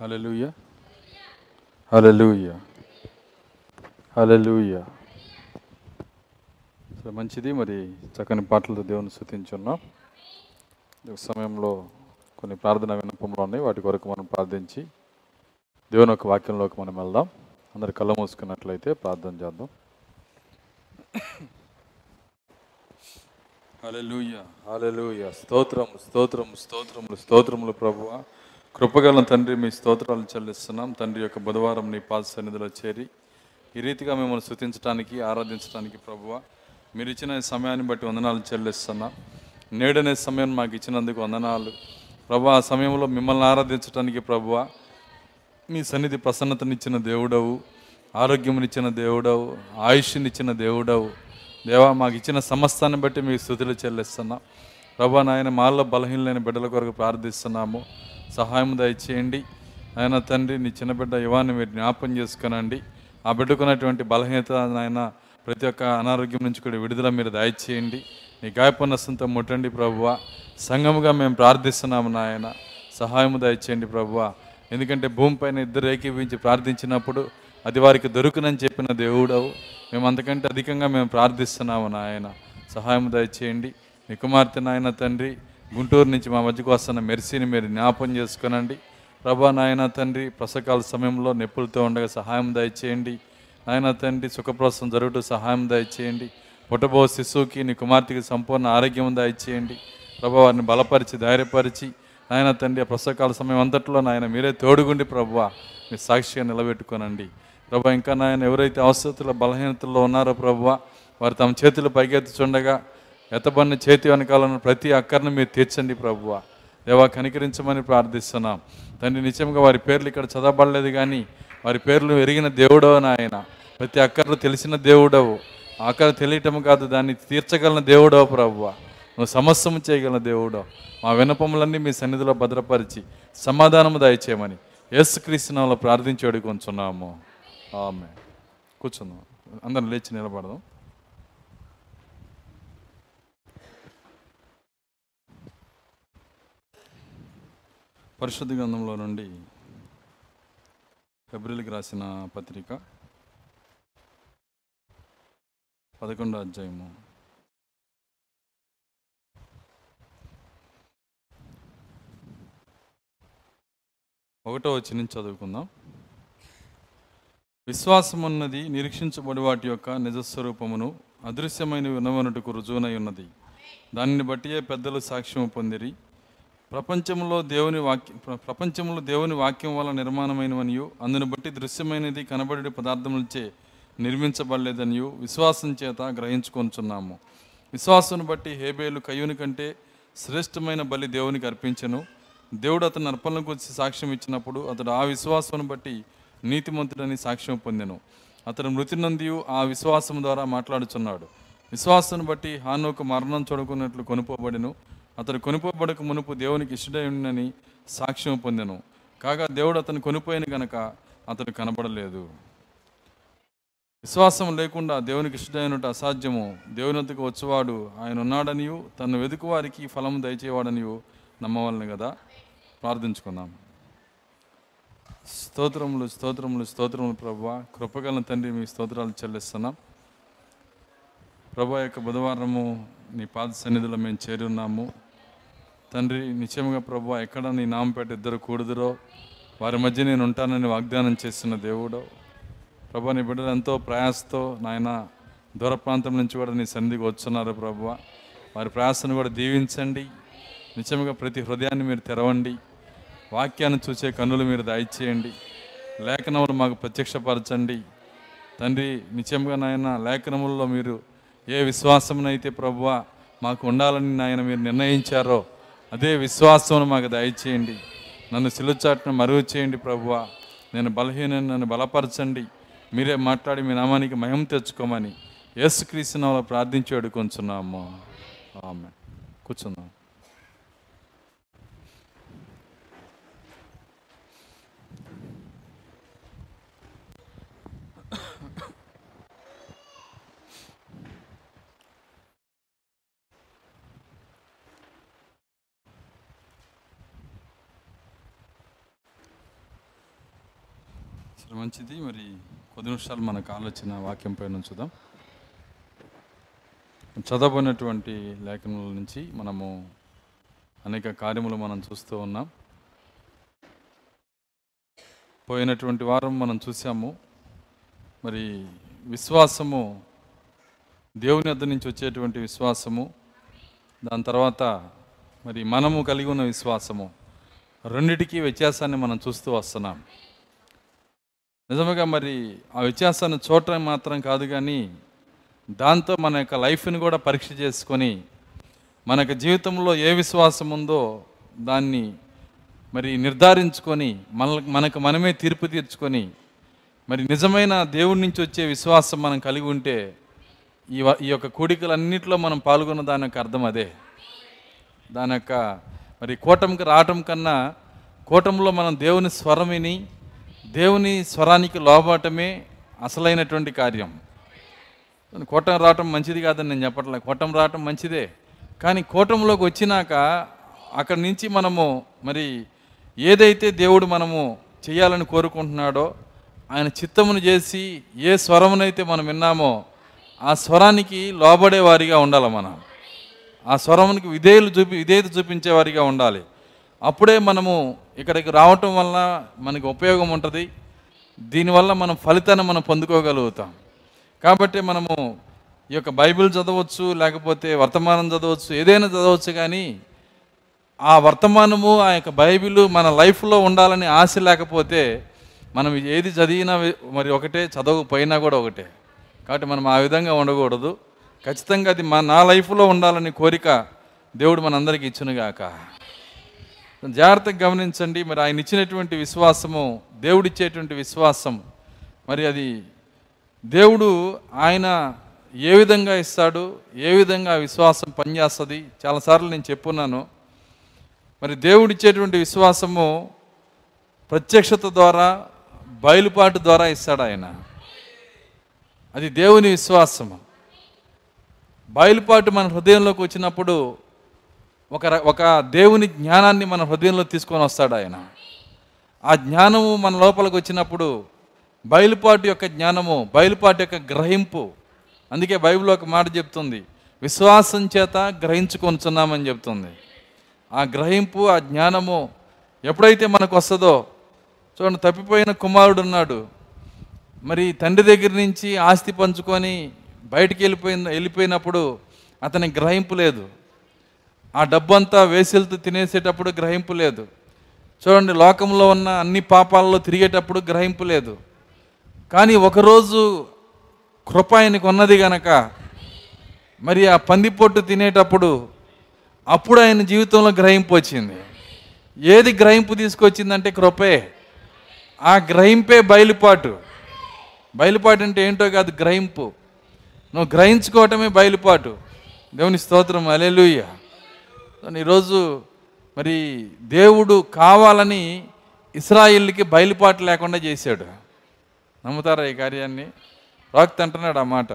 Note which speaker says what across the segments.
Speaker 1: హలలుయ హలలుయ హలలుయ so మంచిది. మరి చక్కని పాటలతో దేవుని స్థుతించున్నాం. ఈ సమయంలో కొన్ని ప్రార్థన వినపంలో ఉన్నాయి. వాటి కొరకు మనం ప్రార్థించి దేవుని యొక్క వాక్యంలోకి మనం వెళ్దాం. అందరు కళ్ళ మూసుకున్నట్లయితే ప్రార్థన చేద్దాం. హల్లెలూయా హల్లెలూయా స్తోత్రం స్తోత్రం స్తోత్రములు స్తోత్రములు ప్రభువ. కృపగల తండ్రి మీ స్తోత్రాలు చెల్లిస్తున్నాం. తండ్రి యొక్క బుధవారం నీ పాద సన్నిధిలో చేరి ఈ రీతిగా మిమ్మల్ని స్థుతించడానికి ఆరాధించడానికి ప్రభువ మీరు ఇచ్చిన సమయాన్ని బట్టి వందనాలు చెల్లిస్తున్నాం. నేడనే సమయం మాకు ఇచ్చినందుకు వందనాలు. ప్రభు ఆ సమయంలో మిమ్మల్ని ఆరాధించడానికి ప్రభువ మీ సన్నిధి ప్రసన్నతనిచ్చిన దేవుడవు ఆరోగ్యమునిచ్చిన దేవుడవు ఆయుష్నిచ్చిన దేవుడవు. దేవా మాకు ఇచ్చిన సమస్తాన్ని బట్టి మీ స్థుతులు చెల్లిస్తున్నాం. ప్రభా నాయన మాల్లో బలహీనమైన బిడ్డల కొరకు ప్రార్థిస్తున్నాము. సహాయం దయచేయండి. ఆయన తండ్రి నీ చిన్న బిడ్డ యువాన్ని మీరు జ్ఞాపం చేసుకునండి. ఆ బిడ్డకున్నటువంటి బలహీనత నాయన ప్రతి ఒక్క అనారోగ్యం నుంచి కూడా విడుదల మీరు దయచేయండి. నీ గాయపన్నస్తంతో ముట్టండి ప్రభువ. సంఘముగా మేము ప్రార్థిస్తున్నాము నాయన. సహాయము దయచేయండి ప్రభువ. ఎందుకంటే భూమిపైన ఇద్దరు ఏకీవించి ప్రార్థించినప్పుడు అది వారికి దొరుకునని చెప్పిన దేవుడవు. మేము అంతకంటే అధికంగా మేము ప్రార్థిస్తున్నాము నాయన. సహాయం దయచేయండి. నీ కుమార్తె నాయన తండ్రి గుంటూరు నుంచి మా మధ్యకు వస్తున్న మెర్సీని మీరు జ్ఞాపం చేసుకునండి. ప్రభా నాయన తండ్రి ప్రసకాల సమయంలో నొప్పులతో ఉండగా సహాయం దయచేయండి. నాయన తండ్రి సుఖప్రసం జరుగుతూ సహాయం దయచేయండి. పుట్టబో శిశువుకి నీ కుమార్తెకి సంపూర్ణ ఆరోగ్యం దయచేయండి. ప్రభా వారిని బలపరిచి ధైర్యపరిచి నాయన తండ్రి ఆ ప్రసవకాల సమయం అంతట్లో నాయన మీరే తోడుగుండి ప్రభా మీ సాక్షిగా నిలబెట్టుకోనండి. ప్రభా ఇంకా నాయన ఎవరైతే అవసరతుల బలహీనతల్లో ఉన్నారో ప్రభు వారు తమ చేతులు పైకెత్తుచుండగా ఎత్తబడిన చేతి వెనకాలను ప్రతి అక్కర్ను మీరు తీర్చండి ప్రభువ. దేవా కనికరించమని ప్రార్థిస్తున్నాం. తండ్రి నిజంగా వారి పేర్లు ఇక్కడ చదవబడలేదు కానీ వారి పేర్లు ఎరిగిన దేవుడవు నాయన. ప్రతి అక్కర్లు తెలిసిన దేవుడవు. అక్కడ తెలియటం కాదు దాన్ని తీర్చగలన దేవుడవు ప్రభువ. నువ్వు సమస్యము చేయగలన దేవుడో మా వినపములన్నీ మీ సన్నిధిలో భద్రపరిచి సమాధానము దయచేయమని యేసుక్రీస్తునాలో ప్రార్థించి అడుగుంచున్నాము. ఆమె కూర్చుందాం. అందరం లేచి నిలబడదాం. పరిశుద్ధ గ్రంథంలో నుండి ఫిబ్రిల్కి రాసిన పత్రిక పదకొండో అధ్యాయము. ఒకటో వచ్చి నుంచి చదువుకుందాం. విశ్వాసం ఉన్నది నిరీక్షించబడి వాటి యొక్క నిజస్వరూపమును అదృశ్యమైన వినవనుటకు రుజువునై ఉన్నది. దానిని బట్టియే పెద్దలు సాక్ష్యం పొందిరి. ప్రపంచంలో దేవుని వాక్యం ప్రపంచంలో దేవుని వాక్యం వల్ల నిర్మాణమైనవనియు అందును బట్టి దృశ్యమైనది కనబడే పదార్థములచే నిర్మించబడలేదనియు విశ్వాసం చేత గ్రహించుకొంచున్నాము. విశ్వాసం బట్టి హేబేలు కయ్యూని కంటే శ్రేష్టమైన బలి దేవునికి అర్పించను. దేవుడు అతని అర్పణల గురించి సాక్ష్యం ఇచ్చినప్పుడు అతడు ఆ విశ్వాసం బట్టి నీతిమంతుడని సాక్ష్యం పొందెను. అతడు మృతి నందియు ఆ విశ్వాసం ద్వారా మాట్లాడుచున్నాడు. విశ్వాసం బట్టి హానోకు మరణం చూడకున్నట్లు కొనుపోబడెను. అతడు కొనుపోబడక మునుపు దేవునికి ఇష్టడని సాక్ష్యం పొందెను. కాగా దేవుడు అతను కొనిపోయిన గనక అతడు కనబడలేదు. విశ్వాసం లేకుండా దేవునికి ఇష్టమైనట్టు అసాధ్యము. దేవుని వద్దకు వచ్చేవాడు ఆయన ఉన్నాడనియు తను వెతుకు వారికి ఫలము దయచేవాడనియు నమ్మవలను కదా ప్రార్థించుకుందాం. స్తోత్రములు స్తోత్రములు స్తోత్రములు ప్రభా కృపగల తండ్రి మీ స్తోత్రాలు చెల్లిస్తున్నాం. ప్రభా యొక్క బుధవారము నీ పాద సన్నిధిలో మేము చేరి ఉన్నాము. తండ్రి నిశ్చయముగా ప్రభా ఎక్కడ నీ నామపేట ఇద్దరు కూడుదురో వారి మధ్య నేను ఉంటానని వాగ్దానం చేస్తున్న దేవుడు. ప్రభు నీ బిడ్డలు ఎంతో ప్రయాసతో నాయన దూర ప్రాంతం నుంచి కూడా నీ సన్నిధికి వచ్చున్నారు ప్రభు. వారి ప్రయాసను కూడా దీవించండి. నిజంగా ప్రతి హృదయాన్ని మీరు తెరవండి. వాక్యాన్ని చూసే కన్నులు మీరు దయచేయండి. లేఖనములు మాకు ప్రత్యక్షపరచండి. తండ్రి నిజంగా నాయన లేఖనముల్లో మీరు ఏ విశ్వాసమునైతే ప్రభువ మాకు ఉండాలని నాయన మీరు నిర్ణయించారో అదే విశ్వాసం మాకు దయచేయండి. నన్ను సిలుచాటును మరుగు చేయండి ప్రభువ. నేను బలహీన నన్ను బలపరచండి. మీరే మాట్లాడి మీ నామానికి మయం తెచ్చుకోమని యేసుక్రీస్తు నామములో ప్రార్థించి అడుగుతున్నాము ఆమె కూర్చుందాం సరే మంచిది. మరి కొద్ది నిమిషాలు మనకు ఆలోచన వాక్యం పైన చూద్దాం చదవబడినటువంటి లేఖనముల నుంచి మనము అనేక కార్యములు మనం చూస్తూ ఉన్నాం. పోయినటువంటి వారం మనం చూసాము మరి విశ్వాసము దేవుని వద్ద నుంచి వచ్చేటువంటి విశ్వాసము దాని తర్వాత మరి మనము కలిగి ఉన్న విశ్వాసము రెండిటికీ వ్యత్యాసాన్ని మనం చూస్తూ వస్తున్నాం. నిజముగా మరి ఆ వ్యత్యాసాన్ని చూడటం మాత్రం కాదు కానీ దాంతో మన యొక్క లైఫ్ని కూడా పరీక్ష చేసుకొని మన యొక్క జీవితంలో ఏ విశ్వాసం ఉందో దాన్ని మరి నిర్ధారించుకొని మన మనకు మనమే తీర్పు తీర్చుకొని మరి నిజమైన దేవుడి నుంచి వచ్చే విశ్వాసం మనం కలిగి ఉంటే ఈ ఈ యొక్క కూడికలన్నింటిలో మనం పాల్గొన్న దాని యొక్క అర్థం అదే. దాని యొక్క మరి కూటమికి రావటం కన్నా కూటంలో మనం దేవుని స్వరం విని దేవుని స్వరానికి లోబడటమే అసలైనటువంటి కార్యం. కోటం రావటం మంచిది కాదని నేను చెప్పట్లే కోటం రావటం మంచిదే. కానీ కోటంలోకి వచ్చినాక అక్కడి నుంచి మనము మరి ఏదైతే దేవుడు మనము చేయాలని కోరుకుంటున్నాడో ఆయన చిత్తమును చేసి ఏ స్వరమునైతే మనం విన్నామో ఆ స్వరానికి లోబడే వారిగా ఉండాలి మనం. ఆ స్వరమునికి విధేయులు చూపి విధేయత చూపించే వారిగా ఉండాలి. అప్పుడే మనము ఇక్కడికి రావటం వల్ల మనకి ఉపయోగం ఉంటుంది. దీనివల్ల మనం ఫలితాన్ని మనం పొందుకోగలుగుతాం. కాబట్టి మనము ఈ యొక్క బైబిల్ చదవచ్చు లేకపోతే వర్తమానం చదవచ్చు ఏదైనా చదవచ్చు కానీ ఆ వర్తమానము ఆ యొక్క బైబిల్ మన లైఫ్లో ఉండాలని ఆశ లేకపోతే మనం ఏది చదివినా మరి ఒకటే చదవకపోయినా కూడా ఒకటే. కాబట్టి మనం ఆ విధంగా ఉండకూడదు. ఖచ్చితంగా అది మా నా లైఫ్లో ఉండాలని కోరిక దేవుడు మనందరికీ ఇచ్చునుగాక. జాగ్రత్తగా గమనించండి. మరి ఆయన ఇచ్చినటువంటి విశ్వాసము దేవుడిచ్చేటువంటి విశ్వాసం. మరి అది దేవుడు ఆయన ఏ విధంగా ఇస్తాడు ఏ విధంగా విశ్వాసం పనిచేస్తుంది? చాలాసార్లు నేను చెప్పున్నాను. మరి దేవుడిచ్చేటువంటి విశ్వాసము ప్రత్యక్షత ద్వారా బయలుపాటు ద్వారా ఇస్తాడు ఆయన. అది దేవుని విశ్వాసము. బయలుపాటు మన హృదయంలోకి వచ్చినప్పుడు ఒక ఒక దేవుని జ్ఞానాన్ని మన హృదయంలో తీసుకొని వస్తాడు ఆయన. ఆ జ్ఞానము మన లోపలికి వచ్చినప్పుడు బయలుపాటు యొక్క జ్ఞానము బయలుపాటు యొక్క గ్రహింపు. అందుకే బైబిల్ ఒక మాట చెప్తుంది విశ్వాసం చేత గ్రహించుకొనుచున్నామని చెప్తుంది. ఆ గ్రహింపు ఆ జ్ఞానము ఎప్పుడైతే మనకు వస్తుందో చూడండి తప్పిపోయిన కుమారుడు ఉన్నాడు. మరి తండ్రి దగ్గర నుంచి ఆస్తి పంచుకొని బయటికి వెళ్ళిపోయిన వెళ్ళిపోయినప్పుడు అతనికి గ్రహింపు లేదు. ఆ డబ్బంతా వేసెలతో తినేసేటప్పుడు గ్రహింపు లేదు. చూడండి లోకంలో ఉన్న అన్ని పాపాలలో తిరిగేటప్పుడు గ్రహింపు లేదు. కానీ ఒకరోజు కృప ఆయనకు ఉన్నది గనక మరి ఆ పందిపొట్టు తినేటప్పుడు అప్పుడు ఆయన జీవితంలో గ్రహింపు వచ్చింది. ఏది గ్రహింపు తీసుకొచ్చిందంటే కృపే. ఆ గ్రహింపే బయలుపాటు. బయలుపాటు అంటే ఏంటో కాదు గ్రహింపు. నువ్వు గ్రహించుకోవటమే బయలుపాటు. దేవుని స్తోత్రం అలెలుయ్యా ఈరోజు మరి దేవుడు కావాలని ఇస్రాయిల్కి బయలుపాటు లేకుండా చేశాడు. నమ్ముతారా ఈ కార్యాన్ని? రాక్త అంటున్నాడు ఆ మాట.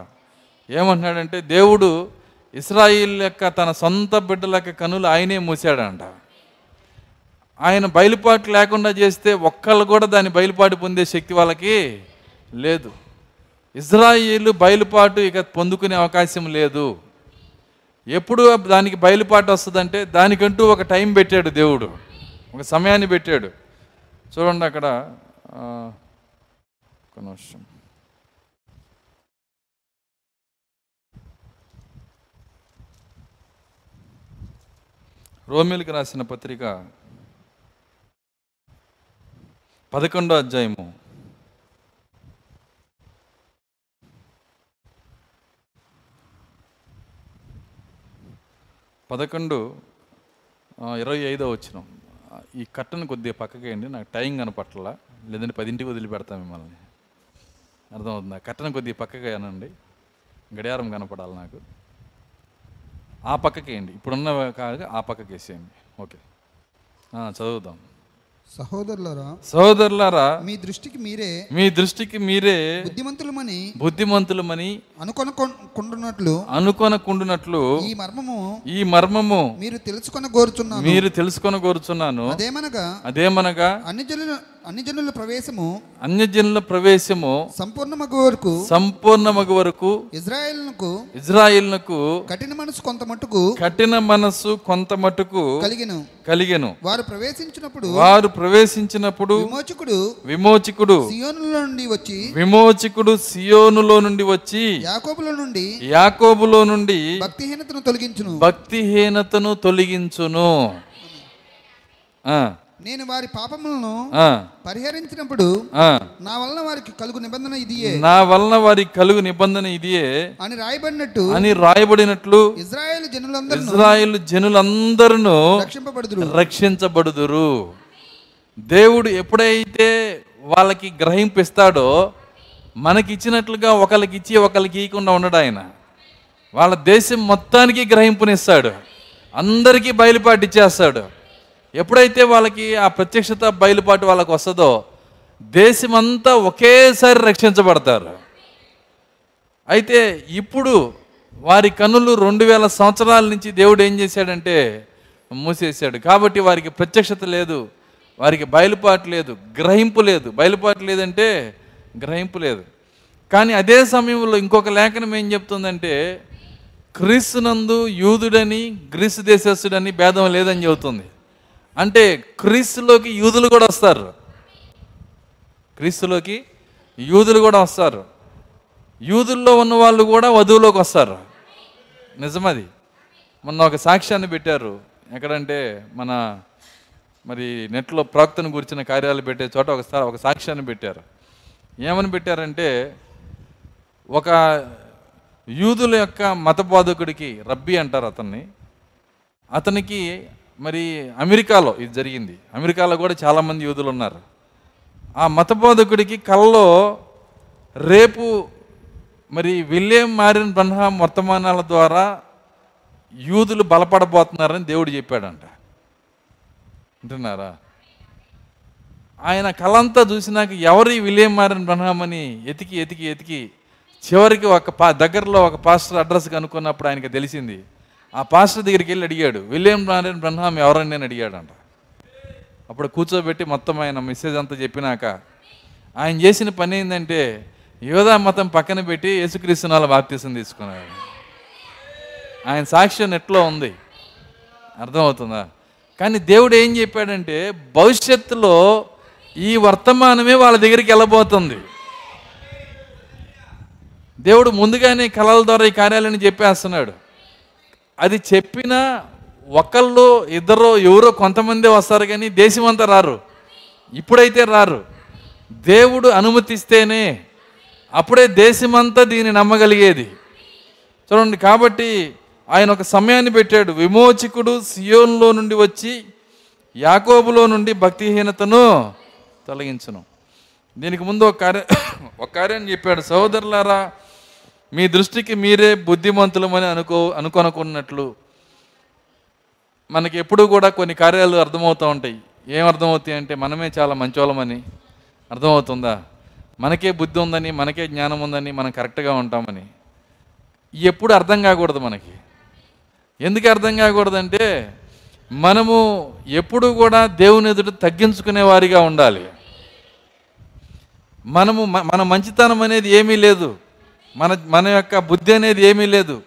Speaker 1: ఏమంటున్నాడంటే దేవుడు ఇస్రాయిల్ యొక్క తన సొంత బిడ్డల యొక్క కనులు ఆయనే మూసాడంట. ఆయన బయలుపాటు లేకుండా చేస్తే ఒక్కళ్ళు కూడా దాని బయలుపాటు పొందే శక్తి వాళ్ళకి లేదు. ఇజ్రాయిల్ బయలుపాటు ఇక పొందుకునే అవకాశం లేదు. ఎప్పుడు దానికి బయలుపాటు వస్తుందంటే దానికంటూ ఒక టైం పెట్టాడు దేవుడు. ఒక సమయాన్ని పెట్టాడు. చూడండి అక్కడ ఒక నిమిషం. రోమిల్కి రాసిన పత్రిక పదకొండో అధ్యాయము. పదకొండు ఇరవై ఐదో వచ్చిన. ఈ కట్టను కొద్దిగా పక్కకేయండి నాకు టైం కనపట్ల. లేదంటే పదింటికి వదిలిపెడతాం మిమ్మల్ని. అర్థమవుతుందా? కట్టను కొద్దిగా పక్కగా అనండి గడియారం కనపడాలి నాకు. ఆ పక్కకేయండి ఇప్పుడున్న కాదు ఆ పక్కకేసేయండి ఓకే. చదువుదాం.
Speaker 2: సహోదరులారా
Speaker 1: సహోదరులారా
Speaker 2: మీ దృష్టికి మీరే
Speaker 1: మీ దృష్టికి మీరే
Speaker 2: బుద్ధిమంతులమని
Speaker 1: బుద్ధిమంతులమని
Speaker 2: అనుకొనకుండునట్లు
Speaker 1: అనుకొనకుండునట్లు
Speaker 2: ఈ మర్మము
Speaker 1: ఈ మర్మము
Speaker 2: మీరు తెలుసుకొన కోరుచున్నాను
Speaker 1: మీరు తెలుసుకొని కోరుచున్నాను
Speaker 2: అదేమనగా
Speaker 1: అదేమనగా
Speaker 2: అన్ని జనుల అన్ని జనుల ప్రవేశము
Speaker 1: అన్యజనుల ప్రవేశము
Speaker 2: సంపూర్ణమగు వరకు
Speaker 1: సంపూర్ణమగు వరకు
Speaker 2: ఇజ్రాయేల్కు
Speaker 1: ఇజ్రాయిల్నకు
Speaker 2: కఠిన మనసు కొంత మట్టుకు
Speaker 1: కఠిన మనస్సు కొంత మటుకు
Speaker 2: కలిగిన.
Speaker 1: కలిగెను.
Speaker 2: వారు ప్రవేశించినప్పుడు
Speaker 1: వారు ప్రవేశించినప్పుడు
Speaker 2: విమోచకుడు
Speaker 1: విమోచకుడు
Speaker 2: సియోనుల నుండి వచ్చి
Speaker 1: విమోచకుడు సియోనులో నుండి వచ్చి
Speaker 2: యాకోబుల నుండి
Speaker 1: యాకోబులో నుండి
Speaker 2: భక్తిహీనతను తొలగించును.
Speaker 1: భక్తిహీనతను తొలగించును. ఆ,
Speaker 2: నేను వారి పాపములను పరిహరించినప్పుడు. నా వలన వారికి కలుగు నిబంధన ఇదియే.
Speaker 1: నా వలన వారి కలుగు నిబంధన ఇదియే.
Speaker 2: అని రాయబడినట్టు
Speaker 1: అని రాయబడినట్లు
Speaker 2: ఇజ్రాయేల్ జనులందరూ
Speaker 1: ఇజ్రాయిల్ జనులందరూ
Speaker 2: రక్షింపబడుదురు.
Speaker 1: రక్షించబడుదురు. దేవుడు ఎప్పుడైతే వాళ్ళకి గ్రహింపిస్తాడో మనకిచ్చినట్లుగా ఒకరికి ఇచ్చి ఒకరికి ఇవ్వకుండా ఉండడు ఆయన. వాళ్ళ దేశం మొత్తానికి గ్రహింపునిస్తాడు. అందరికీ బయలుపాటు ఇచ్చేస్తాడు ఎప్పుడైతే వాళ్ళకి ఆ ప్రత్యక్షత బయలుపాటు వాళ్ళకి వస్తుందో దేశమంతా ఒకేసారి రక్షించబడతారు. అయితే ఇప్పుడు వారి కన్నులు రెండు వేల సంవత్సరాల నుంచి దేవుడు ఏం చేశాడంటే మూసేశాడు. కాబట్టి వారికి ప్రత్యక్షత లేదు వారికి బయలుపాటు లేదు గ్రహింపు లేదు. బయలుపాటు లేదంటే గ్రహింపు లేదు. కానీ అదే సమయంలో ఇంకొక లేఖనం ఏం చెప్తుందంటే క్రీస్తునందు యూదుడని గ్రీసు దేశస్థుడని భేదం లేదని చెబుతుంది. అంటే క్రీస్తులోకి యూదులు కూడా వస్తారు. క్రీస్తులోకి యూదులు కూడా వస్తారు. యూదుల్లో ఉన్న వాళ్ళు కూడా వధువులోకి వస్తారు. నిజమది. మొన్న ఒక సాక్ష్యాన్ని పెట్టారు. ఎక్కడంటే మన మరి నెట్లో ప్రాక్తను గురించిన కార్యాలు పెట్టే చోట ఒకసారి ఒక సాక్ష్యాన్ని పెట్టారు. ఏమని పెట్టారంటే ఒక యూదుల యొక్క మతబోధకుడికి రబ్బీ అంటారు అతన్ని. అతనికి మరి అమెరికాలో ఇది జరిగింది. అమెరికాలో కూడా చాలామంది యూదులు ఉన్నారు ఆ మత బోధకుడికి కళ్ళలో రేపు మరి విలియం మారిన్ బ్రహ్మ వర్తమానాల ద్వారా యూదులు బలపడబోతున్నారని దేవుడు చెప్పాడంట. వింటున్నారా? ఆయన కళంతా చూసినాక ఎవరి విలియం మారిన్ బ్రహ్మాం అని ఎతికి ఎతికి ఎతికి చివరికి ఒక పా దగ్గరలో ఒక పాస్టర్ అడ్రస్ కనుక్కున్నప్పుడు ఆయనకి తెలిసింది. ఆ పాస్టర్ దగ్గరికి వెళ్ళి అడిగాడు విలియం మారిన్ బ్రహ్నాం ఎవరని నేను అడిగాడంట. అప్పుడు కూర్చోబెట్టి మొత్తం ఆయన మెసేజ్ అంతా చెప్పినాక ఆయన చేసిన పని ఏంటంటే యోధా మతం పక్కన పెట్టి యేసుక్రీస్తునాల బాప్తీసం తీసుకున్నాడు. ఆయన సాక్ష్యం నెట్లో ఉంది. అర్థమవుతుందా? కానీ దేవుడు ఏం చెప్పాడంటే భవిష్యత్తులో ఈ వర్తమానమే వాళ్ళ దగ్గరికి వెళ్ళబోతుంది. దేవుడు ముందుగానే కళల ద్వారా ఈ కార్యాలను చెప్పేస్తున్నాడు. అది చెప్పిన ఒకళ్ళు ఇద్దరు ఎవరో కొంతమంది వస్తారు కానీ దేశమంతా రారు. ఇప్పుడైతే రారు. దేవుడు అనుమతిస్తేనే అప్పుడే దేశమంతా దీన్ని నమ్మగలిగేది. చూడండి కాబట్టి ఆయన ఒక సమయాన్ని పెట్టాడు. విమోచకుడు సియోన్లో నుండి వచ్చి యాకోబులో నుండి భక్తిహీనతను తొలగించను. దీనికి ముందు ఒక కార్య ఒక కార్యం చెప్పాడు. సహోదరులారా మీ దృష్టికి మీరే బుద్ధిమంతులమని అనుకో అనుకొనుకున్నట్లు మనకి ఎప్పుడూ కూడా కొన్ని కార్యాలు అర్థమవుతూ ఉంటాయి. ఏం అర్థమవుతాయి అంటే మనమే చాలా మంచోళమని అర్థమవుతుందా? మనకే బుద్ధి ఉందని మనకే జ్ఞానం ఉందని మనం కరెక్ట్గా ఉంటామని. ఎప్పుడు అర్థం కాకూడదు మనకి. ఎందుకు అర్థం కాకూడదంటే మనము ఎప్పుడు కూడా దేవుని ఎదుట తగ్గించుకునే వారిగా ఉండాలి. మనము మన మంచితనం అనేది ఏమీ లేదు. మన మన యొక్క బుద్ధి అనేది ఏమీ లేదు.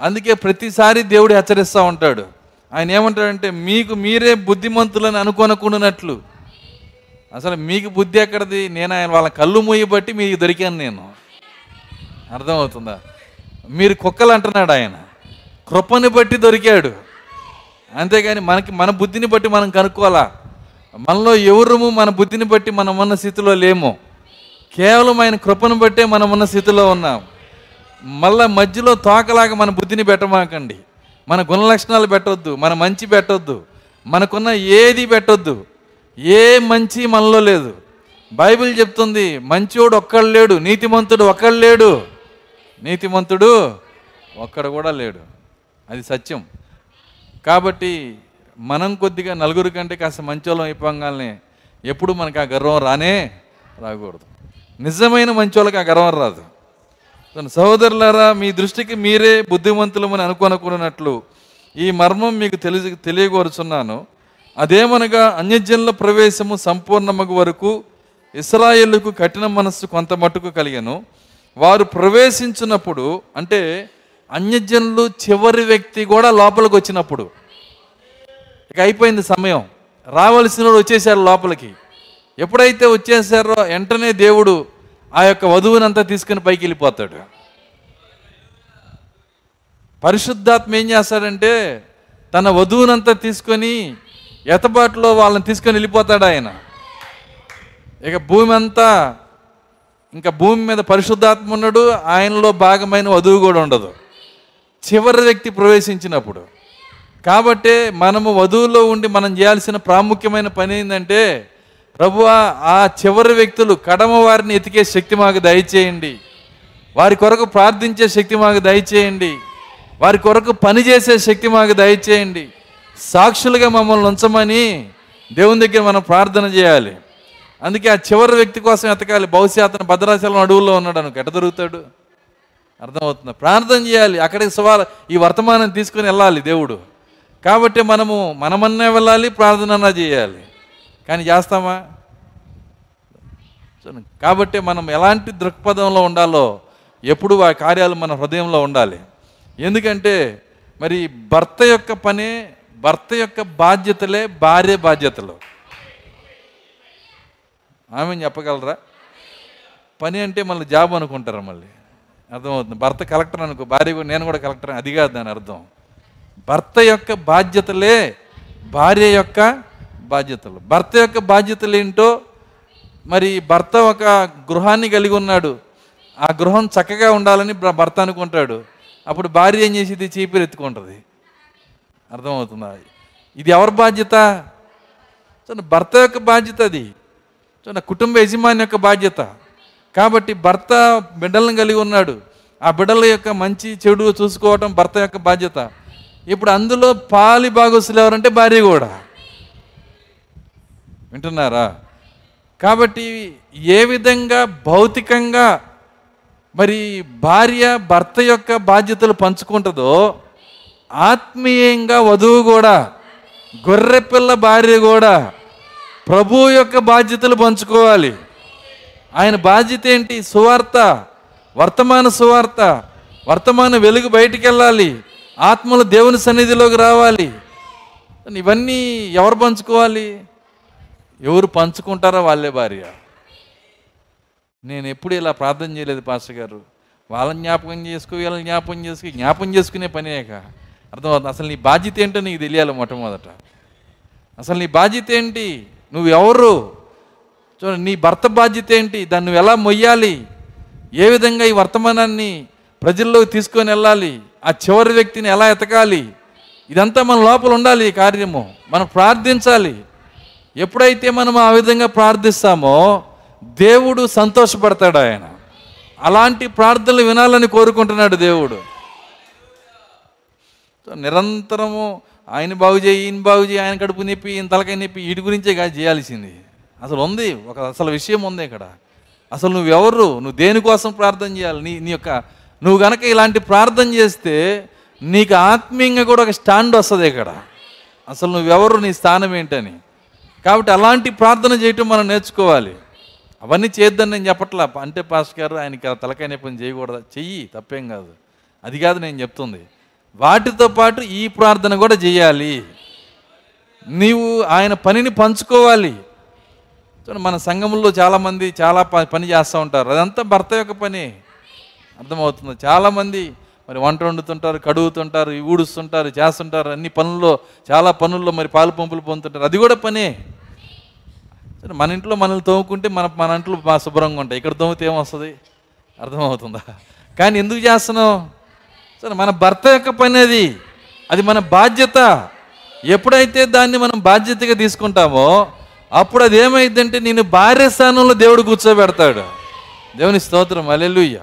Speaker 1: అందుకే ప్రతిసారి దేవుడు హెచ్చరిస్తూ ఉంటాడు. ఆయన ఏమంటాడంటే మీకు మీరే బుద్ధిమంతులని అనుకోనకుండానట్లు. అసలు మీకు బుద్ధి ఎక్కడిది? నేను ఆయన వాళ్ళ కళ్ళు మూయబట్టి మీకు దొరికాను నేను. అర్థమవుతుందా? మీరు కుక్కలు అంటున్నాడు ఆయన. కృపని బట్టి దొరికాడు. అంతేగాని మనకి మన బుద్ధిని బట్టి మనం కనుక్కోవాలా? మనలో ఎవరుము మన బుద్ధిని బట్టి మనం ఉన్న స్థితిలో లేము. కేవలం ఆయన కృపను బట్టే మనం ఉన్న స్థితిలో ఉన్నాం. మళ్ళా మధ్యలో తోకలాగా మన బుద్ధిని పెట్టమాకండి. మన గుణ లక్షణాలు పెట్టొద్దు మన మంచి పెట్టొద్దు మనకున్న ఏది పెట్టొద్దు ఏ మంచి మనలో లేదు. బైబిల్ చెప్తుంది మంచోడు ఒక్కడు లేడు నీతిమంతుడు ఒక్కడు లేడు. నీతిమంతుడు ఒక్కడు కూడా లేడు. అది సత్యం. కాబట్టి మనం కొద్దిగా నలుగురు కంటే కాస్త మంచోళం అయిపోగానే ఎప్పుడు మనకు ఆ గర్వం రానే రాకూడదు. నిజమైన మంచోళ్ళకి ఆ గర్వం రాదు. తన సహోదరులారా మీ దృష్టికి మీరే బుద్ధిమంతులమని అనుకోనుకున్నట్లు ఈ మర్మం మీకు తెలియ తెలియగోరుచున్నాను. అదేమనగా అన్యజనుల ప్రవేశము సంపూర్ణమగు వరకు ఇస్రాయేళ్ళకు కఠిన మనస్సు కొంత మట్టుకు కలిగను. వారు ప్రవేశించినప్పుడు అంటే అన్యజనులు చివరి వ్యక్తి కూడా లోపలికి వచ్చినప్పుడు ఇక అయిపోయింది సమయం. రావలసిన వాడు వచ్చేసారు లోపలికి. ఎప్పుడైతే వచ్చేసారో వెంటనే దేవుడు ఆ యొక్క వధువునంతా తీసుకుని పైకి వెళ్ళిపోతాడు. పరిశుద్ధాత్మ ఏం చేస్తాడంటే తన వధువునంతా తీసుకొని ఎతబాటులో వాళ్ళని తీసుకొని వెళ్ళిపోతాడు ఆయన. ఇక భూమి అంతా ఇంకా భూమి మీద పరిశుద్ధాత్మ ఉన్నాడు ఆయనలో భాగమైన వధువు కూడా ఉండదు. చివరి వ్యక్తి ప్రవేశించినప్పుడు. కాబట్టే మనము వధువులో ఉండి మనం చేయాల్సిన ప్రాముఖ్యమైన పని ఏంటంటే ప్రభువా ఆ చివరి వ్యక్తులు కడమ వారిని ఎతికే శక్తి మాకు దయచేయండి. వారి కొరకు ప్రార్థించే శక్తి మాకు దయచేయండి. వారి కొరకు పనిచేసే శక్తి మాకు దయచేయండి. సాక్షులుగా మమ్మల్ని ఉంచమని దేవుని దగ్గర మనం ప్రార్థన చేయాలి. అందుకే ఆ చివరి వ్యక్తి కోసం ఎతకాలి. బహుశా అతను భద్రాచలం అడవుల్లో ఉన్నాడు అనుకో. ఎట దొరుకుతాడు? అర్థమవుతుంది? ప్రార్థన చేయాలి. అక్కడికి సవాల్ ఈ వర్తమానం తీసుకుని వెళ్ళాలి దేవుడు. కాబట్టి మనము మనమన్నా వెళ్ళాలి ప్రార్థన చేయాలి. కానీ చేస్తామా? కాబట్టి మనం ఎలాంటి దృక్పథంలో ఉండాలో ఎప్పుడు ఆ కార్యాలు మన హృదయంలో ఉండాలి. ఎందుకంటే మరి భర్త యొక్క పనే భర్త యొక్క బాధ్యతలే భార్య బాధ్యతలు. ఆమె చెప్పగలరా? పని అంటే మళ్ళీ జాబ్ అనుకుంటారు మళ్ళీ? అర్థమవుతుంది. భర్త కలెక్టర్ అనుకో భార్య కూడా నేను కూడా కలెక్టర్ అది కాదు దాని అర్థం. భర్త యొక్క బాధ్యతలే భార్య యొక్క బాధ్యతలు. భర్త యొక్క బాధ్యతలు ఏంటో మరి భర్త ఒక గృహాన్ని కలిగి ఉన్నాడు. ఆ గృహం చక్కగా ఉండాలని భర్త అనుకుంటాడు. అప్పుడు భార్య ఏం చేసేది? చీపురు ఎత్తుకుంటుంది. అర్థమవుతుందా? ఇది ఎవరి బాధ్యత? చూడండి భర్త యొక్క బాధ్యత అది. చూడండి కుటుంబ యజమాని యొక్క బాధ్యత. కాబట్టి భర్త బిడ్డలను కలిగి ఉన్నాడు. ఆ బిడ్డల యొక్క మంచి చెడు చూసుకోవటం భర్త యొక్క బాధ్యత. ఇప్పుడు అందులో పాలి భాగస్సులు ఎవరంటే భార్య కూడా. వింటున్నారా? కాబట్టి ఏ విధంగా భౌతికంగా మరి భార్య భర్త యొక్క బాధ్యతలు పంచుకుంటుందో ఆత్మీయంగా వధువు కూడా గొర్రెపిల్ల భార్య కూడా ప్రభు యొక్క బాధ్యతలు పంచుకోవాలి. ఆయన బాధ్యత ఏంటి? సువార్త వర్తమాన సువార్త వర్తమాన వెలుగు బయటికి వెళ్ళాలి ఆత్మలు దేవుని సన్నిధిలోకి రావాలి. ఇవన్నీ ఎవరు పంచుకోవాలి? ఎవరు పంచుకుంటారో వాళ్ళే భార్య. నేను ఎప్పుడు ఇలా ప్రార్థన చేయలేదు పాస్టర్ గారు. వాళ్ళని జ్ఞాపకం చేసుకో వీళ్ళని జ్ఞాపకం చేసుకుని జ్ఞాపకం చేసుకునే పనేక అర్థమవుతుంది? అసలు నీ బాధ్యత ఏంటో నీకు తెలియాలి మొట్టమొదట. అసలు నీ బాధ్యత ఏంటి? నువ్వు ఎవరు? చూడండి నీ భర్త బాధ్యత ఏంటి? దాన్ని నువ్వు ఎలా మొయ్యాలి? ఏ విధంగా ఈ వర్తమానాన్ని ప్రజల్లోకి తీసుకొని వెళ్ళాలి? ఆ చివరి వ్యక్తిని ఎలా ఎతకాలి? ఇదంతా మన లోపల ఉండాలి ఈ కార్యము. మనం ప్రార్థించాలి. ఎప్పుడైతే మనం ఆ విధంగా ప్రార్థిస్తామో దేవుడు సంతోషపడతాడు ఆయన. అలాంటి ప్రార్థనలు వినాలని కోరుకుంటున్నాడు దేవుడు. నిరంతరము ఆయన బాగు చేయి ఈయన బాగు చేయి ఆయన కడుపు నొప్పి ఈయన తలకాయ నొప్పి వీటి గురించే కాదు చేయాల్సింది. అసలు ఉంది ఒక అసలు విషయం ఉంది ఇక్కడ. అసలు నువ్వెవరు నువ్వు దేనికోసం ప్రార్థన చేయాలి? నీ నీ యొక్క నువ్వు గనక ఇలాంటి ప్రార్థన చేస్తే నీకు ఆత్మీయంగా కూడా ఒక స్టాండ్ వస్తుంది ఇక్కడ. అసలు నువ్వెవరు నీ స్థానం ఏంటని. కాబట్టి అలాంటి ప్రార్థన చేయటం మనం నేర్చుకోవాలి. అవన్నీ చేద్దని నేను చెప్పట్లా. అంటే పాస్ గారు ఆయనకి తలకాయ నొప్పిని చేయకూడదు? చెయ్యి తప్పేం కాదు. అది కాదు నేను చెప్తుంది. వాటితో పాటు ఈ ప్రార్థన కూడా చేయాలి. నీవు ఆయన పనిని పంచుకోవాలి. మన సంఘంలో చాలామంది చాలా పని చేస్తూ ఉంటారు. అదంతా భర్త యొక్క పని. అర్థమవుతుంది. చాలామంది మరి వంట వండుతుంటారు కడుగుతుంటారు ఊడుస్తుంటారు చేస్తుంటారు అన్ని పనుల్లో చాలా పనుల్లో మరి పాలు పంపులు పొందుతుంటారు. అది కూడా పనే. సరే మన ఇంట్లో మనల్ని తోముకుంటే మన మన ఇంట్లో మా శుభ్రంగా ఉంటాయి. ఇక్కడ తోమితే ఏమొస్తుంది? అర్థమవుతుందా? కానీ ఎందుకు చేస్తున్నావు? సరే మన భర్త యొక్క పని అది. అది మన బాధ్యత. ఎప్పుడైతే దాన్ని మనం బాధ్యతగా తీసుకుంటామో అప్పుడు అది ఏమైందంటే నేను భార్య స్థానంలో దేవుడు కూర్చోబెడతాడు. దేవుని స్తోత్రం. అలెలుయ్య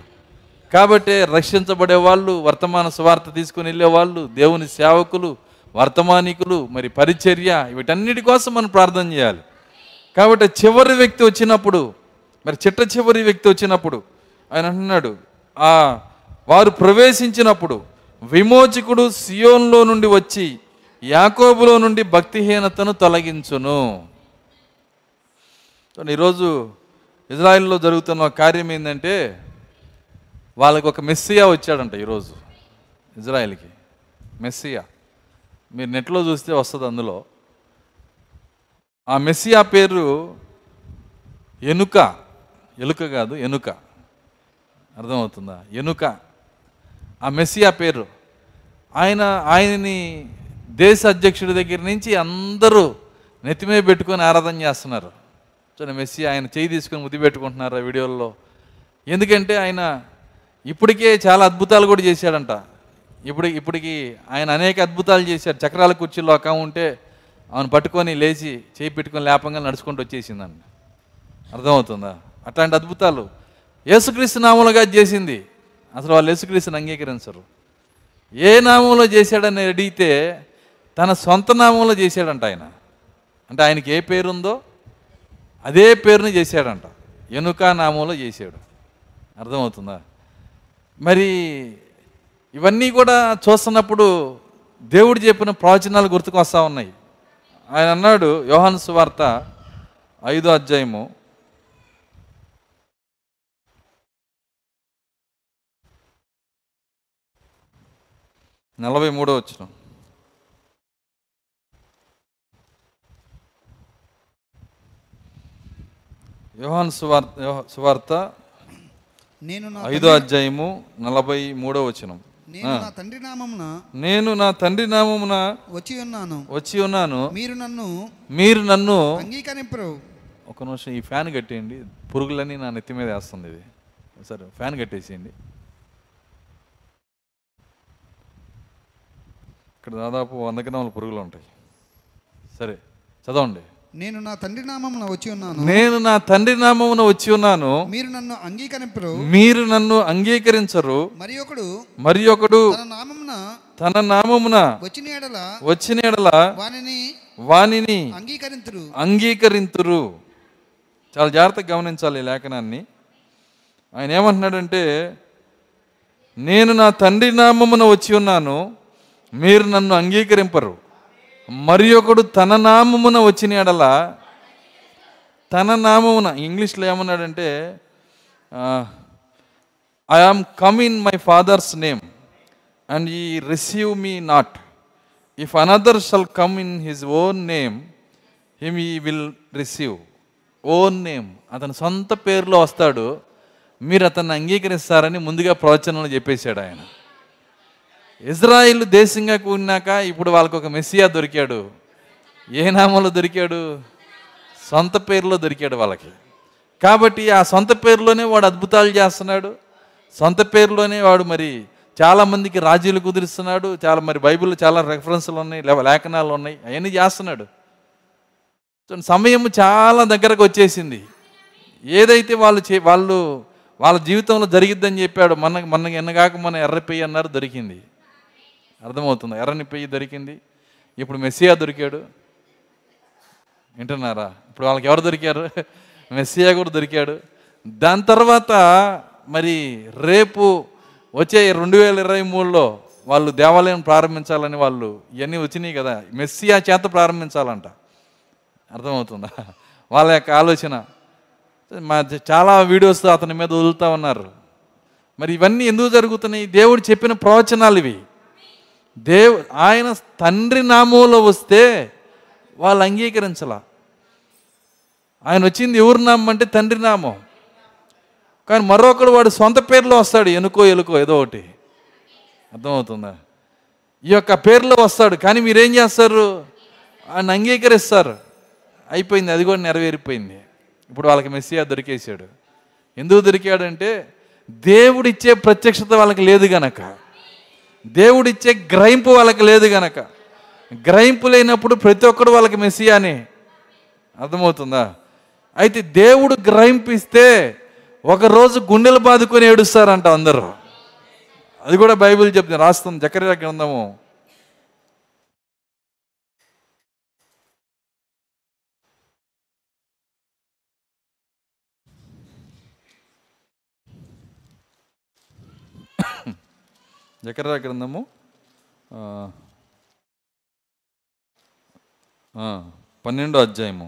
Speaker 1: కాబట్టి రక్షించబడే వాళ్ళు వర్తమాన స్వార్థ తీసుకుని వెళ్ళేవాళ్ళు దేవుని సేవకులు వర్తమానికులు మరి పరిచర్య వీటన్నిటి కోసం మనం ప్రార్థన చేయాలి. కాబట్టి చివరి వ్యక్తి వచ్చినప్పుడు మరి చిట్ట చివరి వ్యక్తి వచ్చినప్పుడు ఆయన అంటున్నాడు ఆ వారు ప్రవేశించినప్పుడు విమోచకుడు సియోన్లో నుండి వచ్చి యాకోబులో నుండి భక్తిహీనతను తొలగించును. ఈరోజు ఇజ్రాయిల్లో జరుగుతున్న కార్యం ఏంటంటే వాళ్ళకి ఒక మెస్సియా వచ్చాడంట ఈరోజు ఇజ్రాయెల్కి. మెస్సియా. మీరు నెట్లో చూస్తే వస్తుంది అందులో. ఆ మెస్సియా పేరు ఎనుక ఎలుక కాదు ఎనుక. అర్థమవుతుందా? ఎనుక. ఆ మెస్సియా పేరు. ఆయన ఆయనని దేశ అధ్యక్షుడి దగ్గర నుంచి అందరూ నెత్తిమే పెట్టుకొని ఆరాధన చేస్తున్నారు. చూడండి మెస్సి ఆయన చేయి తీసుకొని ముద్దు పెట్టుకుంటున్నారు ఆ వీడియోల్లో? ఎందుకంటే ఆయన ఇప్పటికే చాలా అద్భుతాలు కూడా చేశాడంట. ఇప్పుడు ఇప్పటికి ఆయన అనేక అద్భుతాలు చేశాడు. చక్రాల కుర్చీలో ఒక ఉంటే ఆమెను పట్టుకొని లేచి చేయి పెట్టుకొని లేపంగా నడుచుకుంటూ వచ్చేసిందండి అర్థమవుతుందా? అట్లాంటి అద్భుతాలు యేసుక్రీస్తు నామములుగా చేసింది. అసలు వాళ్ళు యేసుక్రీస్తుని అంగీకరించరు. ఏ నామంలో చేశాడని అడిగితే తన సొంత నామంలో చేశాడంట ఆయన. అంటే ఆయనకి ఏ పేరు ఉందో అదే పేరుని చేశాడంట. ఎనుక నామంలో చేశాడు. అర్థమవుతుందా? మరి ఇవన్నీ కూడా చూస్తున్నప్పుడు దేవుడు చెప్పిన ప్రవచనాలు గుర్తుకు వస్తూ ఉన్నాయి. ఆయన అన్నాడు యోహాను సువార్త ఐదో అధ్యాయము. నలభై మూడో వచ్చిన యోహాన్ సువార్త సువార్త
Speaker 2: నేను నా
Speaker 1: ఐదో అధ్యాయము నలభై మూడో వచనం.
Speaker 2: నేను నా తండ్రి నామమున
Speaker 1: నేను నా తండ్రి నామమున
Speaker 2: వచ్చి ఉన్నాను.
Speaker 1: వచ్చి ఉన్నాను.
Speaker 2: మీరు నన్ను
Speaker 1: మీరు నన్ను
Speaker 2: అంగీకరింపరు.
Speaker 1: ఒక నిమిషం ఈ ఫ్యాన్ కట్టేయండి. పురుగులన్నీ నా నెత్తి మీద వేస్తుంది ఇది. సరే ఫ్యాన్ కట్టేసేయండి. ఇక్కడ దాదాపు వంద గ్రాముల పురుగులు ఉంటాయి. సరే చదవండి.
Speaker 2: నేను నా తండ్రి నామమున వచ్చి ఉన్నాను.
Speaker 1: నేను నా తండ్రి నామమున వచ్చి ఉన్నాను.
Speaker 2: మీరు నన్ను అంగీకరింపరు.
Speaker 1: మీరు నన్ను అంగీకరించరు.
Speaker 2: మరి ఒకడు
Speaker 1: మరి ఒకడు
Speaker 2: తన నామమున
Speaker 1: తన నామమున
Speaker 2: వచ్చిన ఎడల
Speaker 1: వచ్చిన ఎడల
Speaker 2: వానిని
Speaker 1: వానిని
Speaker 2: అంగీకరింతురు.
Speaker 1: అంగీకరింతురు. చాలా జాగ్రత్తగా గమనించాలి ఈ లేఖనాన్ని. ఆయన ఏమంటున్నాడంటే నేను నా తండ్రి నామమున వచ్చి ఉన్నాను మీరు నన్ను అంగీకరింపరు. మరి ఒకడు తన నామమున వచ్చిన ఎడల తన నామమున ఇంగ్లీష్లో ఏమన్నాడంటే I am come in my father's name and ye receive me not if another shall come in his own name him ye will receive own name అతని సొంత పేరులో వస్తాడు. మీరు అతన్ని అంగీకరిస్తారని ముందుగా ప్రవచనంలో చెప్పేశాడు ఆయన. ఇజ్రాయిల్ దేశంగా కూడినాక ఇప్పుడు వాళ్ళకు ఒక మెస్సియా దొరికాడు. ఏ నామంలో దొరికాడు? సొంత పేరులో దొరికాడు వాళ్ళకి. కాబట్టి ఆ సొంత పేరులోనే వాడు అద్భుతాలు చేస్తున్నాడు. సొంత పేరులోనే వాడు మరి చాలామందికి రాజీలు కుదిరిస్తున్నాడు. చాలా మరి బైబిల్లో చాలా రెఫరెన్స్లు ఉన్నాయి లేవ- లేఖనాలు ఉన్నాయి. అవన్నీ చేస్తున్నాడు. సమయం చాలా దగ్గరకు వచ్చేసింది. ఏదైతే వాళ్ళు చే వాళ్ళు వాళ్ళ జీవితంలో జరిగిద్దని చెప్పాడు మన మన ఎన్నగాక మన ఎర్రపేయి అన్నారు దొరికింది. అర్థమవుతుంది. ఎర్రని పెయ్యి దొరికింది. ఇప్పుడు మెస్సియా దొరికాడు. వింటున్నారా? ఇప్పుడు వాళ్ళకి ఎవరు దొరికారు? మెస్సియా కూడా దొరికాడు. దాని తర్వాత మరి రేపు వచ్చే రెండు వేల ఇరవై మూడులో వాళ్ళు దేవాలయం ప్రారంభించాలని వాళ్ళు ఇవన్నీ వచ్చినాయి కదా. మెస్సియా చేత ప్రారంభించాలంట. అర్థమవుతుందా? వాళ్ళ యొక్క ఆలోచన. మా చాలా వీడియోస్ అతని మీద వదులుతూ ఉన్నారు. మరి ఇవన్నీ ఎందుకు జరుగుతున్నాయి? దేవుడు చెప్పిన ప్రవచనాలు ఇవి. దేవు ఆయన తండ్రి నామంలో వస్తే వాళ్ళు అంగీకరించలా. ఆయన వచ్చింది ఎవరి నామం అంటే తండ్రి నామం. కానీ మరొకడు వాడు సొంత పేర్లో వస్తాడు ఎనుకో ఎలుకో ఏదో ఒకటి. అర్థమవుతుందా? ఈ యొక్క పేర్లో వస్తాడు కానీ మీరేం చేస్తారు? ఆయన అంగీకరిస్తారు. అయిపోయింది అది కూడా నెరవేరిపోయింది. ఇప్పుడు వాళ్ళకి మెస్సియా దొరికేసాడు ఎందుకు దొరికాడంటే దేవుడిచ్చే ప్రత్యక్షత వాళ్ళకి లేదు గనక. దేవుడిచ్చే గ్రహింపు వాళ్ళకి లేదు గనక. గ్రహింపు లేనప్పుడు ప్రతి ఒక్కడు వాళ్ళకి మెస్సియానే అర్థమవుతుందా? అయితే దేవుడు గ్రహింపు ఇస్తే ఒకరోజు గుండెలు బాదుకొని ఏడుస్తారంట అందరూ. అది కూడా బైబిల్ చెప్తుంది రాస్తుంది జకర్యా గ్రంథము. జకర్యా గ్రంథము పన్నెండో అధ్యాయము.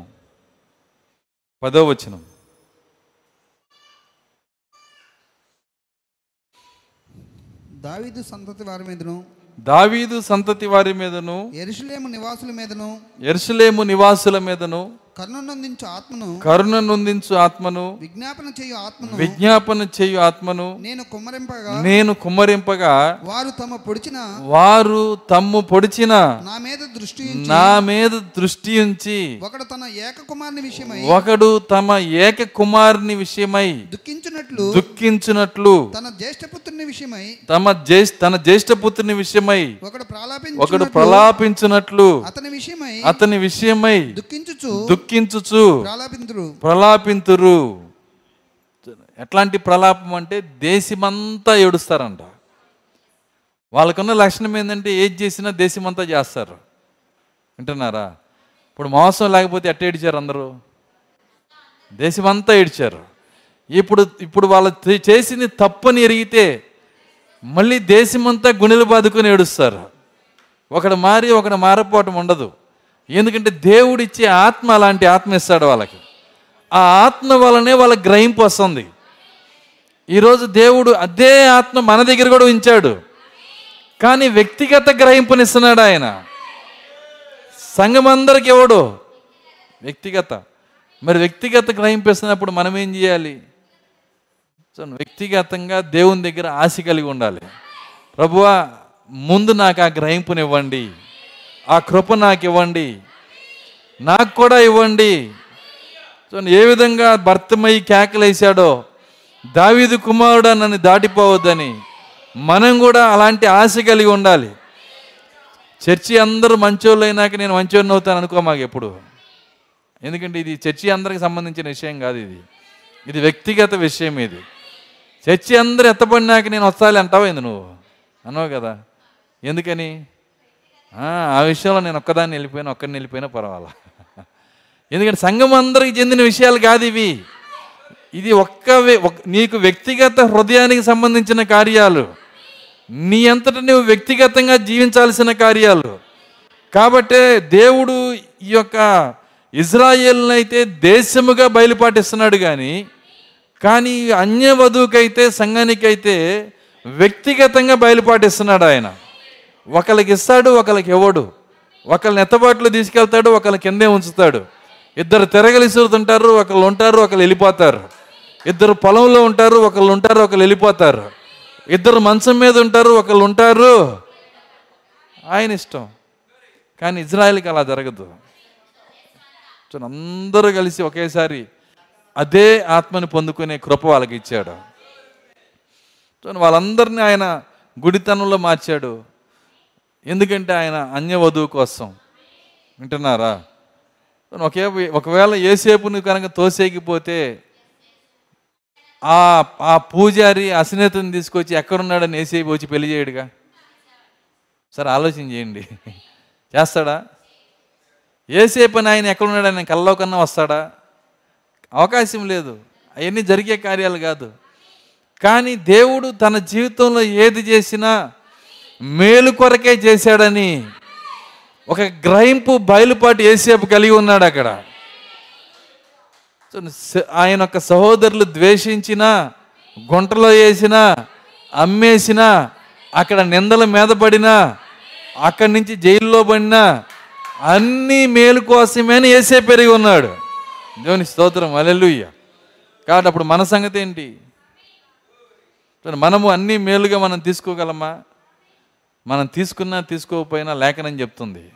Speaker 1: పదో వచనం.
Speaker 2: దావీదు సంతతి వారి మీదను
Speaker 1: దావీదు సంతతి వారి మీదను
Speaker 2: ఎరుషులేము నివాసుల మీదను
Speaker 1: ఎరుసలేము నివాసుల మీదను
Speaker 2: కర్ణనందించు ఆత్మను.
Speaker 1: కరుణ నొందించు ఆత్మను.
Speaker 2: విజ్ఞాపన చేయు ఆత్మను.
Speaker 1: విజ్ఞాపన చేయు ఆత్మను.
Speaker 2: నేను కుమ్మరింపగా.
Speaker 1: నేను కుమ్మరింపగా.
Speaker 2: వారు తమ పొడిచిన.
Speaker 1: వారు తమ్ము పొడిచిన.
Speaker 2: నా మీద దృష్టి
Speaker 1: నా మీద దృష్టి ఉంచి.
Speaker 2: ఒకడు తన ఏక కుమారుని విషయమై.
Speaker 1: ఒకడు తమ ఏక కుమారుని విషయమై.
Speaker 2: దుఃఖించినట్లు.
Speaker 1: దుఃఖించినట్లు.
Speaker 2: తన జ్యేష్ఠపుత్రుని విషయమై.
Speaker 1: తమ జ్యేష్ఠ తన జ్యేష్ఠపుత్రుని విషయమై.
Speaker 2: ఒకడు
Speaker 1: ఒకడు
Speaker 2: ప్రాలాపించు
Speaker 1: ప్రలాపించినట్లు.
Speaker 2: అతని విషయమై.
Speaker 1: అతని విషయమై.
Speaker 2: దుఃఖించుచు.
Speaker 1: దుఃఖించుచు.
Speaker 2: ప్రాలాపింతురు.
Speaker 1: ప్రలాపింతురు. ఎట్లాంటి ప్రలాపం అంటే దేశమంతా ఏడుస్తారంట. వాళ్ళకున్న లక్షణం ఏంటంటే ఏది చేసినా దేశమంతా చేస్తారు. వింటున్నారా? ఇప్పుడు మోసం లేకపోతే ఎట్ట ఏడిచారు అందరూ? దేశమంతా ఏడ్చారు. ఇప్పుడు ఇప్పుడు వాళ్ళు చేసింది తప్పని ఎరిగితే మళ్ళీ దేశమంతా గుణెలు బాదుకొని ఏడుస్తారు. ఒకడు మారి ఒకడు మారపోవటం ఉండదు. ఎందుకంటే దేవుడిచ్చే ఆత్మ అలాంటి ఆత్మ ఇస్తాడు వాళ్ళకి. ఆ ఆత్మ వలనే వాళ్ళ గ్రహింపు వస్తుంది. ఈరోజు దేవుడు అదే ఆత్మ మన దగ్గర కూడా ఉంచాడు. కానీ వ్యక్తిగత గ్రహింపునిస్తున్నాడు ఆయన. సంఘమందరికి ఎవడు? వ్యక్తిగత. మరి వ్యక్తిగత గ్రహింపు ఇస్తున్నప్పుడు మనం ఏం చేయాలి? సో వ్యక్తిగతంగా దేవుని దగ్గర ఆశ కలిగి ఉండాలి. ప్రభువా ముందు నాకు ఆ గ్రహింపునివ్వండి. ఆ కృప నాకు ఇవ్వండి నాకు కూడా ఇవ్వండి. సో ఏ విధంగా భర్తమై కేకలేశాడో దావీదు కుమారుడు నన్ను దాటిపోవద్దని మనం కూడా అలాంటి ఆశ కలిగి ఉండాలి. చర్చి అందరూ మంచోళ్ళు అయినాక నేను మంచోడిని అవుతాను అనుకో మాకు ఎప్పుడు. ఎందుకంటే ఇది చర్చి అందరికి సంబంధించిన విషయం కాదు ఇది. ఇది వ్యక్తిగత విషయం ఇది. చర్చి అందరూ ఎత్తపడినాక నేను వస్తాలి అంటావు ఏంది నువ్వు? అన్నావు కదా. ఎందుకని? ఆ, విషయంలో నేను ఒక్కదాన్ని వెళ్ళిపోయినా ఒక్కడిని వెళ్ళిపోయినా పర్వాలా. ఎందుకంటే సంఘం అందరికి చెందిన విషయాలు కాదు ఇవి. ఇది ఒక్క నీకు వ్యక్తిగత హృదయానికి సంబంధించిన కార్యాలు. నీ అంతట నువ్వు వ్యక్తిగతంగా జీవించాల్సిన కార్యాలు. కాబట్టే దేవుడు ఈ యొక్క ఇజ్రాయేల్ని అయితే దేశముగా బయలుపాటిస్తున్నాడు కానీ కానీ అన్య వధువుకైతే సంఘానికైతే వ్యక్తిగతంగా బయలుపాటిస్తున్నాడు ఆయన. ఒకరికి ఇస్తాడు ఒకరికి ఇవ్వడు. ఒకళ్ళని ఎత్తబాట్లు తీసుకెళ్తాడు ఒకళ్ళని కిందే ఉంచుతాడు. ఇద్దరు తిరగలిసురుతుంటారు ఒకళ్ళు ఉంటారు ఒకళ్ళు వెళ్ళిపోతారు. ఇద్దరు పొలంలో ఉంటారు ఒకళ్ళు ఉంటారు ఒకళ్ళు వెళ్ళిపోతారు. ఇద్దరు మంచం మీద ఉంటారు ఒకళ్ళు ఉంటారు. ఆయన ఇష్టం. కానీ ఇజ్రాయెల్కి అలా జరగదు. అందరూ కలిసి ఒకేసారి అదే ఆత్మని పొందుకునే కృప వాళ్ళకి ఇచ్చాడు. వాళ్ళందరినీ ఆయన గుడితనంలో మార్చాడు. ఎందుకంటే ఆయన అన్య వధువు కోసం. వింటున్నారా? ఒకే ఒకవేళ ఏసేపుని కనుక తోసేకిపోతే ఆ ఆ పూజారి అశ్నేతని తీసుకొచ్చి ఎక్కడున్నాడని ఏసేపు వచ్చి పెళ్ళి చేయడుగా? సరే ఆలోచన చేయండి. చేస్తాడా? ఏసేపు ఆయన ఎక్కడున్నాడని కల్లో కన్నా వస్తాడా? అవకాశం లేదు. అవన్నీ జరిగే కార్యాలు కాదు. కానీ దేవుడు తన జీవితంలో ఏది చేసినా మేలు కొరకే చేశాడని ఒక గ్రహింపు బయలుపాటు ఏసేపు కలిగి ఉన్నాడు అక్కడ. ఆయన యొక్క సహోదరులు ద్వేషించినా గుంటలో వేసినా అమ్మేసినా అక్కడ నిందల మీద పడినా అక్కడి నుంచి జైల్లో పడినా అన్ని మేలు కోసమే వేసే పెరిగి ఉన్నాడు. దేవుని స్తోత్రం. అలెలుయ్య కాబట్టి అప్పుడు మన సంగతి ఏంటి? మనము అన్ని మేలుగా మనం తీసుకోగలమా? మనం తీసుకున్నా తీసుకోకపోయినా లేఖనం చెప్తుంది.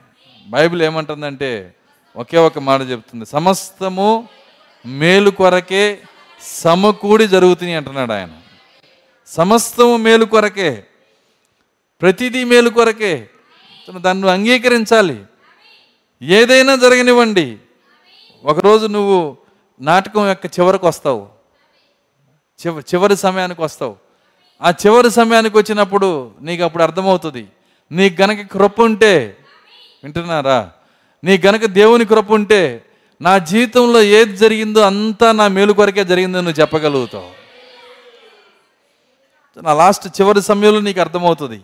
Speaker 1: బైబిల్ ఏమంటుందంటే ఒకే ఒక మాట చెప్తుంది. సమస్తము మేలు కొరకే సమకూడి జరుగుతుంది అంటున్నాడు ఆయన. సమస్తము మేలు కొరకే ప్రతిదీ మేలు కొరకే. దాన్ని అంగీకరించాలి. ఏదైనా జరగనివ్వండి. ఒకరోజు నువ్వు నాటకం యొక్క చివరికి వస్తావు. చివ చివరి సమయానికి వస్తావు. ఆ చివరి సమయానికి వచ్చినప్పుడు నీకు అప్పుడు అర్థమవుతుంది. నీకు గనక కృప ఉంటే వింటున్నారా? నీ గనక దేవుని కృప ఉంటే నా జీవితంలో ఏది జరిగిందో అంతా నా మేలు కొరకే జరిగిందని నువ్వు చెప్పగలుగుతావు. నా లాస్ట్ చివరి సమయంలో నీకు అర్థమవుతుంది.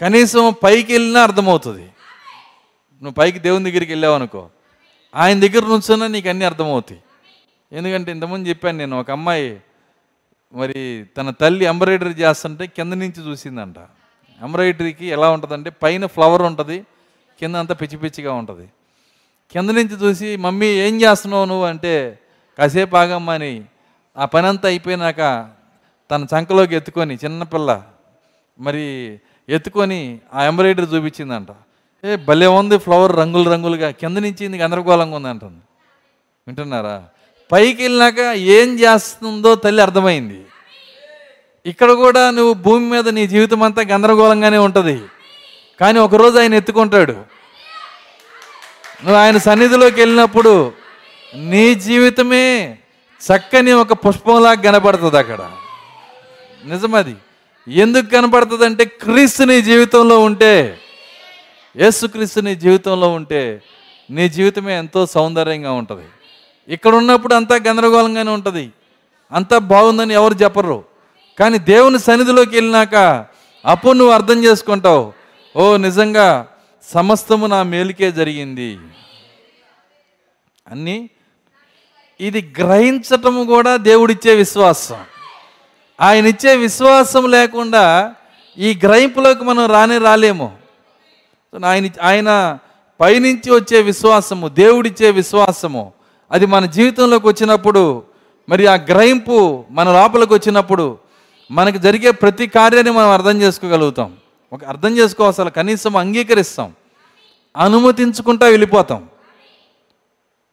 Speaker 1: కనీసం పైకి వెళ్ళినా అర్థమవుతుంది. నువ్వు పైకి దేవుని దగ్గరికి వెళ్ళావు అనుకో. ఆయన దగ్గర నుంచున్నా నీకు అన్నీ అర్థమవుతాయి. ఎందుకంటే ఇంతకుముందు చెప్పాను నేను ఒక అమ్మాయి మరి తన తల్లి ఎంబ్రాయిడరీ చేస్తుంటే కింద నుంచి చూసిందంట. ఎంబ్రాయిడరీకి ఎలా ఉంటుందంటే పైన ఫ్లవర్ ఉంటుంది కింద అంతా పిచ్చి పిచ్చిగా ఉంటుంది. కింద నుంచి చూసి మమ్మీ ఏం చేస్తున్నావు నువ్వు? అంటే కాసేపు ఆగమ్మా అని ఆ పని అంతా అయిపోయినాక తన చంకలోకి ఎత్తుకొని చిన్నపిల్ల మరి ఎత్తుకొని ఆ ఎంబ్రాయిడరీ చూపించిందంట. ఏ భలే ఉంది ఫ్లవర్ రంగులు రంగులుగా కింద నుంచి గందరగోళంగా ఉంది అంటుంది వింటున్నారా? పైకి వెళ్ళినాక ఏం చేస్తుందో తల్లి అర్థమైంది. ఇక్కడ కూడా నువ్వు భూమి మీద నీ జీవితం అంతా గందరగోళంగానే ఉంటుంది. కానీ ఒకరోజు ఆయన ఎత్తుకుంటాడు. నువ్వు ఆయన సన్నిధిలోకి వెళ్ళినప్పుడు నీ జీవితమే చక్కని ఒక పుష్పంలా కనపడుతుంది అక్కడ. నిజమది. ఎందుకు కనపడుతుంది అంటే క్రీస్తు నీ జీవితంలో ఉంటే యేసుక్రీస్తు నీ జీవితంలో ఉంటే నీ జీవితమే ఎంతో సౌందర్యంగా ఉంటుంది. ఇక్కడ ఉన్నప్పుడు అంతా గందరగోళంగానే ఉంటుంది. అంతా బాగుందని ఎవరు చెప్పరు కానీ దేవుని సన్నిధిలోకి వెళ్ళినాక అప్పుడు నువ్వు అర్థం చేసుకుంటావు ఓ నిజంగా సమస్తము నా మేలుకే జరిగింది. అన్నీ ఇది గ్రహించటము కూడా దేవుడిచ్చే విశ్వాసం. ఆయన ఇచ్చే విశ్వాసం లేకుండా ఈ గ్రహింపులోకి మనం రానే రాలేము. ఆయన ఆయన పైనుంచి వచ్చే విశ్వాసము దేవుడిచ్చే విశ్వాసము అది మన జీవితంలోకి వచ్చినప్పుడు మరి ఆ గ్రహింపు మన లోపలికి వచ్చినప్పుడు మనకు జరిగే ప్రతి కార్యాన్ని మనం అర్థం చేసుకోగలుగుతాం. ఒక అర్థం చేసుకో అసలు కనీసం అంగీకరిస్తాం. అనుమతించుకుంటా వెళ్ళిపోతాం.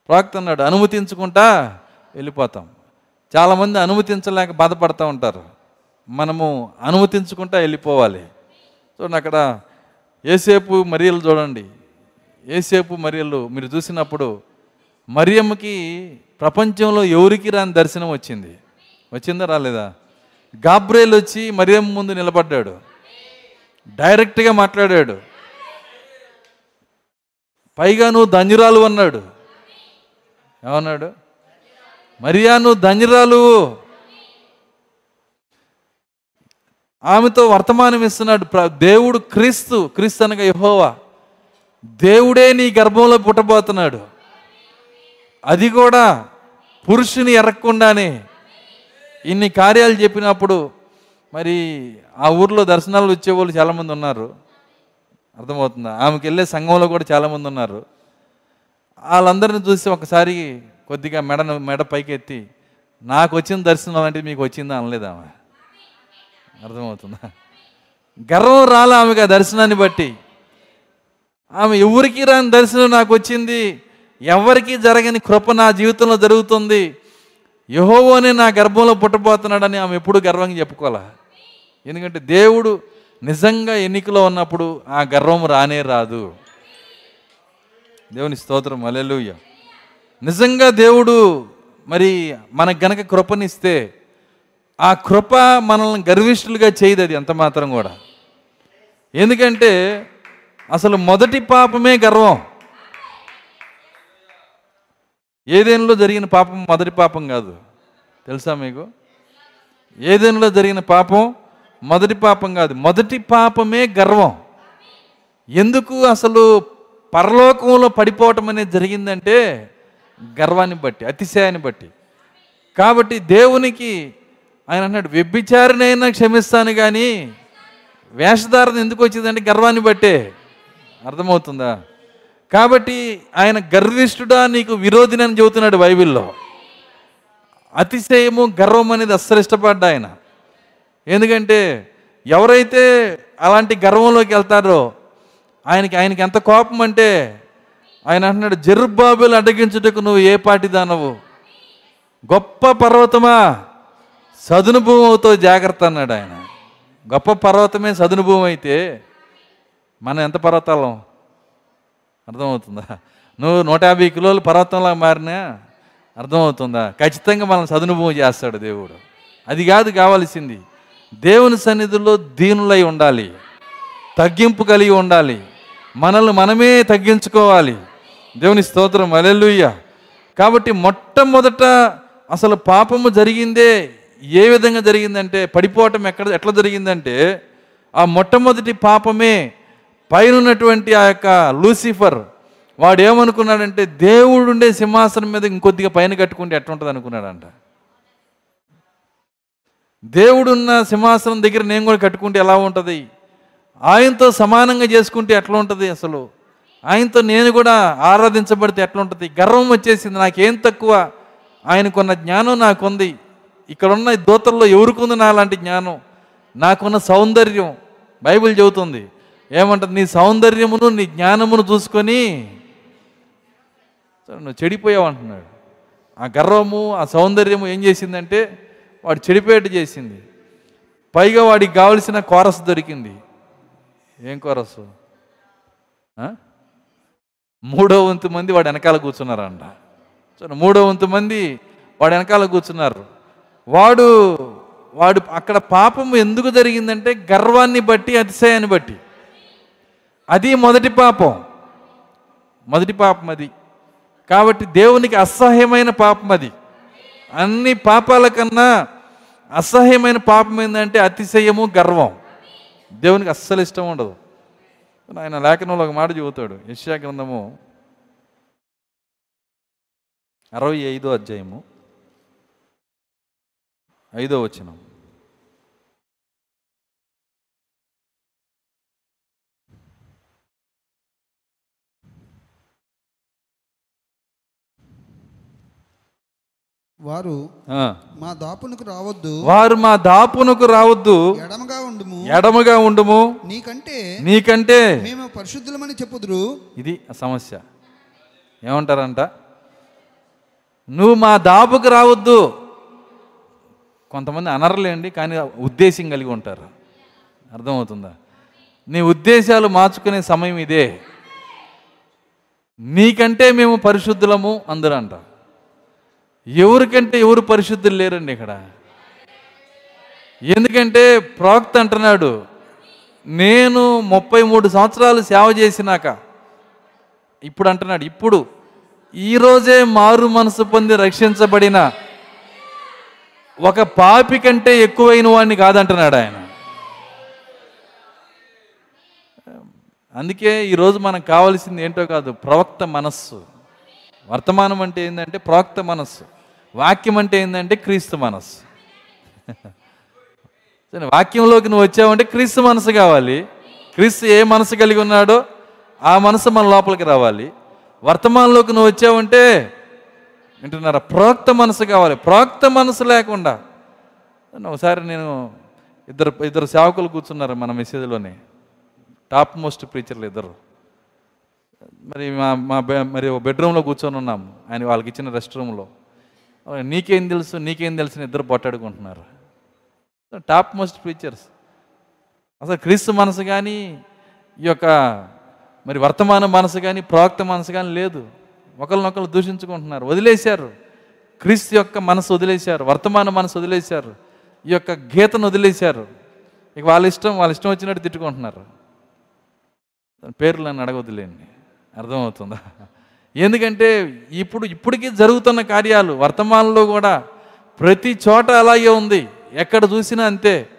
Speaker 1: ప్రాక్త అన్నాడు అనుమతించుకుంటా వెళ్ళిపోతాం. చాలామంది అనుమతించలేక బాధపడుతూ ఉంటారు. మనము అనుమతించుకుంటా వెళ్ళిపోవాలి. చూడండి అక్కడ ఏసేపు మరియలు చూడండి. ఏసేపు మరియలు మీరు చూసినప్పుడు మరియమ్మకి ప్రపంచంలో ఎవరికి రాని దర్శనం వచ్చింది? వచ్చిందా రాలేదా? గాబ్రేల్ వచ్చి మరియమ్మ ముందు నిలబడ్డాడు. డైరెక్ట్గా మాట్లాడాడు. పైగా నువ్వు ధన్యురాలు అన్నాడు. ఏమన్నాడు? మరియా నువ్వు ధన్యురాలు. ఆమెతో వర్తమానం ఇస్తున్నాడు ప్ర- దేవుడు క్రీస్తు క్రీస్తు అనగా యహోవా. దేవుడే నీ గర్భంలో పుట్టబోతున్నాడు. అది కూడా పురుషుని ఎరక్కుండానే. ఇన్ని కార్యాలు చెప్పినప్పుడు మరి ఆ ఊర్లో దర్శనాలు వచ్చేవాళ్ళు చాలామంది ఉన్నారు. అర్థమవుతుందా? ఆమెకి వెళ్ళే సంఘంలో కూడా చాలామంది ఉన్నారు. వాళ్ళందరిని చూసి ఒకసారి కొద్దిగా మెడ మెడ పైకి ఎత్తి నాకు వచ్చిన దర్శనం అలాంటిది మీకు వచ్చిందా? అనలేదు ఆమె. అర్థమవుతుందా? గర్వం రాలే ఆమెకు ఆ దర్శనాన్ని బట్టి. ఆమె ఎవరికి రాని దర్శనం నాకు వచ్చింది? ఎవరికి జరగని కృప నా జీవితంలో జరుగుతుంది. యహోవోనే నా గర్భంలో పుట్టబోతున్నాడని ఆమె ఎప్పుడు గర్వంగా చెప్పుకోలే ఎందుకంటే దేవుడు నిజంగా ఎన్నికలో ఉన్నప్పుడు ఆ గర్వం రానే రాదు. దేవుని స్తోత్రం. అలెలుయ్య నిజంగా దేవుడు మరి మనకు గనక కృపనిస్తే ఆ కృప మనల్ని గర్విష్ఠులుగా చేయదు అది ఎంత మాత్రం కూడా. ఎందుకంటే అసలు మొదటి పాపమే గర్వం. ఏదేనిలో జరిగిన పాపం మొదటి పాపం కాదు. తెలుసా మీకు? ఏదేనిలో జరిగిన పాపం మొదటి పాపం కాదు. మొదటి పాపమే గర్వం. ఎందుకు అసలు పరలోకంలో పడిపోవటం అనేది జరిగిందంటే గర్వాన్ని బట్టి అతిశయాన్ని బట్టి. కాబట్టి దేవునికి ఆయన అన్నాడు వ్యభిచారినైనా క్షమిస్తాను కానీ వేషధారణ ఎందుకు వచ్చిందంటే గర్వాన్ని బట్టే. అర్థమవుతుందా? కాబట్టి ఆయన గర్విష్ఠుడా నీకు విరోధిని అని చెబుతున్నాడు బైబిల్లో. అతిశయము గర్వం అనేది అస్సలు ఇష్టపడ్డా ఆయన. ఎందుకంటే ఎవరైతే అలాంటి గర్వంలోకి వెళ్తారో ఆయనకి ఆయనకి ఎంత కోపం అంటే ఆయన అంటున్నాడు జరుబాబులు అడ్డగించుటకు నువ్వు ఏ పాటి దానవు గొప్ప పర్వతమా సదును భూమి అవుతావు జాగ్రత్త అన్నాడు ఆయన. గొప్ప పర్వతమే సదును భూమి అయితే మనం ఎంత పర్వతాలం? అర్థమవుతుందా? నువ్వు నూట యాభై కిలోలు పర్వతంలా మారినా అర్థమవుతుందా? ఖచ్చితంగా మనం సదునుభవం చేస్తాడు దేవుడు. అది కాదు కావాల్సింది. దేవుని సన్నిధిలో దీనులై ఉండాలి. తగ్గింపు కలిగి ఉండాలి. మనల్ని మనమే తగ్గించుకోవాలి. దేవుని స్తోత్రం. అలెలుయ్య కాబట్టి మొట్టమొదట అసలు పాపము జరిగిందే ఏ విధంగా జరిగిందంటే పడిపోవటం ఎక్కడ ఎట్లా జరిగిందంటే ఆ మొట్టమొదటి పాపమే పైన ఉన్నటువంటి ఆ యొక్క లూసిఫర్ వాడు ఏమనుకున్నాడంటే దేవుడు ఉండే సింహాసనం మీద ఇంకొద్దిగా పైన కట్టుకుంటే ఎట్లుంటుంది అనుకున్నాడంట దేవుడున్న సింహాసనం దగ్గర నేను కూడా కట్టుకుంటే ఎలా ఉంటుంది? ఆయనతో సమానంగా చేసుకుంటే ఎట్లా ఉంటుంది అసలు? ఆయనతో నేను కూడా ఆరాధించబడితే ఎట్లా ఉంటుంది గర్వం వచ్చేసింది నాకేం తక్కువ? ఆయనకున్న జ్ఞానం నాకుంది. ఇక్కడున్న ఉన్న దూతల్లో ఎవరికుంది నా లాంటి జ్ఞానం? నాకున్న సౌందర్యం బైబిల్ చెబుతుంది. ఏమంటుంది? నీ సౌందర్యమును నీ జ్ఞానమును చూసుకొని నువ్వు చెడిపోయావు అంటున్నాడు. ఆ గర్వము ఆ సౌందర్యము ఏం చేసిందంటే వాడు చెడిపోయేట్టు చేసింది. పైగా వాడికి కావలసిన కోరస్ దొరికింది. ఏం కోరస్? మూడో వంతు మంది వాడు వెనకాల కూర్చున్నారంట. సరే మూడో వంతు మంది వాడు వెనకాల కూర్చున్నారు. వాడు వాడు అక్కడ పాపం ఎందుకు జరిగిందంటే గర్వాన్ని బట్టి అతిశయాన్ని బట్టి. అది మొదటి పాపం. మొదటి పాపం అది. కాబట్టి దేవునికి అసహ్యమైన పాపం అది. అన్ని పాపాల కన్నా అసహ్యమైన పాపం ఏంటంటే అతిశయము గర్వం. దేవునికి అస్సలు ఇష్టం ఉండదు. ఆయన లేఖనంలో ఒక మాట చెబుతాడు. యశ్యా గ్రంథము అరవై ఐదో అధ్యాయము ఐదో వచనం.
Speaker 2: వారు. మా దాపునకు రావద్దు.
Speaker 1: వారు మా దాపునకు రావద్దు.
Speaker 2: ఎడమగా ఉండుము.
Speaker 1: ఎడమగా ఉండుము.
Speaker 2: నీకంటే
Speaker 1: నీకంటే
Speaker 2: మేము పరిశుద్ధులమని చెప్పుదురు.
Speaker 1: ఇది సమస్య. ఏమంటారంట? నువ్వు మా దాపుకు రావద్దు. కొంతమంది అనర్లేండి కానీ ఉద్దేశం కలిగి ఉంటారు. అర్థమవుతుందా? నీ ఉద్దేశాలు మార్చుకునే సమయం ఇదే. నీకంటే మేము పరిశుద్ధులము అందరంట. ఎవరికంటే ఎవరు పరిశుద్ధులు లేరండి ఇక్కడ? ఎందుకంటే ప్రవక్త అంటున్నాడు నేను ముప్పై మూడు సంవత్సరాలు సేవ చేసినాక ఇప్పుడు అంటున్నాడు ఇప్పుడు ఈరోజే మారు మనసు పొంది రక్షించబడిన ఒక పాపి కంటే ఎక్కువైన వాడిని కాదంటున్నాడు ఆయన. అందుకే ఈరోజు మనకు కావాల్సింది ఏంటో కాదు ప్రవక్త మనస్సు. వర్తమానం అంటే ఏంటంటే ప్రోక్త మనస్సు. వాక్యం అంటే ఏంటంటే క్రీస్తు మనస్సు. సరే, వాక్యంలోకి నువ్వు వచ్చావంటే క్రీస్తు మనసు కావాలి. క్రీస్తు ఏ మనసు కలిగి ఉన్నాడో ఆ మనసు మన లోపలికి రావాలి. వర్తమానంలోకి నువ్వు వచ్చావంటే వింటున్నారా? ప్రోక్త మనసు కావాలి. ప్రోక్త మనసు లేకుండా. ఒకసారి నేను ఇద్దరు ఇద్దరు సేవకులు కూర్చున్నారు మన మెసేజ్లోనే. టాప్ మోస్ట్ ప్రీచర్లు ఇద్దరు. మరి మా మా బె- మరి ఓ బెడ్రూమ్లో కూర్చొని ఉన్నాము ఆయన వాళ్ళకి ఇచ్చిన రెస్ట్ రూమ్లో నీకేం తెలుసు నీకేం తెలుసు ఇద్దరు పొట్టాడుకుంటున్నారు టాప్ మోస్ట్ ఫీచర్స్ అసలు క్రీస్తు మనసు కానీ ఈ యొక్క మరి వర్తమాన మనసు కానీ ప్రవక్త మనసు కానీ లేదు. ఒకరినొకరు దూషించుకుంటున్నారు. వదిలేశారు. క్రీస్తు యొక్క మనసు వదిలేశారు. వర్తమాన మనసు వదిలేశారు. ఈ యొక్క గీతను వదిలేశారు. ఇక వాళ్ళ ఇష్టం వాళ్ళ ఇష్టం వచ్చినట్టు తిట్టుకుంటున్నారు. దాని పేర్లు నన్ను అడగవద్దులేండి అర్థమవుతుందా? ఎందుకంటే ఇప్పుడు ఇప్పటికీ జరుగుతున్న కార్యాలు వర్తమానంలో కూడా ప్రతి చోట అలాగే ఉంది. ఎక్కడ చూసినా అంతే.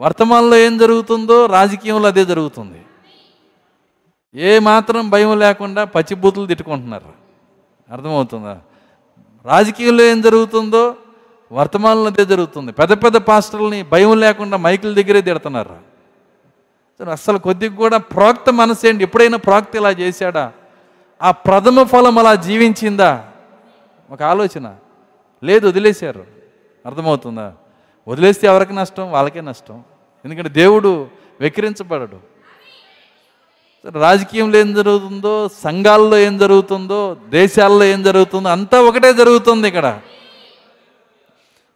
Speaker 1: వర్తమానంలో ఏం జరుగుతుందో రాజకీయంలో అదే జరుగుతుంది. ఏ మాత్రం భయం లేకుండా పచ్చిబూతులు తిట్టుకుంటున్నారు. అర్థమవుతుందా? రాజకీయంలో ఏం జరుగుతుందో వర్తమానంలో అదే జరుగుతుంది. పెద్ద పెద్ద పాస్టర్లని భయం లేకుండా మైకుల దగ్గరే తిడుతున్నారు. అసలు కొద్దిగా కూడా ప్రోక్త మనసు ఏంటి? ఎప్పుడైనా ప్రోక్త ఇలా చేశాడా? ఆ ప్రథమ ఫలం అలా జీవించిందా? ఒక ఆలోచన. లేదు వదిలేశారు. అర్థమవుతుందా? వదిలేస్తే ఎవరికి నష్టం? వాళ్ళకే నష్టం. ఎందుకంటే దేవుడు వెక్కిరించబడడు. రాజకీయంలో ఏం జరుగుతుందో సంఘాల్లో ఏం జరుగుతుందో దేశాల్లో ఏం జరుగుతుందో అంతా ఒకటే జరుగుతుంది ఇక్కడ.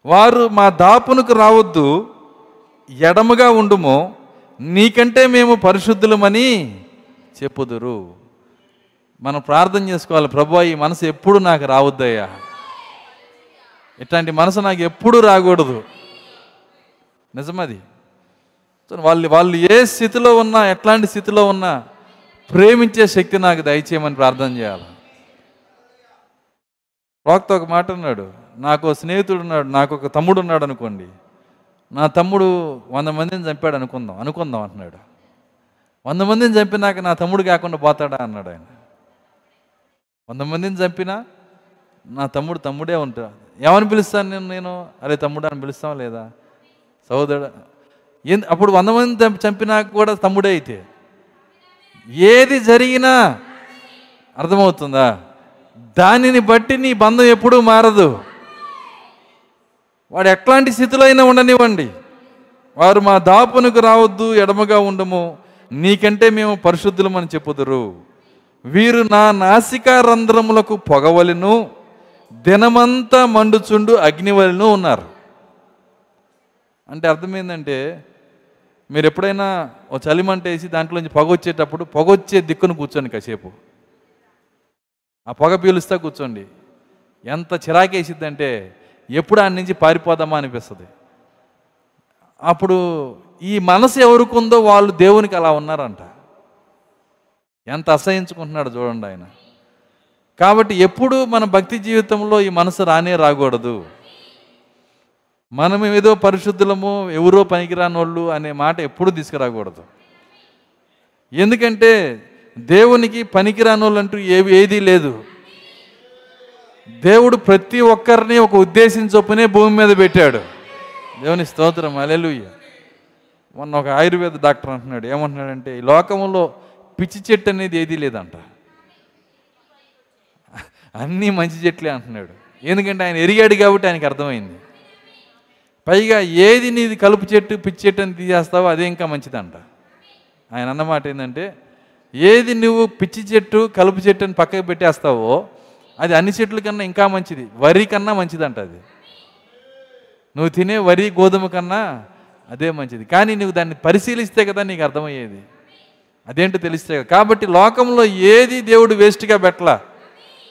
Speaker 1: వారు మా దాపునకు రావద్దు ఎడమగా ఉండుమో నీకంటే మేము పరిశుద్ధులమని చెప్పుదురు. మనం ప్రార్థన చేసుకోవాలి ప్రభు ఈ మనసు ఎప్పుడు నాకు రావద్దయ్యా. ఇట్లాంటి మనసు నాకు ఎప్పుడు రాకూడదు. నిజమది వాళ్ళు వాళ్ళు ఏ స్థితిలో ఉన్నా ఎట్లాంటి స్థితిలో ఉన్నా ప్రేమించే శక్తి నాకు దయచేయమని ప్రార్థన చేయాలి. ప్రవక్త ఒక మాట అన్నాడు నాకు స్నేహితుడు ఉన్నాడు నాకు ఒక తమ్ముడు ఉన్నాడు అనుకోండి. నా తమ్ముడు వంద మందిని చంపాడు అనుకుందాం అనుకుందాం అంటున్నాడు. వంద మందిని చంపినాక నా తమ్ముడు కాకుండా పోతాడా అన్నాడు ఆయన. వంద మందిని చంపినా నా తమ్ముడు తమ్ముడే ఉంటాడు ఏమని పిలుస్తాను నేను నేను? అరే తమ్ముడు అని పిలుస్తాం లేదా? సహోదరుడు. ఏం అప్పుడు వంద మంది చంపి- చంపినా కూడా తమ్ముడే అయితే. ఏది జరిగినా అర్థమవుతుందా? దానిని బట్టి నీ బంధం ఎప్పుడూ మారదు. వాడు ఎట్లాంటి స్థితిలో అయినా ఉండనివ్వండి. వారు మా దాపునకు రావద్దు ఎడమగా ఉండము. నీకంటే మేము పరిశుద్ధులమని చెప్పుదురు. వీరు నా నాసికా రంధ్రములకు పొగవలను దినమంతా మండుచుండు అగ్నివలను ఉన్నారు. అంటే అర్థమైందంటే మీరు ఎప్పుడైనా ఓ చలిమంట వేసి దాంట్లోంచి పొగ వచ్చేటప్పుడు పొగ వచ్చే దిక్కును కూర్చోండి కాసేపు. ఆ పొగ పీలుస్తా కూర్చోండి. ఎంత చిరాకేసిద్దంటే ఎప్పుడు ఆయన నుంచి పారిపోదామా అనిపిస్తుంది. అప్పుడు ఈ మనసు ఎవరికుందో వాళ్ళు దేవునికి అలా ఉన్నారంట. ఎంత అసహించుకుంటున్నాడు చూడండి ఆయన. కాబట్టి ఎప్పుడు మన భక్తి జీవితంలో ఈ మనసు రానే రాకూడదు. మనం ఏదో పరిశుద్ధులము ఎవరో పనికిరానోళ్ళు అనే మాట ఎప్పుడు తీసుకురాకూడదు. ఎందుకంటే దేవునికి పనికిరానోళ్ళు అంటూ ఏవి ఏదీ లేదు. దేవుడు ప్రతి ఒక్కరిని ఒక ఉద్దేశం చొప్పునే భూమి మీద పెట్టాడు. దేవుని స్తోత్రం అలెలుయ్య మొన్న ఒక ఆయుర్వేద డాక్టర్ అంటున్నాడు ఏమంటున్నాడంటే ఈ లోకంలో పిచ్చి చెట్టు అనేది ఏదీ లేదంట. అన్నీ మంచి చెట్లే అంటున్నాడు. ఎందుకంటే ఆయన ఎరిగాడు కాబట్టి ఆయనకి అర్థమైంది. పైగా ఏది నీది కలుపు చెట్టు పిచ్చి చెట్టు అని తీసేస్తావో అదే ఇంకా మంచిదంట. ఆయన అన్నమాట ఏంటంటే ఏది నువ్వు పిచ్చి చెట్టు కలుపు చెట్టు అని పక్కకు పెట్టేస్తావో అది అన్ని చెట్ల కన్నా ఇంకా మంచిది. వరి కన్నా మంచిదంట అది. నువ్వు తినే వరి గోధుమ కన్నా అదే మంచిది. కానీ నువ్వు దాన్ని పరిశీలిస్తే కదా నీకు అర్థమయ్యేది. అదేంటో తెలిస్తే కదా. కాబట్టి లోకంలో ఏది దేవుడు వేస్ట్గా పెట్టలా?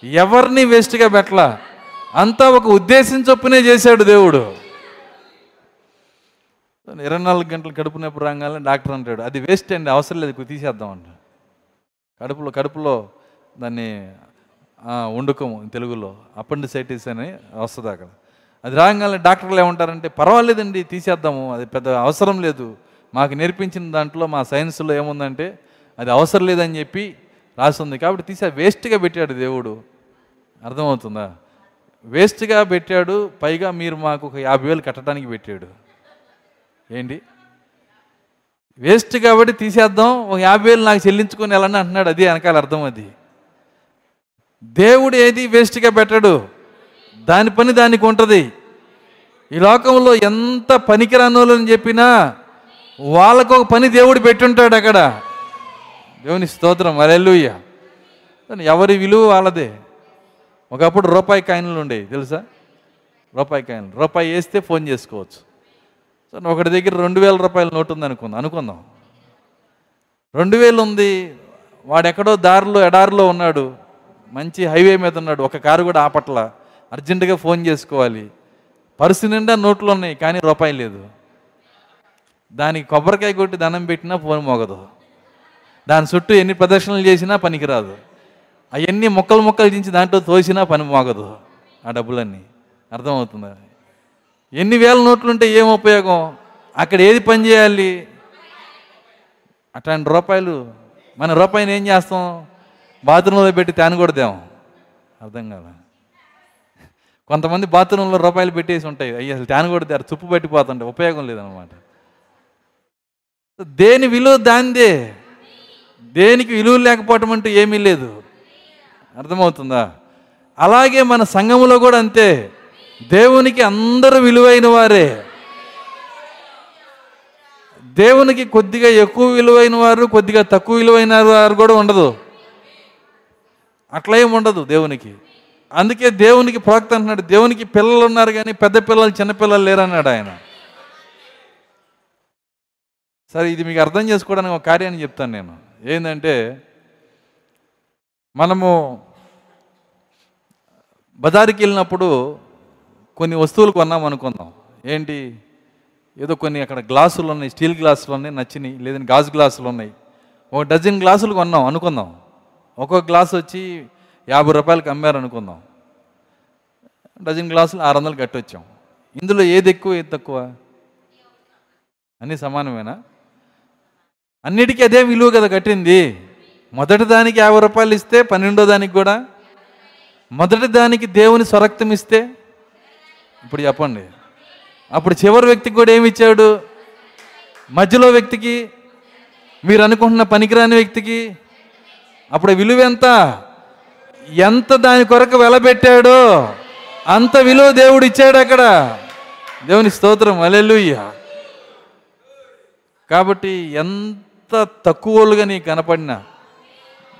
Speaker 1: ఎవరిని వేస్ట్గా పెట్టలా? అంతా ఒక ఉద్దేశం చొప్పునే చేశాడు దేవుడు. ఇరవై నాలుగు గంటలు కడుపు నొప్పి రాగానే డాక్టర్ అంటాడు అది వేస్ట్ అండి అవసరం లేదు తీసేద్దాం అంట కడుపులో కడుపులో దాన్ని వండుకోము తెలుగులో. అపెండిసైటిస్ అని వస్తుంది అక్కడ. అది రాగానే డాక్టర్లు ఏమంటారంటే పర్వాలేదండి తీసేద్దాము అది పెద్ద అవసరం లేదు. మాకు నేర్పించిన దాంట్లో మా సైన్స్లో ఏముందంటే అది అవసరం లేదని చెప్పి రాస్తుంది. కాబట్టి తీసే వేస్ట్గా పెట్టాడు దేవుడు. అర్థమవుతుందా? వేస్ట్గా పెట్టాడు పైగా మీరు మాకు ఒక యాభై వేలు కట్టడానికి పెట్టాడు. ఏంటి? వేస్ట్ కాబట్టి తీసేద్దాం ఒక యాభై వేలు నాకు చెల్లించుకొని వెళ్ళండి అంటున్నాడు. అది వెనకాల అర్థం అది. దేవుడు ఏది వేస్ట్గా పెట్టడు? దాని పని దానికి ఉంటుంది. ఈ లోకంలో ఎంత పనికిరానోళ్ళని చెప్పినా వాళ్ళకు ఒక పని దేవుడు పెట్టుంటాడు అక్కడ. దేవుని స్తోత్రం. అరెల్లుయ్య ఎవరి విలువ వాళ్ళదే. ఒకప్పుడు రూపాయి కాయిన్లు ఉండేవి తెలుసా? రూపాయి కాయిన్లు. రూపాయి వేస్తే ఫోన్ చేసుకోవచ్చు. సో ఒకటి దగ్గర రెండు వేల రూపాయల నోటు ఉంది అనుకుందాం అనుకుందాం. రెండు వేలు ఉంది. వాడెక్కడో దారిలో ఎడారిలో ఉన్నాడు. మంచి హైవే మీద ఉన్నాడు. ఒక కారు కూడా ఆపట్ల. అర్జెంటుగా ఫోన్ చేసుకోవాలి. పర్సు నిండా నోట్లు ఉన్నాయి కానీ రూపాయి లేదు. దానికి కొబ్బరికాయ కొట్టి దండం పెట్టినా ఫోన్ మోగదు. దాని చుట్టూ ఎన్ని ప్రదర్శనలు చేసినా పనికిరాదు. అవన్నీ మొక్కలు మొక్కలు దించి దాంట్లో తోసినా పని మోగదు ఆ డబ్బులన్నీ. అర్థమవుతుందా? ఎన్ని వేల నోట్లు ఉంటే ఏం ఉపయోగం? అక్కడ ఏది పని చేయాలి? అట్లాంటి రూపాయలు. మన రూపాయిని ఏం చేస్తాం? బాత్రూంలో పెట్టి తేనకూడదేమో అర్థం కదా కొంతమంది బాత్రూంలో రూపాయలు పెట్టేసి ఉంటాయి. అయ్యి అసలు కూడా దారు తుప్పు పెట్టిపోతుంటే ఉపయోగం లేదనమాట దేని విలువ దాందే దేనికి విలువ లేకపోవటం అంటూ ఏమీ లేదు. అర్థమవుతుందా? అలాగే మన సంఘములో కూడా అంతే. దేవునికి అందరూ విలువైన వారే. దేవునికి కొద్దిగా ఎక్కువ విలువైన వారు కొద్దిగా తక్కువ విలువైన వారు కూడా ఉండదు. అట్లా ఏం ఉండదు దేవునికి. అందుకే దేవునికి ప్రవక్త అంటున్నాడు దేవునికి పిల్లలు ఉన్నారు కానీ పెద్ద పిల్లలు చిన్నపిల్లలు లేరన్నాడు ఆయన. సరే ఇది మీకు అర్థం చేసుకోవడానికి ఒక కార్యాన్ని చెప్తాను నేను. ఏంటంటే మనము బజారుకి వెళ్ళినప్పుడు కొన్ని వస్తువులు కొన్నాం అనుకుందాం. ఏంటి? ఏదో కొన్ని అక్కడ గ్లాసులు ఉన్నాయి స్టీల్ గ్లాసులు ఉన్నాయి నచ్చినాయి లేదంటే గాజు గ్లాసులు ఉన్నాయి. ఒక డజన్ గ్లాసులు కొన్నాం అనుకుందాం. ఒక్కొక్క గ్లాస్ వచ్చి యాభై రూపాయలకి అమ్మారు అనుకుందాం డజన్ గ్లాసులు ఆరు వందలు కట్టొచ్చాం. ఇందులో ఏది ఎక్కువ ఏది తక్కువ? అన్నీ సమానమేనా? అన్నిటికీ అదే విలువ కదా కట్టింది. మొదటి దానికి యాభై రూపాయలు ఇస్తే పన్నెండో దానికి కూడా? మొదటి దానికి దేవుని స్వరక్తం ఇస్తే? ఇప్పుడు చెప్పండి. అప్పుడు చివరి వ్యక్తికి కూడా ఏమి ఇచ్చాడు? మధ్యలో వ్యక్తికి మీరు అనుకుంటున్న పనికిరాని వ్యక్తికి అప్పుడు విలువ ఎంత? ఎంత దాని కొరకు వెలబెట్టాడో అంత విలువ దేవుడు ఇచ్చాడు అక్కడ. దేవుని స్తోత్రం అలెలుయ్య కాబట్టి ఎంత తక్కువలుగా నీకు కనపడినా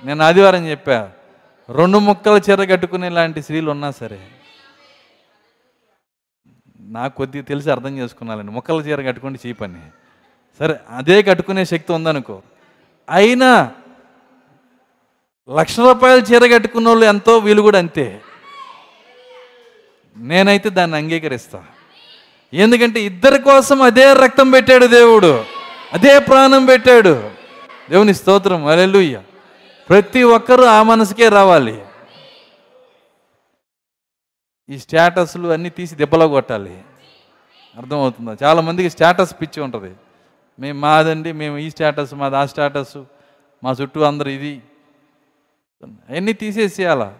Speaker 1: నేను ఆదివారం చెప్పా రెండు ముక్కల చీర కట్టుకునే లాంటి స్త్రీలు ఉన్నా సరే నాకు కొద్దిగా తెలిసి అర్థం చేసుకున్నానండి ముక్కల చీర కట్టుకుంటే చీ పని. సరే అదే కట్టుకునే శక్తి ఉందనుకో. అయినా లక్ష రూపాయలు చీర కట్టుకున్న వాళ్ళు ఎంతో వీలు కూడా అంతే. నేనైతే దాన్ని అంగీకరిస్తా. ఎందుకంటే ఇద్దరి కోసం అదే రక్తం పెట్టాడు దేవుడు. అదే ప్రాణం పెట్టాడు. దేవుని స్తోత్రం. అలెలుయ్య ప్రతి ఒక్కరూ ఆ మనసుకే రావాలి. ఈ స్టేటస్లు అన్నీ తీసి దెబ్బలో కొట్టాలి. అర్థమవుతుందా? చాలామందికి స్టేటస్ పిచ్చి ఉంటుంది. మేము మాదండి మేము ఈ స్టేటస్ మాది ఆ స్టేటస్ మా చుట్టూ అందరు ఇది. అవన్నీ తీసేసేయాల?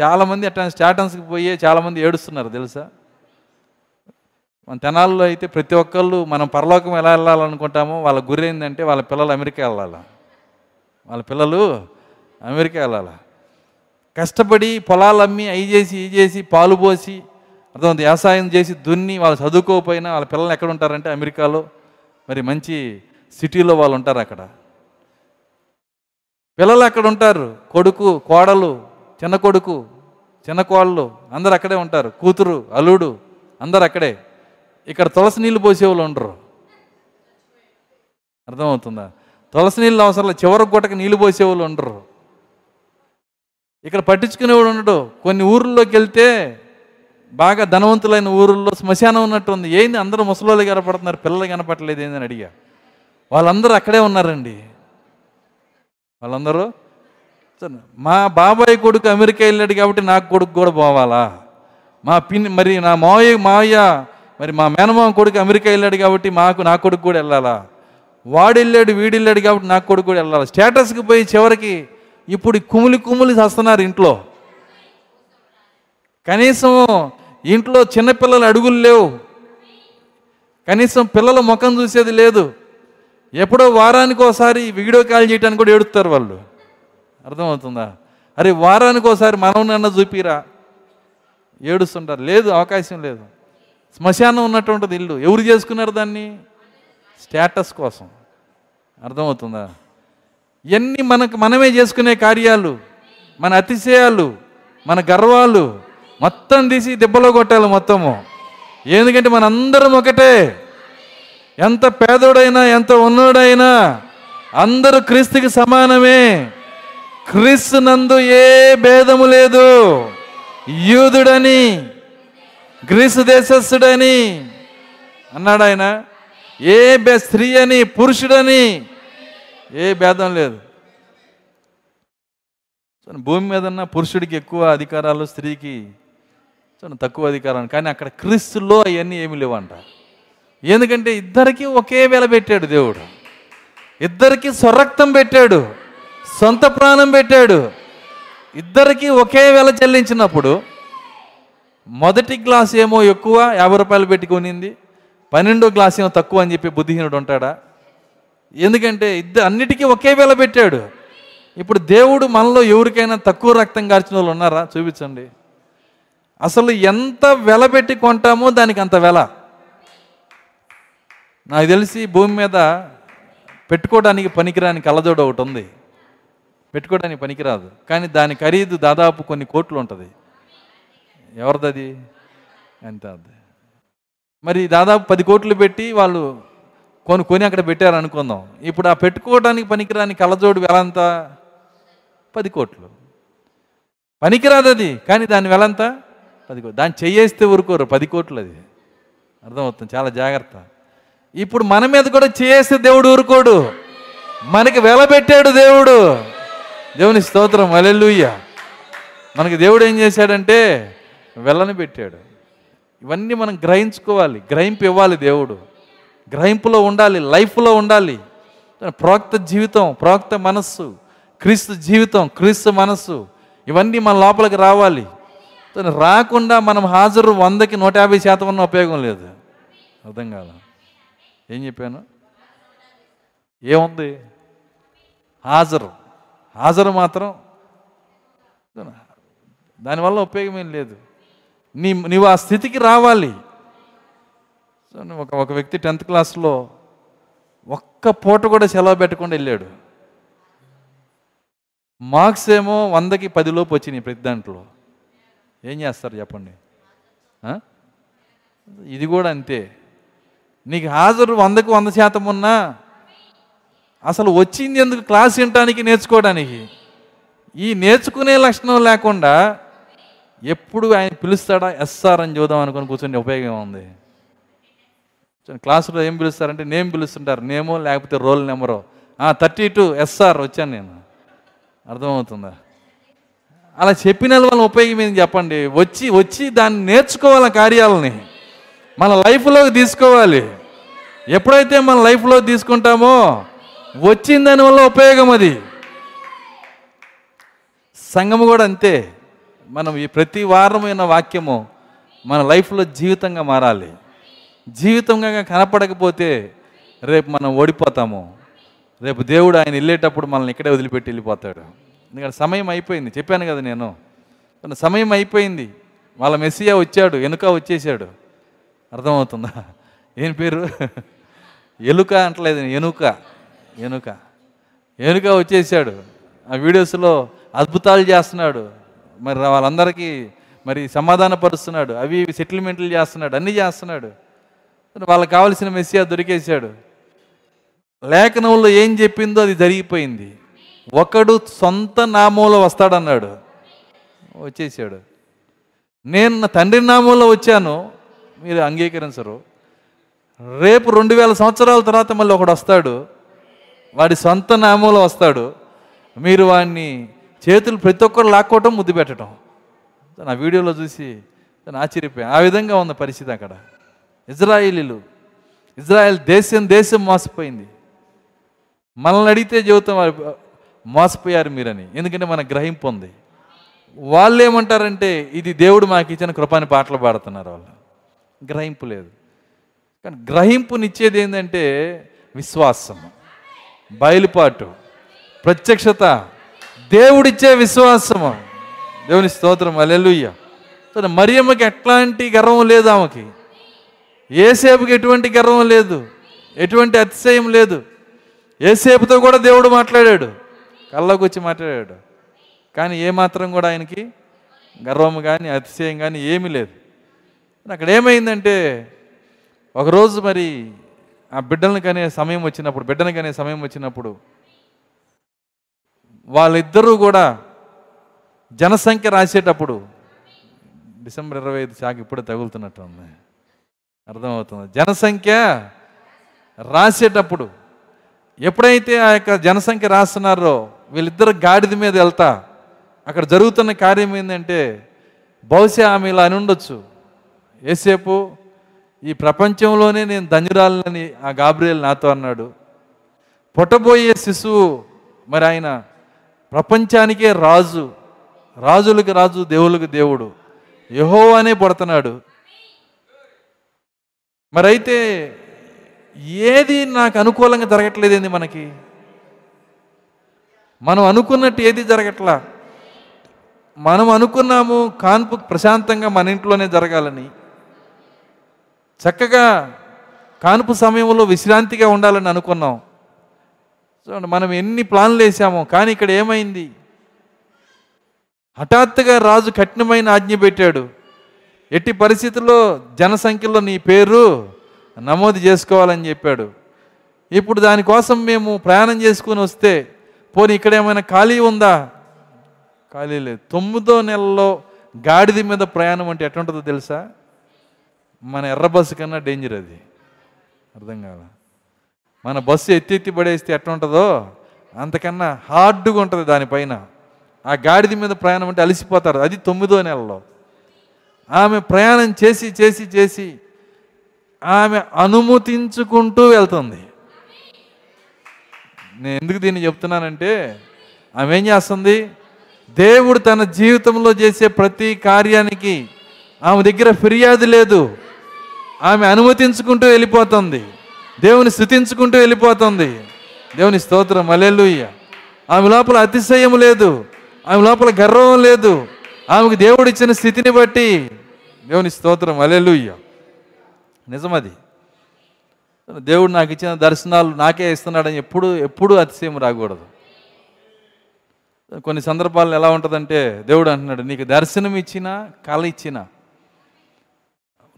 Speaker 1: చాలామంది అట్లా స్టాటన్స్కి పోయి చాలామంది ఏడుస్తున్నారు తెలుసా? మన తెనాల్లో అయితే ప్రతి ఒక్కళ్ళు మనం పరలోకం ఎలా వెళ్ళాలనుకుంటామో వాళ్ళ గురి ఏంటంటే వాళ్ళ పిల్లలు అమెరికా వెళ్ళాలి? వాళ్ళ పిల్లలు అమెరికా వెళ్ళాలి? కష్టపడి పొలాలు అమ్మి అవి చేసి ఇవి చేసి పాలు పోసి అర్థం వ్యవసాయం చేసి దున్ని వాళ్ళు చదువుకోకపోయినా వాళ్ళ పిల్లలు ఎక్కడ ఉంటారంటే అమెరికాలో? మరి మంచి సిటీలో వాళ్ళు ఉంటారు అక్కడ. పిల్లలు అక్కడ ఉంటారు? కొడుకు కోడలు చిన్న కొడుకు చిన్న కోళ్ళు అందరు అక్కడే ఉంటారు. కూతురు అల్లుడు అందరు అక్కడే. ఇక్కడ తులసి నీళ్ళు పోసేవాళ్ళు ఉండరు. అర్థమవుతుందా? తులసి నీళ్ళు అవసరం చివరి గుట్టకి నీళ్ళు పోసేవాళ్ళు ఉండరు. ఇక్కడ పట్టించుకునేవాడు ఉండడు. కొన్ని ఊర్లోకి వెళ్తే బాగా ధనవంతులైన ఊరుల్లో శ్మశానం ఉన్నట్టుంది ఏంది? అందరూ ముసలోళ్ళు కనపడుతున్నారు. పిల్లలు కనపడలేదు ఏందని అడిగా. వాళ్ళందరూ అక్కడే ఉన్నారండి. వాళ్ళందరూ మా బాబాయ్ కొడుకు అమెరికా వెళ్ళాడు కాబట్టి నాకు కొడుకు కూడా పోవాలా? మా పిన్ని మరి నా మావయ్య మావయ్య మరి మా మేనమామ కొడుకు అమెరికా వెళ్ళాడు కాబట్టి మాకు నా కొడుకు కూడా వెళ్ళాలా? వాడు వెళ్ళాడు వీడు వెళ్ళాడు కాబట్టి నాకు కొడుకు కూడా వెళ్ళాలి? స్టేటస్కి పోయి చివరికి ఇప్పుడు కుమిలి కుమిలి వస్తున్నారు ఇంట్లో. కనీసం ఇంట్లో చిన్నపిల్లలు అడుగులు లేవు. కనీసం పిల్లల ముఖం చూసేది లేదు. ఎప్పుడో వారానికి ఒకసారి వీడియో కాల్ చేయడానికి కూడా ఏడుస్తారు వాళ్ళు. అర్థమవుతుందా? అరే వారానికి ఒకసారి మనం నన్న చూపిరా. ఏడుస్తుంటారు. లేదు అవకాశం లేదు. శ్మశానం ఉన్నటువంటిది ఇల్లు. ఎవరు చేసుకున్నారు దాన్ని? స్టేటస్ కోసం. అర్థమవుతుందా? ఇవన్నీ మనకు మనమే చేసుకునే కార్యాలు. మన అతిశయాలు మన గర్వాలు మొత్తం తీసి దెబ్బలో కొట్టాలి మొత్తము. ఎందుకంటే మనందరం ఒకటే. ఎంత పేదోడైనా ఎంత ఉన్నోడైనా అందరూ క్రీస్తుకి సమానమే. క్రీస్తు నందు ఏ భేదము లేదు. యూదుడని గ్రీసు దేశస్థుడని అన్నాడు ఆయన. ఏ బే స్త్రీ అని పురుషుడని ఏ భేదం లేదు. భూమి మీద ఉన్న పురుషుడికి ఎక్కువ అధికారాలు స్త్రీకి తక్కువ అధికారాలు. కానీ అక్కడ క్రీస్తులో అవన్నీ ఏమి లేవంట. ఎందుకంటే ఇద్దరికి ఒకే వేల పెట్టాడు దేవుడు. ఇద్దరికి స్వరక్తం పెట్టాడు. సొంత ప్రాణం పెట్టాడు. ఇద్దరికి ఒకే వేళ చెల్లించినప్పుడు మొదటి గ్లాస్ ఏమో ఎక్కువ యాభై రూపాయలు పెట్టి కొనింది. పన్నెండో గ్లాస్ ఏమో తక్కువ అని చెప్పి బుద్ధిహీనుడు ఉంటాడా? ఎందుకంటే ఇద్దరు అన్నిటికీ ఒకే వేల పెట్టాడు. ఇప్పుడు దేవుడు మనలో ఎవరికైనా తక్కువ రక్తం గార్చిన వాళ్ళు ఉన్నారా? చూపించండి. అసలు ఎంత వెల పెట్టి కొంటామో దానికి అంత వెల. నాకు తెలిసి భూమి మీద పెట్టుకోవడానికి పనికిరాని కళ్ళజోడు ఒకటి ఉంది. పెట్టుకోవడానికి పనికిరాదు. కానీ దాని ఖరీదు దాదాపు కొన్ని కోట్లు ఉంటుంది. ఎవరిదది ఎంత అది మరి దాదాపు పది కోట్లు పెట్టి వాళ్ళు కొని కొని అక్కడ పెట్టారు అనుకుందాం ఇప్పుడు ఆ పెట్టుకోవడానికి పనికిరాని కళ్ళజోడు వెలంత పది కోట్లు. పనికిరాదు అది. కానీ దాని వెలంత పది కోట్లు దాన్ని చెయ్యేస్తే ఊరుకోరు. పది కోట్లు అది. అర్థమవుతుంది. చాలా జాగ్రత్త. ఇప్పుడు మన మీద కూడా చేసే దేవుడు ఊరుకోడు. మనకి వెలబెట్టాడు దేవుడు. దేవుని స్తోత్రం. అలెల్లుయ్య మనకి దేవుడు ఏం చేశాడంటే వెళ్ళని పెట్టాడు. ఇవన్నీ మనం గ్రహించుకోవాలి. గ్రహింపు ఇవ్వాలి దేవుడు. గ్రహింపులో ఉండాలి. లైఫ్లో ఉండాలి. ప్రోక్త జీవితం ప్రోక్త మనస్సు క్రీస్తు జీవితం క్రీస్తు మనస్సు ఇవన్నీ మన లోపలికి రావాలి. రాకుండా మనం హాజరు వందకి నూట యాభై శాతం ఉన్న ఉపయోగం లేదు. అర్థం కాదు ఏం చెప్పాను? ఏముంది? హాజరు. హాజరు మాత్రం దానివల్ల ఉపయోగం ఏం లేదు. నీ నీవు ఆ స్థితికి రావాలి. ఒక ఒక వ్యక్తి టెన్త్ క్లాస్లో ఒక్క పూట కూడా సెలవు పెట్టకుండా వెళ్ళాడు. మార్క్స్ ఏమో వందకి పది లోపు వచ్చినాయి ప్రతి దాంట్లో. ఏం చేస్తారు చెప్పండి? ఇది కూడా అంతే. నీకు హాజరు వందకు వంద శాతం ఉన్నా అసలు వచ్చింది ఎందుకు? క్లాస్ వినటానికి నేర్చుకోవడానికి. ఈ నేర్చుకునే లక్షణం లేకుండా ఎప్పుడు ఆయన పిలుస్తాడా? ఎస్ఆర్ అని చూద్దాం అనుకుని కూర్చొని ఉపయోగం ఉంది క్లాసులో ఏం పిలుస్తారంటే నేమ్ పిలుస్తుంటారు. నేమో లేకపోతే రోల్ నెంబరో. థర్టీ టూ ఎస్ఆర్ వచ్చాను నేను. అర్థమవుతుందా? అలా చెప్పిన వాళ్ళ ఉపయోగం ఏంది చెప్పండి? వచ్చి వచ్చి దాన్ని నేర్చుకోవాలి కార్యాలని. మన లైఫ్లోకి తీసుకోవాలి. ఎప్పుడైతే మన లైఫ్లో తీసుకుంటామో వచ్చిన దాని వల్ల ఉపయోగం అది. సంఘము కూడా అంతే. మనం ఈ ప్రతి వారమైన వాక్యము మన లైఫ్లో జీవితంగా మారాలి. జీవితంగా కనపడకపోతే రేపు మనం ఓడిపోతాము. రేపు దేవుడు ఆయన వెళ్ళేటప్పుడు మనల్ని ఇక్కడే వదిలిపెట్టి వెళ్ళిపోతాడు. ఎందుకంటే సమయం అయిపోయింది. చెప్పాను కదా నేను. సమయం అయిపోయింది. వాళ్ళ మెస్సియా వచ్చాడు వెనుక వచ్చేసాడు. అర్థమవుతుందా? ఏం పేరు? ఎలుక అంటలేదు ఎనుక. ఎనుక. ఎనుక వచ్చేసాడు. ఆ వీడియోస్లో అద్భుతాలు చేస్తున్నాడు. మరి వాళ్ళందరికీ మరి సమాధానపరుస్తున్నాడు. అవి ఇవి సెటిల్మెంట్లు చేస్తున్నాడు. అన్నీ చేస్తున్నాడు. వాళ్ళకి కావలసిన మెస్సియా దొరికేశాడు. లేఖనంలో ఏం చెప్పిందో అది జరిగిపోయింది. ఒకడు సొంత నామంలో వస్తాడన్నాడు. వచ్చేసాడు. నేను నా తండ్రి నామంలో వచ్చాను. మీరు అంగీకరించరు. రేపు రెండు వేల సంవత్సరాల తర్వాత మళ్ళీ ఒకడు వస్తాడు. వాడి సొంత నామంలో వస్తాడు. మీరు వాడిని చేతులు ప్రతి ఒక్కరు లాక్కోవటం ముద్దు పెట్టడం నా వీడియోలో చూసి నేను ఆశ్చర్యపోయాను. ఆ విధంగా ఉన్న పరిస్థితి అక్కడ. ఇజ్రాయిలీలు ఇజ్రాయెల్ దేశం దేశం మోసపోయింది. మనల్ని అడిగితే జీవితం మోసపోయారు మీరని. ఎందుకంటే మన గ్రహింపు ఉంది. వాళ్ళు ఏమంటారంటే ఇది దేవుడు మాకు ఇచ్చిన కృపాని పాటలు పాడుతున్నారు వాళ్ళు. గ్రహింపు లేదు. కానీ గ్రహింపునిచ్చేది ఏంటంటే విశ్వాసం బయలుపాటు ప్రత్యక్షత దేవుడిచ్చే విశ్వాసము. దేవుని స్తోత్రం అలెలుయ్య మరియమ్మకి ఎట్లాంటి గర్వం లేదు ఆమెకి. ఏసేపుకి ఎటువంటి గర్వం లేదు. ఎటువంటి అతిశయం లేదు. ఏసేపుతో కూడా దేవుడు మాట్లాడాడు. కళ్ళకు వచ్చి మాట్లాడాడు. కానీ ఏమాత్రం కూడా ఆయనకి గర్వం కానీ అతిశయం కానీ ఏమీ లేదు. అక్కడ ఏమైందంటే ఒకరోజు మరి ఆ బిడ్డలను కనే సమయం వచ్చినప్పుడు బిడ్డను కనే సమయం వచ్చినప్పుడు వాళ్ళిద్దరూ కూడా జనసంఖ్య రాసేటప్పుడు డిసెంబర్ ఇరవై ఐదు చాకు ఇప్పుడే తగులుతున్నట్టు ఉంది. అర్థమవుతుంది. జనసంఖ్య రాసేటప్పుడు ఎప్పుడైతే ఆ యొక్క జనసంఖ్య రాస్తున్నారో వీళ్ళిద్దరు గాడిద మీద వెళ్తా అక్కడ జరుగుతున్న కార్యం ఏంటంటే బహుశా ఆమె ఇలా అని ఉండొచ్చు. ఏసేపు ఈ ప్రపంచంలోనే నేను ధన్యురాలని ఆ గాబ్రియల్ నాతో అన్నాడు. పుట్టబోయే శిశువు మరి ఆయన ప్రపంచానికే రాజు రాజులకు రాజు దేవులకు దేవుడు. యహోవానే పుడుతున్నాడు. మరైతే ఏది నాకు అనుకూలంగా జరగట్లేదేంది మనకి? మనం అనుకున్నట్టు ఏది జరగట్లా? మనం అనుకున్నాము కాన్పు ప్రశాంతంగా మన ఇంట్లోనే జరగాలని. చక్కగా కాన్పు సమయంలో విశ్రాంతిగా ఉండాలని అనుకున్నాం. చూడండి మనం ఎన్ని ప్లాన్లు వేసామో కానీ ఇక్కడ ఏమైంది? హఠాత్తుగా రాజు కఠినమైన ఆజ్ఞ పెట్టాడు. ఎట్టి పరిస్థితుల్లో జనసంఖ్యలో నీ పేరు నమోదు చేసుకోవాలని చెప్పాడు. ఇప్పుడు దానికోసం మేము ప్రయాణం చేసుకుని వస్తే పోనీ ఇక్కడ ఏమైనా ఖాళీ ఉందా? ఖాళీ లేదు. తొమ్మిదో నెలలో గాడిద మీద ప్రయాణం అంటే ఎట్లుంటుందో తెలుసా? మన ఎర్ర బస్సు కన్నా డేంజర్ అది. అర్థం కాల. మన బస్సు ఎత్తి ఎత్తి పడేస్తే ఎట్లా ఉంటుందో? అంతకన్నా హార్డ్గా ఉంటుంది దానిపైన ఆ గాడిద మీద ప్రయాణం అంటే అలసిపోతారు. అది తొమ్మిదో నెలలో. ఆమె ప్రయాణం చేసి చేసి చేసి ఆమె అనుమతించుకుంటూ వెళ్తుంది. నేను ఎందుకు దీన్ని చెప్తున్నానంటే ఆమె ఏం చేస్తుంది? దేవుడు తన జీవితంలో చేసే ప్రతి కార్యానికి ఆమె దగ్గర ఫిర్యాదు లేదు. ఆమె అనుమతించుకుంటూ వెళ్ళిపోతుంది. దేవుని స్థుతించుకుంటూ వెళ్ళిపోతుంది. దేవుని స్తోత్రం. అలెలుయ్య ఆమె లోపల అతిశయం లేదు. ఆమె లోపల గర్వం లేదు. ఆమెకు దేవుడు ఇచ్చిన స్థితిని బట్టి దేవుని స్తోత్రం. అలెలుయ్య నిజమది. దేవుడు నాకు ఇచ్చిన దర్శనాలు నాకే ఇస్తున్నాడని ఎప్పుడు ఎప్పుడు అతిశయం రాకూడదు. కొన్ని సందర్భాల్లో ఎలా ఉంటుందంటే దేవుడు అంటున్నాడు నీకు దర్శనం ఇచ్చినా కళ ఇచ్చినా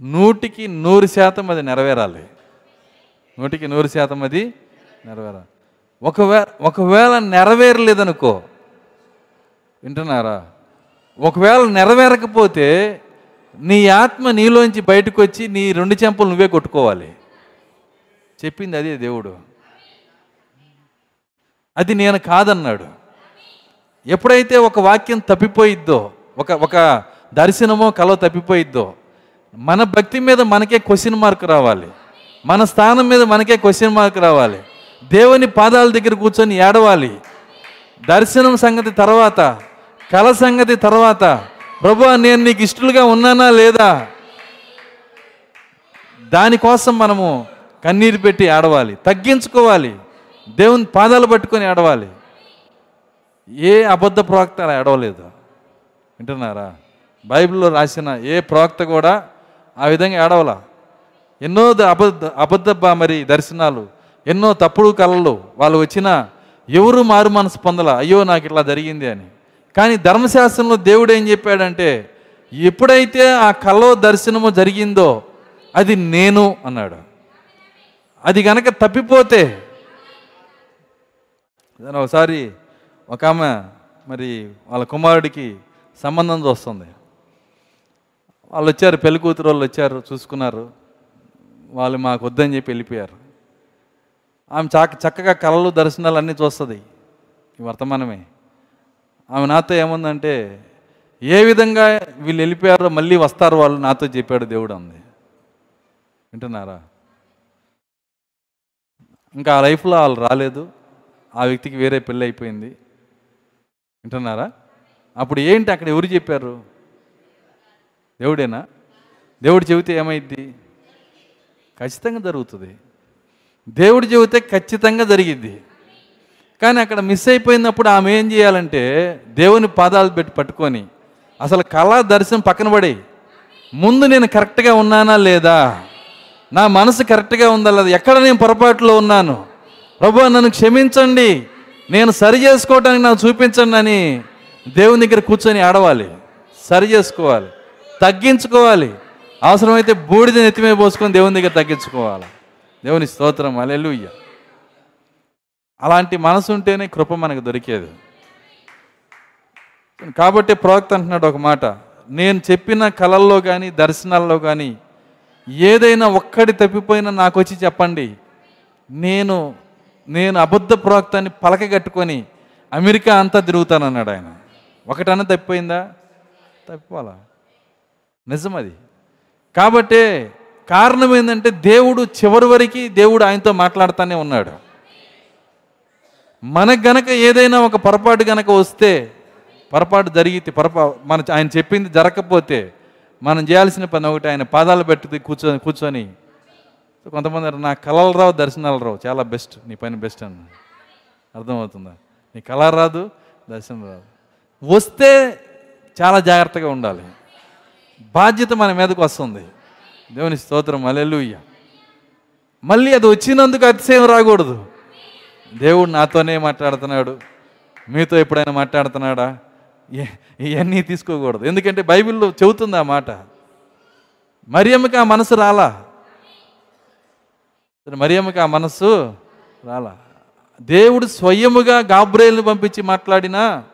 Speaker 1: నూటికి నూరు శాతం అది నెరవేరాలి. నూటికి నూరు శాతం అది నెరవేరాలి. ఒకవేళ ఒకవేళ నెరవేరలేదనుకో వింటున్నారా? ఒకవేళ నెరవేరకపోతే నీ ఆత్మ నీలోంచి బయటకు వచ్చి నీ రెండు చెంపలు నువ్వే కొట్టుకోవాలి. చెప్పింది అదే దేవుడు. అది నేను కాదన్నాడు. ఎప్పుడైతే ఒక వాక్యం తప్పిపోయిద్దో ఒక ఒక దర్శనమో కలో తప్పిపోయిద్దో మన భక్తి మీద మనకే క్వశ్చన్ మార్క్ రావాలి. మన స్థానం మీద మనకే క్వశ్చన్ మార్క్ రావాలి. దేవుని పాదాల దగ్గర కూర్చొని ఏడవాలి. దర్శనం సంగతి తర్వాత కళ సంగతి తర్వాత ప్రభు నేను నీకు ఇష్టలుగా ఉన్నానా లేదా? దానికోసం మనము కన్నీరు పెట్టి ఆడవాలి తగ్గించుకోవాలి. దేవుని పాదాలు పట్టుకొని ఆడవాలి ఏ అబద్ధ ప్రవక్త అలా ఏడవలేదు. వింటున్నారా? బైబిల్లో రాసిన ఏ ప్రవక్త కూడా ఆ విధంగా ఏడవల. ఎన్నో అబద్ధ అబద్ధ మరి దర్శనాలు ఎన్నో తప్పుడు కళలు వాళ్ళు వచ్చిన ఎవరు మారు మనసు పొందల అయ్యో నాకు ఇట్లా జరిగింది అని. కానీ ధర్మశాస్త్రంలో దేవుడు ఏం చెప్పాడంటే ఎప్పుడైతే ఆ కళలో దర్శనము జరిగిందో అది నేను అన్నాడు. అది గనక తప్పిపోతే ఒకసారి ఒక ఆమె మరి వాళ్ళ కుమారుడికి సంబంధం చూస్తుంది. వాళ్ళు వచ్చారు పెళ్ళి కూతురు వాళ్ళు వచ్చారు చూసుకున్నారు. వాళ్ళు మాకు వద్దని చెప్పి వెళ్ళిపోయారు. ఆమె చాక చక్కగా కళలు దర్శనాలు అన్నీ చూస్తుంది ఈ వర్తమానమే. ఆమె నాతో ఏముందంటే ఏ విధంగా వీళ్ళు వెళ్ళిపోయారో మళ్ళీ వస్తారు వాళ్ళు నాతో చెప్పాడు దేవుడు అంది. వింటున్నారా? ఇంకా ఆ లైఫ్లో వాళ్ళు రాలేదు. ఆ వ్యక్తికి వేరే పెళ్ళి అయిపోయింది. వింటున్నారా? అప్పుడు ఏంటి అక్కడ ఎవరు చెప్పారు? దేవుడేనా? దేవుడు చెబితే ఏమైద్ది? ఖచ్చితంగా జరుగుతుంది. దేవుడు చెబితే ఖచ్చితంగా జరిగిద్ది. కానీ అక్కడ మిస్ అయిపోయినప్పుడు ఆమె ఏం చేయాలంటే దేవుని పాదాలు పెట్టి పట్టుకొని అసలు కళా దర్శనం పక్కన పడి ముందు నేను కరెక్ట్గా ఉన్నానా లేదా? నా మనసు కరెక్ట్గా ఉందా లేదా? ఎక్కడ నేను పొరపాటులో ఉన్నాను? ప్రభు నన్ను క్షమించండి. నేను సరి చేసుకోవడానికి నాకు చూపించండి అని దేవుని దగ్గర కూర్చొని ఆడవాలి. సరి చేసుకోవాలి. తగ్గించుకోవాలి. అవసరమైతే బూడిద నెత్తిమే పోసుకొని దేవుని దగ్గర తగ్గించుకోవాలి. దేవుని స్తోత్రం అలెలుయ్య అలాంటి మనసు ఉంటేనే కృప మనకు దొరికేది. కాబట్టి ప్రవక్త అంటున్నాడు ఒక మాట నేను చెప్పిన కళల్లో కానీ దర్శనాల్లో కానీ ఏదైనా ఒక్కడి తప్పిపోయినా నాకు వచ్చి చెప్పండి. నేను నేను అబద్ధ ప్రవక్తాన్ని పలకగట్టుకొని అమెరికా అంతా తిరుగుతానన్నాడు ఆయన. ఒకటన్నా తప్పిపోయిందా? తప్పిపోలా నిజం అది కాబట్టే కారణం ఏంటంటే దేవుడు చివరి వరకు దేవుడు ఆయనతో మాట్లాడుతూనే ఉన్నాడు. మనకు గనక ఏదైనా ఒక పొరపాటు గనక వస్తే పొరపాటు జరిగితే పొరపా మన ఆయన చెప్పింది జరగకపోతే మనం చేయాల్సిన పని ఒకటి ఆయన పాదాలు పెట్టి కూర్చొని కూర్చొని కొంతమంది నా కళలు రావు దర్శనాలు రావు చాలా బెస్ట్ నీ పని బెస్ట్ అన్న అర్థమవుతుందా? నీ కళ రాదు దర్శనం రాదు. వస్తే చాలా జాగ్రత్తగా ఉండాలి. బాధ్యత మన మీదకు వస్తుంది. దేవుని స్తోత్రం అలెలుయ్య మళ్ళీ అది వచ్చినందుకు అతిశయం రాకూడదు. దేవుడు నాతోనే మాట్లాడుతున్నాడు. మీతో ఎప్పుడైనా మాట్లాడుతున్నాడా? ఇవన్నీ తీసుకోకూడదు. ఎందుకంటే బైబిల్లో చెబుతుంది ఆ మాట. మరియమ్మకి ఆ మనసు రాలా? మరియమ్మకి ఆ మనస్సు రాలా? దేవుడు స్వయముగా గాబ్రేల్ని పంపించి మాట్లాడినా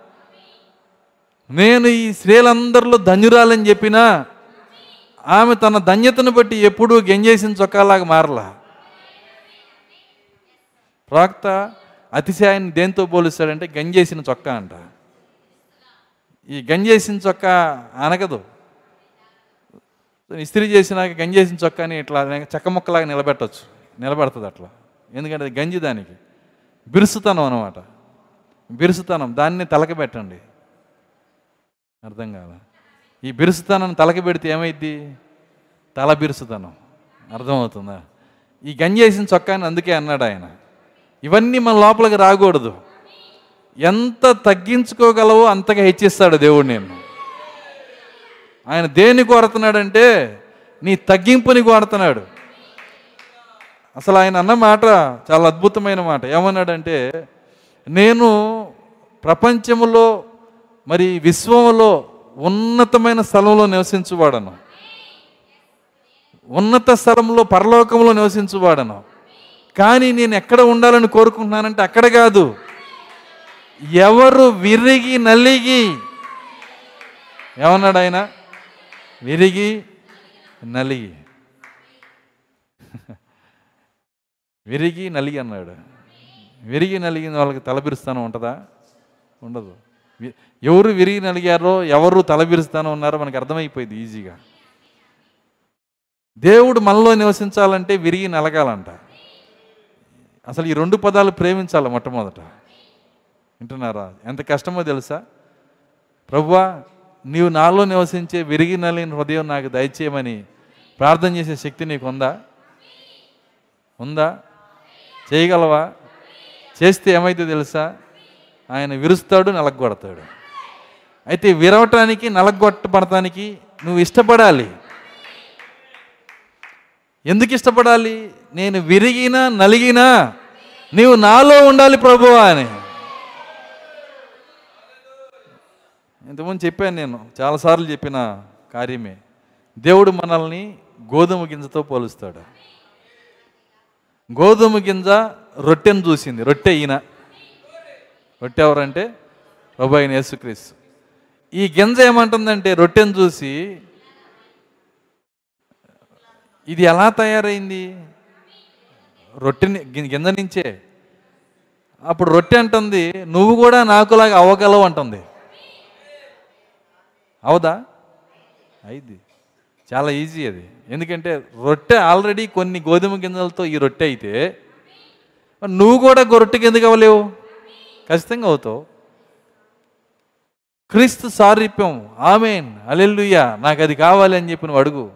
Speaker 1: నేను ఈ స్త్రీలందరిలో ధన్యురాలని చెప్పినా ఆమె తన ధన్యతను బట్టి ఎప్పుడూ గెంజేసిన చొక్కాలాగా మారలా. ప్రవక్త అతిశయాన్ని దేంతో పోలుస్తాడంటే గంజేసిన చొక్కా అంట. ఈ గంజేసిన చొక్కా అనగదు ఇస్త్రీ చేసినాక గంజేసిన చొక్కాని ఇట్లా చెక్క ముక్కలాగా నిలబెట్టచ్చు. నిలబెడుతుంది అట్లా. ఎందుకంటే అది గంజి దానికి. బిరుసుతనం అనమాట బిరుసుతనం. దాన్ని తలకబెట్టండి అర్థం కాదా ఈ బిరుసుతనం తలకి పెడితే ఏమైద్ది? తల బిరుసుతనం. అర్థమవుతుందా? ఈ గంజేసిన చొక్కాని అందుకే అన్నాడు ఆయన. ఇవన్నీ మన లోపలికి రాకూడదు. ఎంత తగ్గించుకోగలవో అంతగా హెచ్చిస్తాడు దేవుడు నేను ఆయన దేన్ని కోరుతున్నాడంటే నీ తగ్గింపుని కోరుతున్నాడు. అసలు ఆయన అన్న మాట చాలా అద్భుతమైన మాట. ఏమన్నాడంటే నేను ప్రపంచంలో మరి విశ్వంలో ఉన్నతమైన స్థలంలో నివసించువాడను. ఉన్నత స్థలంలో పరలోకంలో నివసించువాడను. కానీ నేను ఎక్కడ ఉండాలని కోరుకుంటున్నానంటే అక్కడ కాదు. ఎవరు విరిగి నలిగి ఏమన్నాడు ఆయన? విరిగి నలిగి. విరిగి నలిగి అన్నాడు. విరిగి నలిగిన వాళ్ళకి తలబిరుస్తానం ఉంటుందా? ఉండదు. ఎవరు విరిగి నలిగారో ఎవరు తలబిరుస్తానం ఉన్నారో మనకు అర్థమైపోయింది ఈజీగా. దేవుడు మనలో నివసించాలంటే విరిగి నలగాలంట. అసలు ఈ రెండు పదాలు ప్రేమించాలి మొట్టమొదట. వింటున్నారా? ఎంత కష్టమో తెలుసా? ప్రభువా నీవు నాలో నివసించే విరిగి నలిగిన హృదయం నాకు దయచేయమని ప్రార్థన చేసే శక్తి నీకు ఉందా ఉందా? చేయగలవా? చేస్తే ఏమైతే తెలుసా? ఆయన విరుస్తాడు నలగొడతాడు. అయితే విరవటానికి నలగొట్టబడటానికి నువ్వు ఇష్టపడాలి. ఎందుకు ఇష్టపడాలి? నేను విరిగినా నలిగినా నీవు నాలో ఉండాలి ప్రభువా అని. ఇంతకుముందు చెప్పాను నేను చాలాసార్లు చెప్పిన కార్యమే. దేవుడు మనల్ని గోధుమ గింజతో పోలుస్తాడు. గోధుమ గింజ రొట్టెను చూసింది రొట్టె ఈయన రొట్టె ఎవరంటే ప్రభు అయిన యేసుక్రీస్తు. ఈ గింజ ఏమంటుందంటే రొట్టెను చూసి ఇది ఎలా తయారైంది? రొట్టెని గింజ నుంచే. అప్పుడు రొట్టె అంటుంది నువ్వు కూడా నాకులాగా అవ్వగలవు అంటుంది. అవదా? అయింది. చాలా ఈజీ అది. ఎందుకంటే రొట్టె ఆల్రెడీ కొన్ని గోధుమ గింజలతో ఈ రొట్టె అయితే నువ్వు కూడా రొట్టెకి ఎందుకు అవ్వలేవు? ఖచ్చితంగా అవుతావు. క్రీస్తు సారూప్యం. ఆమెన్. అలెల్లుయ్యా నాకు అది కావాలి అని చెప్పి నువ్వు అడుగు.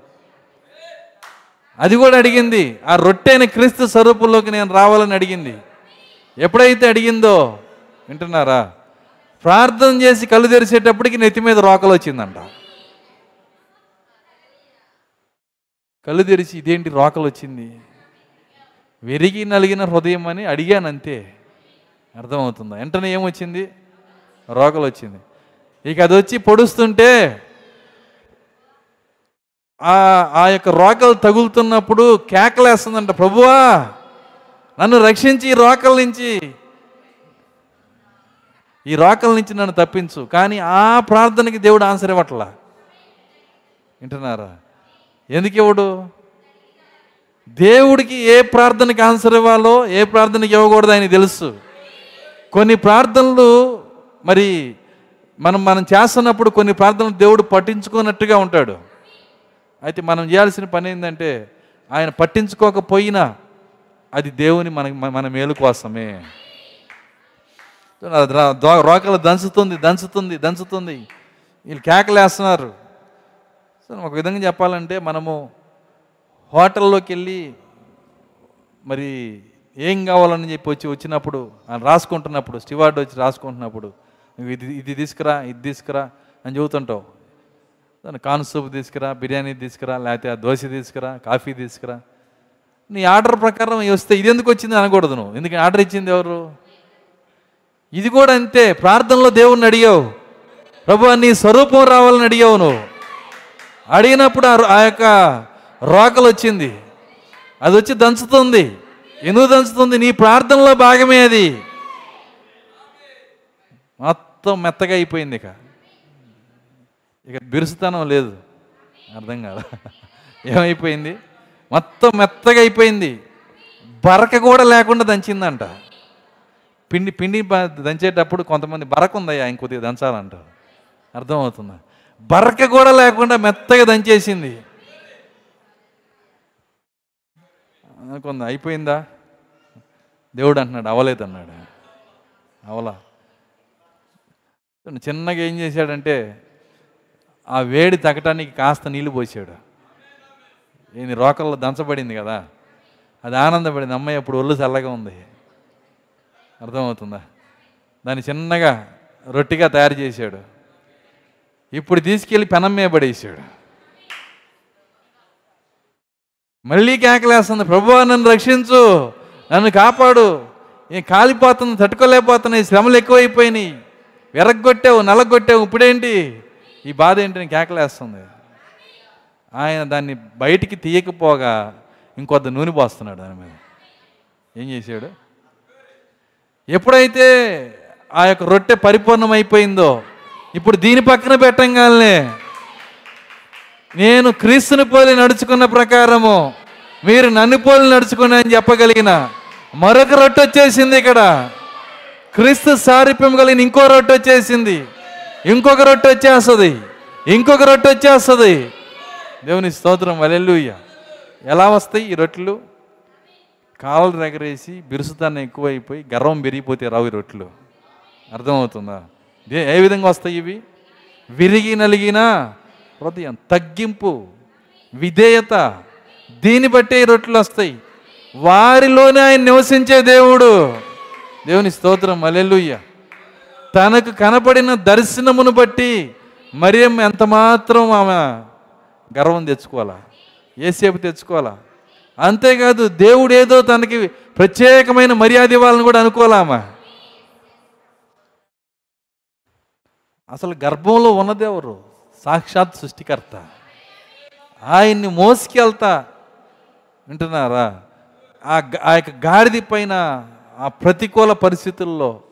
Speaker 1: అది కూడా అడిగింది. ఆ రొట్టెని క్రీస్తు స్వరూపంలోకి నేను రావాలని అడిగింది. ఎప్పుడైతే అడిగిందో వింటున్నారా? ప్రార్థన చేసి కళ్ళు తెరిచేటప్పటికి నెత్తి మీద రోకలు వచ్చిందంట. కళ్ళు తెరిచి ఇదేంటి రోకలు వచ్చింది? విరిగి నలిగిన హృదయం అని అడిగాను అంతే అర్థమవుతుందా. వెంటనే ఏమొచ్చింది? రోకలు వచ్చింది ఇక అది వచ్చి పొడుస్తుంటే ఆ ఆ యొక్క రోకలు తగులుతున్నప్పుడు కేకలేస్తుందంట ప్రభువా నన్ను రక్షించి ఈ రోకల నుంచి. ఈ రోకల నుంచి నన్ను తప్పించు కానీ ఆ ప్రార్థనకి దేవుడు ఆన్సర్ ఇవ్వట్లా? వింటున్నారా? ఎందుకు ఇవ్వడు? దేవుడికి ఏ ప్రార్థనకి ఆన్సర్ ఇవ్వాలో ఏ ప్రార్థనకి ఇవ్వకూడదు ఆయన తెలుసు. కొన్ని ప్రార్థనలు మరి మనం మనం చేస్తున్నప్పుడు కొన్ని ప్రార్థనలు దేవుడు పట్టించుకున్నట్టుగా ఉంటాడు. అయితే మనం చేయాల్సిన పని ఏంటంటే ఆయన పట్టించుకోకపోయినా అది దేవుని మన మన మేలు కోసమే. రోకలు దంచుతుంది దంచుతుంది దంచుతుంది. వీళ్ళు కేకలేస్తున్నారు. సో ఒక విధంగా చెప్పాలంటే మనము హోటల్లోకి వెళ్ళి మరి ఏం కావాలని చెప్పి వచ్చి వచ్చినప్పుడు ఆయన రాసుకుంటున్నప్పుడు స్టివార్డ్ వచ్చి రాసుకుంటున్నప్పుడు నువ్వు ఇది ఇది తీసుకురా ఇది తీసుకురా అని చెబుతుంటావు. దాని కాన్ సూప్ తీసుకురా బిర్యానీ తీసుకురా లేకపోతే ఆ దోశ తీసుకురా కాఫీ తీసుకురా. నీ ఆర్డర్ ప్రకారం వస్తే ఇది ఎందుకు వచ్చింది అనకూడదు నువ్వు. ఎందుకంటే ఆర్డర్ ఇచ్చింది ఎవరు? ఇది కూడా అంతే ప్రార్థనలో దేవుణ్ణి అడిగావు. ప్రభు నీ స్వరూపం రావాలని అడిగావు నువ్వు. అడిగినప్పుడు ఆ రో- ఆ యొక్క రోకలు వచ్చింది. అది వచ్చి దంచుతుంది. ఎందుకు దంచుతుంది? నీ ప్రార్థనలో భాగమే అది. మొత్తం మెత్తగా అయిపోయింది ఇక. ఇక బిరుసుతనం లేదు. అర్థం కాదు? ఏమైపోయింది? మొత్తం మెత్తగా అయిపోయింది. బరక కూడా లేకుండా దంచిందంట. పిండి పిండి దంచేటప్పుడు కొంతమంది బరక ఉందయ్యా ఇంకొద్దిగా దంచాలంటారు. అర్థమవుతుందా? బరక కూడా లేకుండా మెత్తగా దంచేసింది. కొంత అయిపోయిందా? దేవుడు అంటున్నాడు అవలేదు అన్నాడు. అవలా చిన్నగా ఏం చేశాడంటే ఆ వేడి తగ్గటానికి కాస్త నీళ్ళు పోసాడు. ఈయన రోకల్లో దంచబడింది కదా? అది ఆనందపడింది. అమ్మాయి అప్పుడు ఒళ్ళు చల్లగా ఉంది. అర్థమవుతుందా? దాన్ని చిన్నగా రొట్టిగా తయారు చేశాడు. ఇప్పుడు తీసుకెళ్ళి పెనం మీద పడేసాడు. మళ్ళీ కేకలేస్తుంది ప్రభువా నన్ను రక్షించు నన్ను కాపాడు. నేను కాలిపోతుంది తట్టుకోలేకపోతున్నాయి శ్రమలు ఎక్కువైపోయినాయి. విరగొట్టావు నలగొట్టావు ఇప్పుడేంటి? ఈ బాధ ఏంటి? అని కేకలేస్తుంది. ఆయన దాన్ని బయటికి తీయకపోగా ఇంకొద్ద నూనె పోస్తున్నాడు దాని మీద. ఏం చేశాడు? ఎప్పుడైతే ఆ యొక్క రొట్టె పరిపూర్ణమైపోయిందో ఇప్పుడు దీని పక్కన పెట్టంగానే నేను క్రీస్తుని పోలి నడుచుకున్న ప్రకారము మీరు నన్ను పోలి నడుచుకుని అని చెప్పగలిగిన మరొక రొట్టె వచ్చేసింది ఇక్కడ. క్రీస్తు సారూప్యం కలిగిన ఇంకో రొట్టె వచ్చేసింది. ఇంకొక రొట్టె వచ్చేస్తుంది. ఇంకొక రొట్టె వచ్చేస్తుంది. దేవుని స్తోత్రం. వలెల్లుయ్య ఎలా వస్తాయి ఈ రొట్టెలు? కాళ్ళు రెగరేసి బిరుసుతాన్ని ఎక్కువైపోయి గర్వం పెరిగిపోతే రావు ఈ రొట్టెలు. అర్థమవుతుందా? ఏ విధంగా వస్తాయి ఇవి? విరిగి నలిగినా హృదయం తగ్గింపు విధేయత దీన్ని బట్టే ఈ రొట్టెలు వస్తాయి. వారిలోనే ఆయన నివసించే దేవుడు. దేవుని స్తోత్రం అలెలుయ్య తనకు కనపడిన దర్శనమును బట్టి మరియం ఎంత మాత్రం ఆమె గర్వం తెచ్చుకోవాలా? ఏసేపు తెచ్చుకోవాలా? అంతేకాదు దేవుడు ఏదో తనకి ప్రత్యేకమైన మర్యాద ఇవ్వాలని కూడా అనుకోవాలామా అసలు గర్భంలో ఉన్నదెవరు సాక్షాత్ సృష్టికర్త. ఆయన్ని మోసుకెళ్తా వింటున్నారా? ఆ గ- ఆ యొక్క గాడిద పైన ఆ ప్రతికూల పరిస్థితుల్లో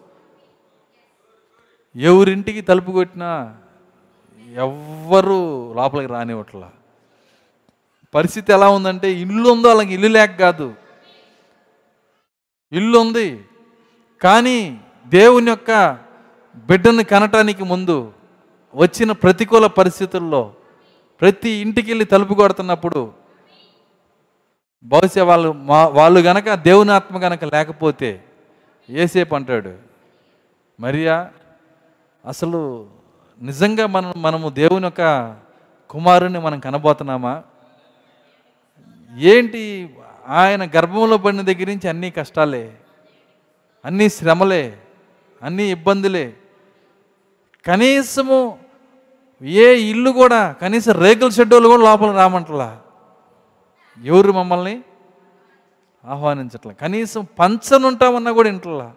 Speaker 1: ఎవరింటికి తలుపు కొట్టినా ఎవ్వరు లోపలికి రానివ్వట్లా. పరిస్థితి ఎలా ఉందంటే ఇల్లు ఉందో అలాగే ఇల్లు లేక కాదు. ఇల్లు ఉంది. కానీ దేవుని యొక్క బిడ్డను కనటానికి ముందు వచ్చిన ప్రతికూల పరిస్థితుల్లో ప్రతి ఇంటికి వెళ్ళి తలుపు కొడుతున్నప్పుడు బహుశా వాళ్ళు మా వాళ్ళు గనక దేవుని ఆత్మ గనక లేకపోతే ఏసేపు అంటాడు మరియా అసలు నిజంగా మనం మనము దేవుని యొక్క కుమారుని మనం కనబోతున్నామా? ఏంటి ఆయన గర్భంలో పడిన దగ్గర నుంచి అన్ని కష్టాలే అన్ని శ్రమలే అన్ని ఇబ్బందులే. కనీసము ఏ ఇల్లు కూడా కనీసం రేకుల షెడ్యూల్ కూడా లోపల రామంటలా? ఎవరు మమ్మల్ని ఆహ్వానించట్లా? కనీసం పంచనుంటామన్నా కూడా ఇంటలా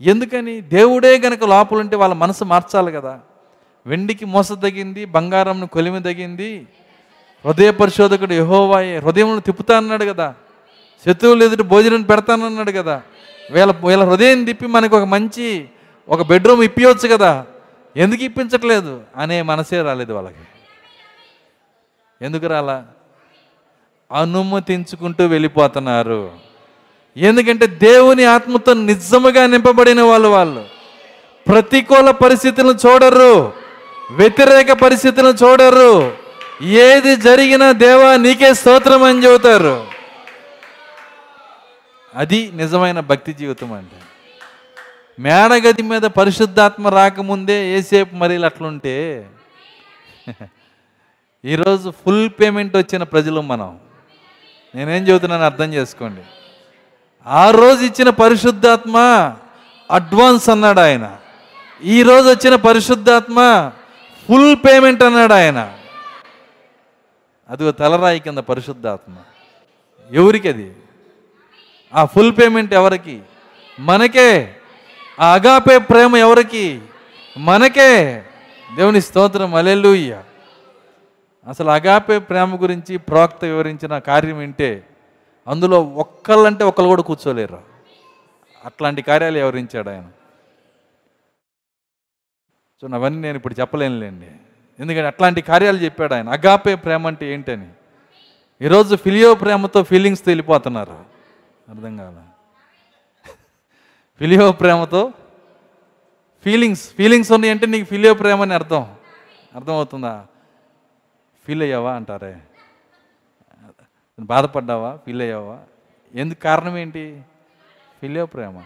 Speaker 1: ఎందుకని? దేవుడే గనక లోపలుంటే వాళ్ళ మనసు మార్చాలి కదా. వెండికి మోస తగింది బంగారంను కొలిమి తగింది. హృదయ పరిశోధకుడు యహోవాయే హృదయంలో తిప్పుతా అన్నాడు కదా. శత్రువులు ఎదుటి భోజనం పెడతానన్నాడు కదా. వీళ్ళ వీళ్ళ హృదయం తిప్పి మనకు ఒక మంచి ఒక బెడ్రూమ్ ఇప్పించవచ్చు కదా. ఎందుకు ఇప్పించట్లేదు? అనే మనసే రాలేదు వాళ్ళకి. ఎందుకు రాలా? అనుమతించుకుంటూ వెళ్ళిపోతున్నారు. ఎందుకంటే దేవుని ఆత్మతో నిజముగా నింపబడిన వాళ్ళు వాళ్ళు. ప్రతికూల పరిస్థితులను చూడరు. వ్యతిరేక పరిస్థితులను చూడరు. ఏది జరిగినా దేవా నీకే స్తోత్రం అని చెబుతారు. అది నిజమైన భక్తి జీవితం అంటే మేడగది మీద పరిశుద్ధాత్మ రాకముందే ఏసేపు మరీలు అట్లుంటే ఈరోజు ఫుల్ పేమెంట్ వచ్చిన ప్రజలు మనం. నేనేం చెబుతున్నాను అర్థం చేసుకోండి. ఆ రోజు ఇచ్చిన పరిశుద్ధాత్మ అడ్వాన్స్ అన్నాడు ఆయన. ఈ రోజు వచ్చిన పరిశుద్ధాత్మ ఫుల్ పేమెంట్ అన్నాడు ఆయన. అది తలరాయి కింద పరిశుద్ధాత్మ. ఎవరికి అది ఆ ఫుల్ పేమెంట్ ఎవరికి? మనకే. ఆ అగాపే ప్రేమ ఎవరికి? మనకే. దేవుని స్తోత్రం. అలెలుయ్య అసలు అగాపే ప్రేమ గురించి ప్రవక్త వివరించిన కార్యం వింటే అందులో ఒక్కళ్ళంటే ఒక్కళ్ళు కూడా కూర్చోలేరు. అట్లాంటి కార్యాలు వివరించాడు ఆయన. సో అవన్నీ నేను ఇప్పుడు చెప్పలేనులేండి. ఎందుకంటే అట్లాంటి కార్యాలు చెప్పాడు ఆయన. అగాపే ప్రేమ అంటే ఏంటని? ఈరోజు ఫిలియో ప్రేమతో ఫీలింగ్స్ వెళ్ళిపోతున్నారు అర్థం కాదా ఫిలియో ప్రేమతో ఫీలింగ్స్ ఫీలింగ్స్ ఉన్నాయి అంటే నీకు ఫిలియో ప్రేమ అని అర్థం. అర్థమవుతుందా? ఫీల్ అయ్యావా అంటారే. బాధపడ్డావా? ఫీల్ అయ్యావా? ఎందుకు కారణం ఏంటి? ఫిలియో ప్రేమ.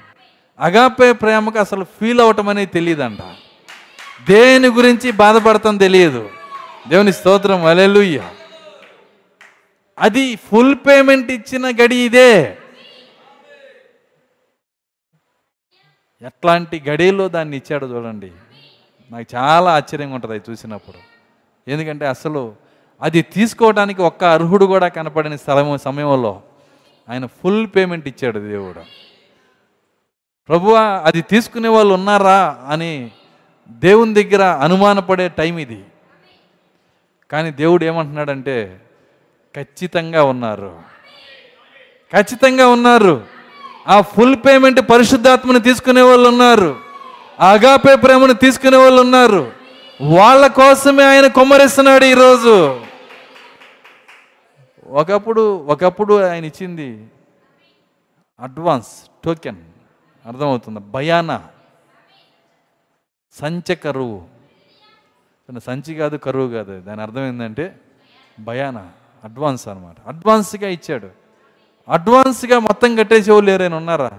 Speaker 1: అగాపే ప్రేమకు అసలు ఫీల్ అవటం అనేది తెలియదంట. దేని గురించి బాధపడతాం తెలియదు. దేవుని స్తోత్రం అలెలుయ్య అది ఫుల్ పేమెంట్ ఇచ్చిన గడి ఇదే. ఎట్లాంటి గడిలో దాన్ని ఇచ్చాడో చూడండి. నాకు చాలా ఆశ్చర్యంగా ఉంటుంది అది చూసినప్పుడు. ఎందుకంటే అసలు అది తీసుకోవడానికి ఒక్క అర్హుడు కూడా కనపడిన స్థలం సమయంలో ఆయన ఫుల్ పేమెంట్ ఇచ్చాడు దేవుడు. ప్రభువా అది తీసుకునే వాళ్ళు ఉన్నారా అని దేవుని దగ్గర అనుమానపడే టైం ఇది. కానీ దేవుడు ఏమంటున్నాడంటే ఖచ్చితంగా ఉన్నారు. ఖచ్చితంగా ఉన్నారు. ఆ ఫుల్ పేమెంట్ పరిశుద్ధాత్మని తీసుకునే వాళ్ళు ఉన్నారు. అగాపే ప్రేమను తీసుకునే వాళ్ళు ఉన్నారు. వాళ్ళ కోసమే ఆయన కొమ్మరిస్తున్నాడు ఈరోజు. ఒకప్పుడు ఒకప్పుడు ఆయన ఇచ్చింది అడ్వాన్స్ టోకెన్. అర్థమవుతుంది? భయానా సంచ కరువు సంచి కాదు కరువు కాదు. దాని అర్థం ఏంటంటే భయానా అడ్వాన్స్ అనమాట అడ్వాన్స్గా ఇచ్చాడు. అడ్వాన్స్గా మొత్తం కట్టేసే వాళ్ళు ఎవరైనా ఉన్నారా?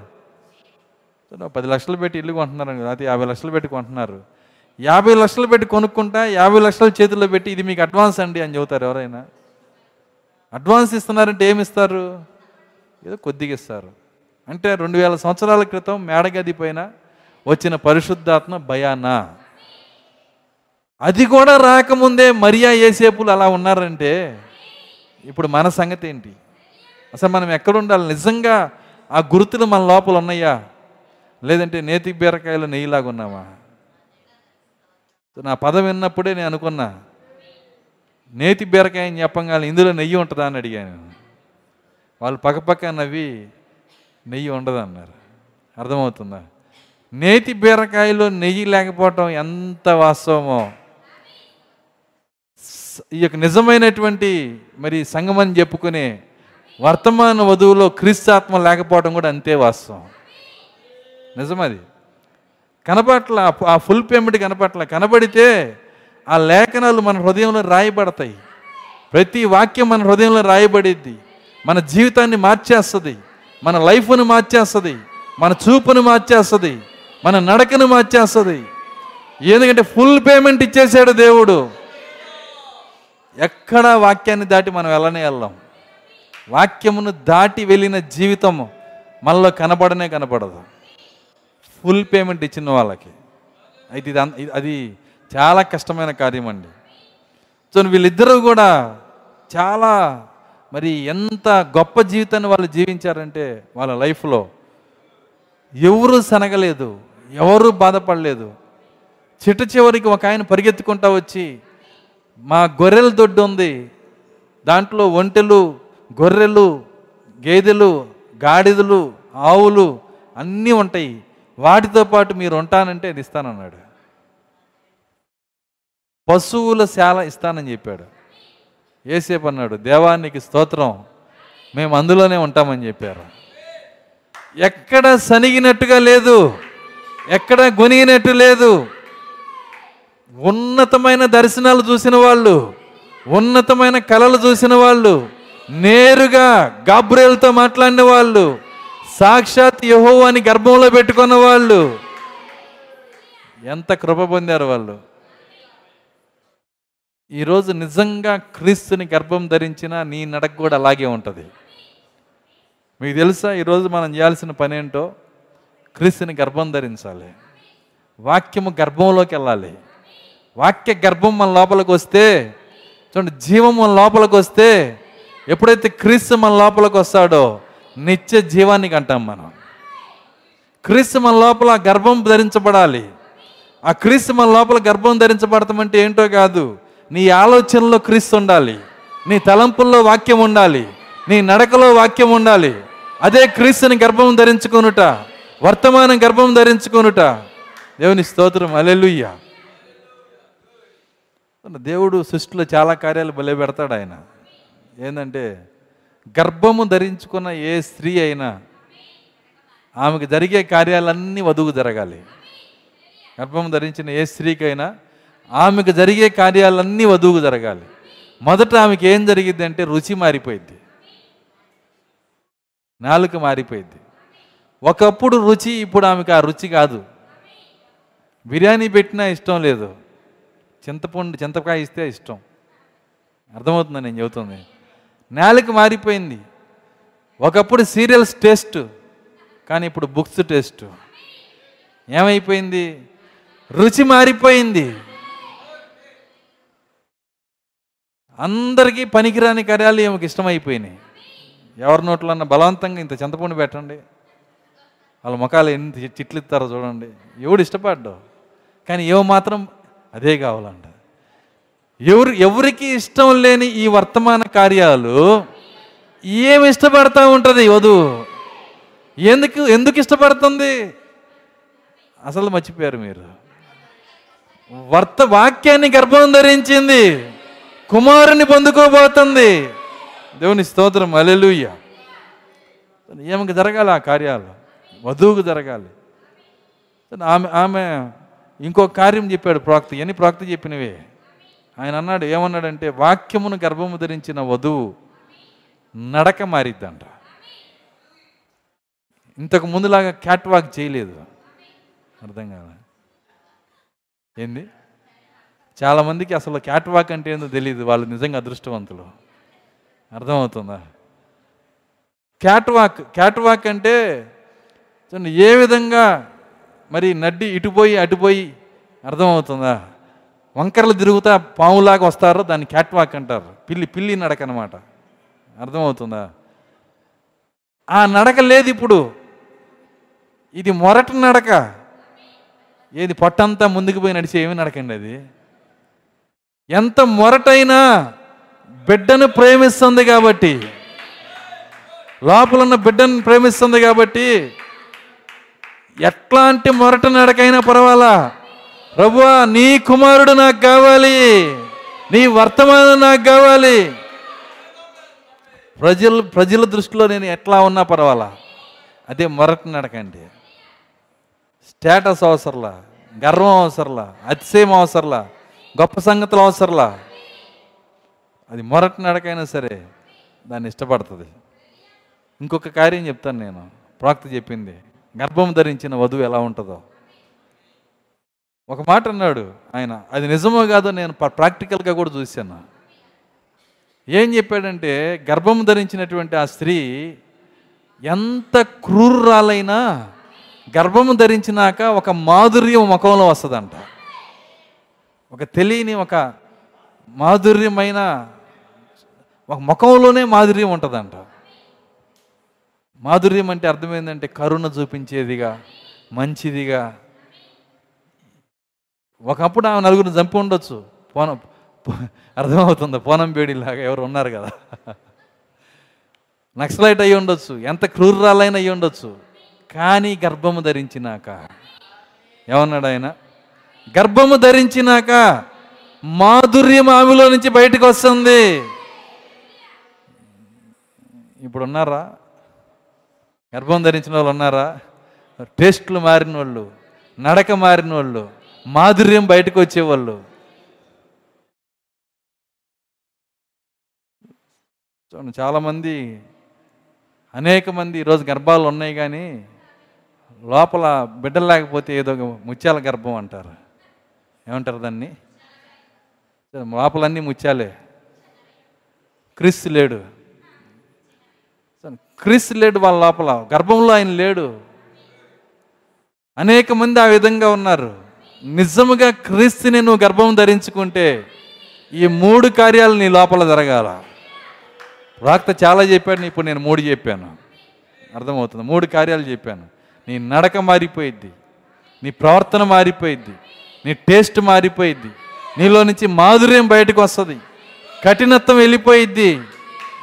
Speaker 1: పది లక్షలు పెట్టి ఇల్లు కొంటున్నారు కదా యాభై లక్షలు పెట్టి కొంటున్నారు. యాభై లక్షలు పెట్టి కొనుక్కుంటా యాభై లక్షలు చేతుల్లో పెట్టి ఇది మీకు అడ్వాన్స్ అండి అని చెబుతారు ఎవరైనా. అడ్వాన్స్ ఇస్తున్నారంటే ఏమి ఇస్తారు? ఏదో కొద్దిగా ఇస్తారు. అంటే రెండు వేల సంవత్సరాల క్రితం మేడగది పైన వచ్చిన పరిశుద్ధాత్మ భయానా. అది కూడా రాకముందే మరియా ఏసేపులు అలా ఉన్నారంటే ఇప్పుడు మన సంగతి ఏంటి అసలు మనం ఎక్కడ ఉండాలి? నిజంగా ఆ గుర్తులు మన లోపల ఉన్నాయా? లేదంటే నేతి బీరకాయలు నెయ్యిలాగా ఉన్నామా నా పదం విన్నప్పుడే నేను అనుకున్నా నేతి బీరకాయ అని చెప్పంగానే ఇందులో నెయ్యి ఉంటుందా అని అడిగాను. వాళ్ళు పక్కపక్క నవ్వి నెయ్యి ఉండదు? అన్నారు. అర్థమవుతుందా? నేతి బీరకాయలో నెయ్యి లేకపోవటం ఎంత వాస్తవమో? ఈ యొక్క నిజమైనటువంటి మరి సంగమని చెప్పుకునే వర్తమాన వధువులో క్రీస్తాత్మ లేకపోవడం కూడా అంతే వాస్తవం. నిజమది. కనపట్ల ఆ- ఫుల్ పేమెంట్ కనపట్ల కనబడితే ఆ లేఖనాలు మన హృదయంలో రాయబడతాయి. ప్రతి వాక్యం మన హృదయంలో రాయబడిద్ది. మన జీవితాన్ని మార్చేస్తుంది. మన లైఫ్ను మార్చేస్తుంది. మన చూపును మార్చేస్తుంది. మన నడకను మార్చేస్తుంది. ఎందుకంటే ఫుల్ పేమెంట్ ఇచ్చేసాడు దేవుడు. ఎక్కడ వాక్యాన్ని దాటి మనం వెళ్ళనే వెళ్ళాం. వాక్యమును దాటి వెళ్ళిన జీవితం మనలో కనబడనే కనపడదు ఫుల్ పేమెంట్ ఇచ్చిన వాళ్ళకి. అయితే ఇది అన్- ఇది- అది చాలా కష్టమైన కార్యం అండి. సో వీళ్ళిద్దరూ కూడా చాలా మరి ఎంత గొప్ప జీవితాన్ని వాళ్ళు జీవించారంటే వాళ్ళ లైఫ్లో ఎవరు సనగలేదు ఎవరు బాధపడలేదు. చిట్ట చివరికి ఒక ఆయన పరిగెత్తుకుంటా వచ్చి మా గొర్రెల దొడ్డు ఉంది దాంట్లో ఒంటెలు గొర్రెలు గేదెలు గాడిదలు ఆవులు అన్నీ ఉంటాయి. వాటితో పాటు మీరు ఉంటానంటే అది ఇస్తానన్నాడు. పశువుల శాల ఇస్తానని చెప్పాడు. ఏసేపు అన్నాడు దేవానికి స్తోత్రం. మేము అందులోనే ఉంటామని చెప్పారు. ఎక్కడ సనిగినట్టుగా లేదు. ఎక్కడ గొనిగినట్టు లేదు. ఉన్నతమైన దర్శనాలు చూసిన వాళ్ళు ఉన్నతమైన కళలు చూసిన వాళ్ళు నేరుగా గాబ్రేల్తో మాట్లాడిన వాళ్ళు సాక్షాత్ యహోవాని గర్భంలో పెట్టుకున్న వాళ్ళు. ఎంత కృప పొందారు వాళ్ళు. ఈరోజు నిజంగా క్రీస్తుని గర్భం ధరించిన నీ నడక కూడా అలాగే ఉంటుంది. మీకు తెలుసా ఈరోజు మనం చేయాల్సిన పని ఏంటో క్రీస్తుని గర్భం ధరించాలి. వాక్యము గర్భంలోకి వెళ్ళాలి. వాక్య గర్భం మన లోపలికి వస్తే చూడండి జీవం మన లోపలికి వస్తే ఎప్పుడైతే క్రీస్తు మన లోపలికి వస్తాడో నిత్య జీవానికి అంటాం మనం. క్రీస్తు మన లోపల గర్భం ధరించబడాలి. ఆ క్రీస్తు మన లోపల గర్భం ధరించబడతామంటే ఏంటో కాదు నీ ఆలోచనలో క్రీస్తు ఉండాలి నీ తలంపుల్లో వాక్యం ఉండాలి నీ నడకలో వాక్యం ఉండాలి. అదే క్రీస్తుని గర్భం ధరించుకొనుట వర్తమానం గర్భం ధరించుకొనుట. దేవుని స్తోత్రం. అలెలుయ్య దేవుడు సృష్టిలో చాలా కార్యాలు భలే పెడతాడు ఆయన. ఏంటంటే గర్భము ధరించుకున్న ఏ స్త్రీ అయినా ఆమెకు జరిగే కార్యాలన్నీ వధువు జరగాలి. గర్భం ధరించిన ఏ స్త్రీకైనా ఆమెకు జరిగే కార్యాలన్నీ వధువుకు జరగాలి. మొదట ఆమెకి ఏం జరిగిద్ది అంటే రుచి మారిపోయింది నాలుక మారిపోయింది ఒకప్పుడు రుచి ఇప్పుడు ఆమెకు ఆ రుచి కాదు. బిర్యానీ పెట్టినా ఇష్టం లేదు. చింతపండు చింతకాయ ఇస్తే ఇష్టం. అర్థమవుతుందా నేను చెబుతుంది? నేలకు మారిపోయింది. ఒకప్పుడు సీరియల్స్ టేస్ట్ కానీ ఇప్పుడు బుక్స్ టేస్ట్. ఏమైపోయింది? రుచి మారిపోయింది. అందరికీ పనికిరాని కార్యాలు ఈమెకి ఇష్టమైపోయినాయి. ఎవరి నోట్లో అన్న బలవంతంగా ఇంత చింతపండు పెట్టండి. వాళ్ళ ముఖాలు ఎన్ని చిట్లు ఇస్తారో చూడండి. ఎవడు ఇష్టపడ్డావు కానీ ఏవో మాత్రం అదే కావాలంట. ఎవరు ఎవరికి ఇష్టం లేని ఈ వర్తమాన కార్యాలు ఏమి ఇష్టపడతా ఉంటుంది వధువు ఎందుకు ఎందుకు ఇష్టపడుతుంది? అసలు మర్చిపోయారు మీరు. వర్త వాక్యాన్ని గర్భం ధరించింది కుమారుని పొందుకోబోతుంది. దేవుని స్తోత్రం అలెలుయ్య ఏమకి జరగాలి ఆ కార్యాలు? వధువుకు జరగాలి. ఆమె ఆమె ఇంకో కార్యం చెప్పాడు ప్రాక్తి. ఎన్ని ప్రాక్తి చెప్పినవే? ఆయన అన్నాడు ఏమన్నాడంటే వాక్యమును గర్భము ధరించిన వధువు నడక మారిద్దంట. ఇంతకు ముందులాగా క్యాట్ వాక్ చేయలేదు. అర్థం కాదు ఏంది? చాలామందికి అసలు క్యాట్ వాక్ అంటే ఏందో తెలియదు వాళ్ళు నిజంగా అదృష్టవంతులు. అర్థమవుతుందా? క్యాట్ వాక్ క్యాట్ వాక్ అంటే చూడండి ఏ విధంగా మరి నడ్డి ఇటుపోయి అటుపోయి అర్థమవుతుందా? వంకరలు తిరుగుతా పాములాగా వస్తారో దాన్ని క్యాట్వాక్ అంటారు. పిల్లి పిల్లి నడక అనమాట అర్థమవుతుందా? ఆ నడక లేదు ఇప్పుడు. ఇది మొరట నడక. ఏది పొట్టంతా ముందుకు పోయి నడిచే ఏమి నడకండి అది. ఎంత మొరటైనా బిడ్డను ప్రేమిస్తుంది కాబట్టి లోపలన్న బిడ్డను ప్రేమిస్తుంది కాబట్టి ఎట్లాంటి మొరట నడకైనా పర్వాలా? ప్రభువా నీ కుమారుడు నాకు కావాలి. నీ వర్తమానం నాకు కావాలి. ప్రజలు ప్రజల దృష్టిలో నేను ఎట్లా ఉన్నా పర్వాలా? అదే మొరటి నడకండి. స్టేటస్ అవసరంలా? గర్వం అవసరంలా? అతిశయం అవసరంలా? గొప్ప సంగతులు అవసరంలా? అది మొరటి నడకైనా సరే దాన్ని ఇష్టపడుతుంది. ఇంకొక కార్యం చెప్తాను నేను. ప్రాక్త చెప్పింది. గర్భం ధరించిన వధువు ఎలా ఉంటుందో. ఒక మాట అన్నాడు ఆయన అది నిజమో కాదో నేను ప్రాక్టికల్గా కూడా చూశాను. ఏం చెప్పాడంటే గర్భం ధరించినటువంటి ఆ స్త్రీ ఎంత క్రూరాలైనా గర్భము ధరించినాక ఒక మాధుర్యం ముఖంలో వస్తుందంట. ఒక తెలియని ఒక మాధుర్యమైన ఒక ముఖంలోనే మాధుర్యం ఉంటుందంట. మాధుర్యం అంటే అర్థమైందంటే కరుణ చూపించేదిగా మంచిదిగా ఒకప్పుడు ఆమె నలుగురిని చంపి ఉండొచ్చు. పోనం అర్థమవుతుంది? పోనం బేడిలాగా ఎవరు ఉన్నారు కదా? నక్సలైట్ అయి ఉండొచ్చు. ఎంత క్రూరాలైన అయి ఉండొచ్చు. కానీ గర్భము ధరించినాక. ఏమన్నాడు ఆయన? గర్భము ధరించినాక మాధుర్యం ఆమెలో నుంచి బయటకు వస్తుంది. ఇప్పుడు ఉన్నారా? గర్భం ధరించిన వాళ్ళు ఉన్నారా? టేస్ట్లు మారిన వాళ్ళు నడక మారిన వాళ్ళు మాధుర్యం బయటకు వచ్చేవాళ్ళు. చూడండి చాలామంది అనేక మంది ఈరోజు గర్భాలు ఉన్నాయి కానీ లోపల బిడ్డలు లేకపోతే ఏదో ముత్యాల గర్భం అంటారు. ఏమంటారు దాన్ని? లోపలన్నీ ముత్యాలే. క్రిస్ లేడు. క్రిస్ లేడు వాళ్ళ లోపల. గర్భంలో ఆయన లేడు. అనేక మంది ఆ విధంగా ఉన్నారు. నిజముగా క్రీస్తుని నువ్వు గర్భం ధరించుకుంటే ఈ మూడు కార్యాలు నీ లోపల జరగాల. ప్రాక్త చాలా చెప్పాడు ఇప్పుడు నేను మూడు చెప్పాను. అర్థమవుతుంది. మూడు కార్యాలు చెప్పాను. నీ నడక మారిపోయిద్ది. నీ ప్రవర్తన మారిపోయిద్ది. నీ టేస్ట్ మారిపోయిద్ది. నీలో నుంచి మాధుర్యం బయటకు వస్తుంది. కఠినత్వం వెళ్ళిపోయిద్ది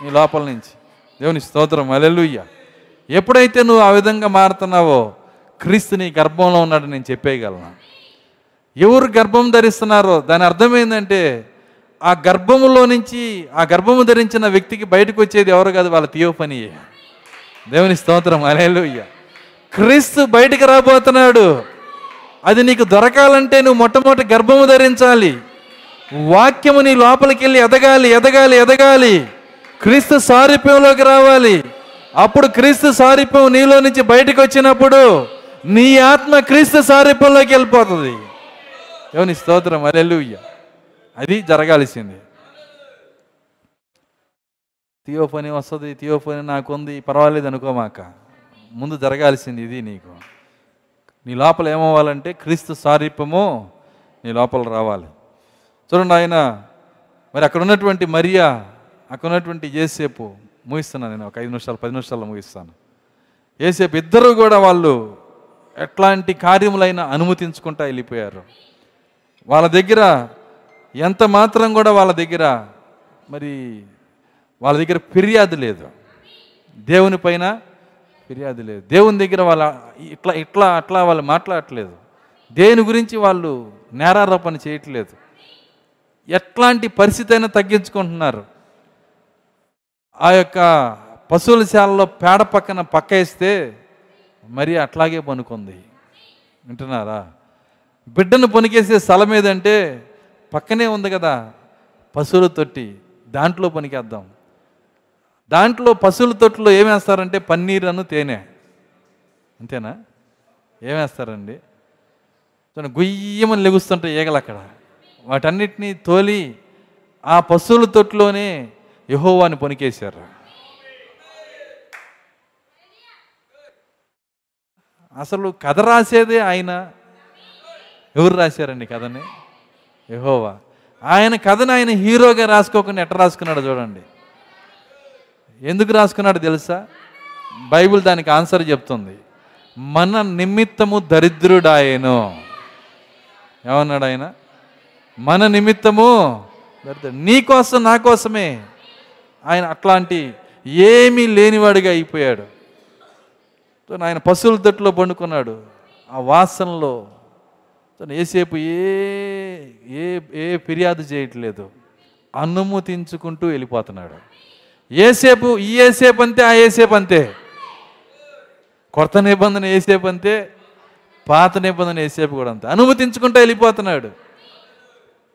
Speaker 1: నీ లోపల నుంచి. దేవుని స్తోత్రం. అలెలుయ్య ఎప్పుడైతే నువ్వు ఆ విధంగా మారుతున్నావో క్రీస్తు నీ గర్భంలో ఉన్నాడు నేను చెప్పేయగలను. ఎవరు గర్భం ధరిస్తున్నారో దాని అర్థం ఏంటంటే ఆ గర్భములో నుంచి ఆ గర్భము ధరించిన వ్యక్తికి బయటకు వచ్చేది ఎవరు కాదు వాళ్ళ తీయోపనియే దేవుని స్తోత్రం అలేలుయ్య క్రీస్తు బయటికి రాబోతున్నాడు. అది నీకు దొరకాలంటే నువ్వు మొట్టమొదటి గర్భము ధరించాలి. వాక్యము నీ లోపలికి వెళ్ళి ఎదగాలి ఎదగాలి ఎదగాలి. క్రీస్తు సారూప్యంలోకి రావాలి. అప్పుడు క్రీస్తు సారూప్యం నీలో నుంచి బయటకు వచ్చినప్పుడు నీ ఆత్మ క్రీస్తు సారూప్యంలోకి వెళ్ళిపోతుంది. దేవుని స్తోత్రం అలెలుయ్య అది జరగాల్సింది. థియోఫోని వస్తుంది థియోఫనీ నాకుంది పర్వాలేదు అనుకోమాక. ముందు జరగాల్సింది ఇది నీకు. నీ లోపల ఏమవ్వాలంటే క్రీస్తు సారీపము నీ లోపల రావాలి. చూడండి ఆయన మరి అక్కడ ఉన్నటువంటి మరియా అక్కడ ఉన్నటువంటి ఏసేపు ముగిస్తున్నాను నేను ఒక ఐదు నిమిషాలు పది నిమిషాల్లో ముగిస్తాను. ఏసేపు ఇద్దరు కూడా వాళ్ళు ఎట్లాంటి కార్యములైనా అనుమతించుకుంటా వెళ్ళిపోయారు. వాళ్ళ దగ్గర ఎంత మాత్రం కూడా వాళ్ళ దగ్గర మరి వాళ్ళ దగ్గర ఫిర్యాదు లేదు. దేవుని పైన ఫిర్యాదు లేదు. దేవుని దగ్గర వాళ్ళ ఇట్లా ఇట్లా అట్లా వాళ్ళు మాట్లాడట్లేదు. దేని గురించి వాళ్ళు నేరారోపణ చేయట్లేదు. ఎట్లాంటి పరిస్థితి అయినా తగ్గించుకుంటున్నారు. ఆ యొక్క పశువుల శాలలో పేడ పక్కన పక్క వేస్తే మరి అట్లాగే పనుకుంది. వింటున్నారా? బిడ్డను పనికేసే స్థలం ఏదంటే పక్కనే ఉంది కదా పశువుల తొట్టి. దాంట్లో పనికేద్దాం. దాంట్లో పశువుల తొట్టిలో ఏమేస్తారంటే పన్నీరను తేనె. అంతేనా? ఏమేస్తారండి చూడండి గుయ్యమని లెగుస్తుంటాయి ఈగలు అక్కడ. వాటన్నిటినీ తోలి ఆ పశువుల తొట్టులోనే యహోవాని పనికేశారు. అసలు కథ రాసేదే ఆయన. ఎవరు రాశారండి కథని? యహోవా. ఆయన కథను ఆయన హీరోగా రాసుకోకుండా ఎట్ట రాసుకున్నాడు చూడండి. ఎందుకు రాసుకున్నాడు తెలుసా? బైబిల్ దానికి ఆన్సర్ చెప్తుంది. మన నిమిత్తము దరిద్రుడాయను. ఏమన్నాడు ఆయన? మన నిమిత్తము దరిద్రుడు నీ కోసం నా కోసమే. ఆయన అట్లాంటి ఏమీ లేనివాడిగా అయిపోయాడు. ఆయన పశువుల తట్టులో పండుకున్నాడు. ఆ వాసనలో ఏసేపు ఏ ఏ ఏ ఫిర్యాదు చేయట్లేదు. అనుమతించుకుంటూ వెళ్ళిపోతున్నాడు. ఏసేపు ఈ ఏసేపు అంతే ఆ ఏసేపు అంతే. కొత్త నిబంధన ఏసేపు అంతే పాత నిబంధన ఏసేపు కూడా అంతే. అనుమతించుకుంటూ వెళ్ళిపోతున్నాడు.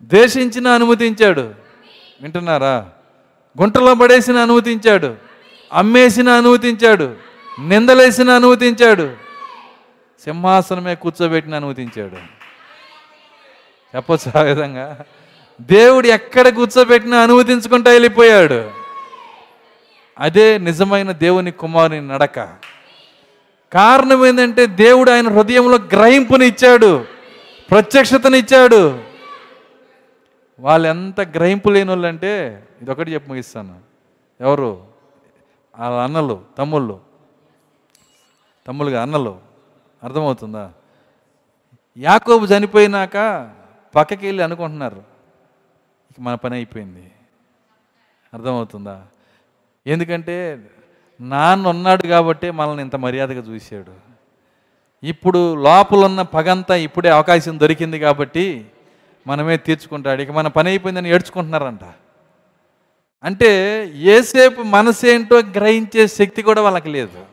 Speaker 1: దేశించిన అనుమతించాడు వింటున్నారా? గుంటలో పడేసిన అనుమతించాడు అమ్మేసిన అనుమతించాడు నిందలేసిన అనుమతించాడు సింహాసనమే కూర్చోబెట్టిన అనుమతించాడు చెప్పచ్చు ఆ విధంగా. దేవుడు ఎక్కడ కూర్చోబెట్టినా అనుమతించుకుంటా వెళ్ళిపోయాడు. అదే నిజమైన దేవుని కుమారుని నడక. కారణం ఏంటంటే దేవుడు ఆయన హృదయంలో గ్రహింపుని ఇచ్చాడు. ప్రత్యక్షతనిచ్చాడు వాళ్ళు ఎంత గ్రహింపు లేని వాళ్ళు అంటే ఇదొకటి చెప్పి ముగిస్తాను. ఎవరు? వాళ్ళ అన్నలు తమ్ముళ్ళు. తమ్ముళ్ళుగా అన్నలు. అర్థమవుతుందా? యాకోబు చనిపోయినాక పక్కకి వెళ్ళి అనుకుంటున్నారు. ఇక మన పని అయిపోయింది. అర్థమవుతుందా? ఎందుకంటే నాన్న ఉన్నాడు కాబట్టి మనల్ని ఇంత మర్యాదగా చూశాడు. ఇప్పుడు లోపల ఉన్న పగంతా ఇప్పుడే అవకాశం దొరికింది కాబట్టి మనమే తీర్చుకుంటాడు. ఇక మన పని అయిపోయిందని ఏడ్చుకుంటున్నారంట. అంటే ఏసేపు మనసేంటో గ్రహించే శక్తి కూడా వాళ్ళకి లేదు.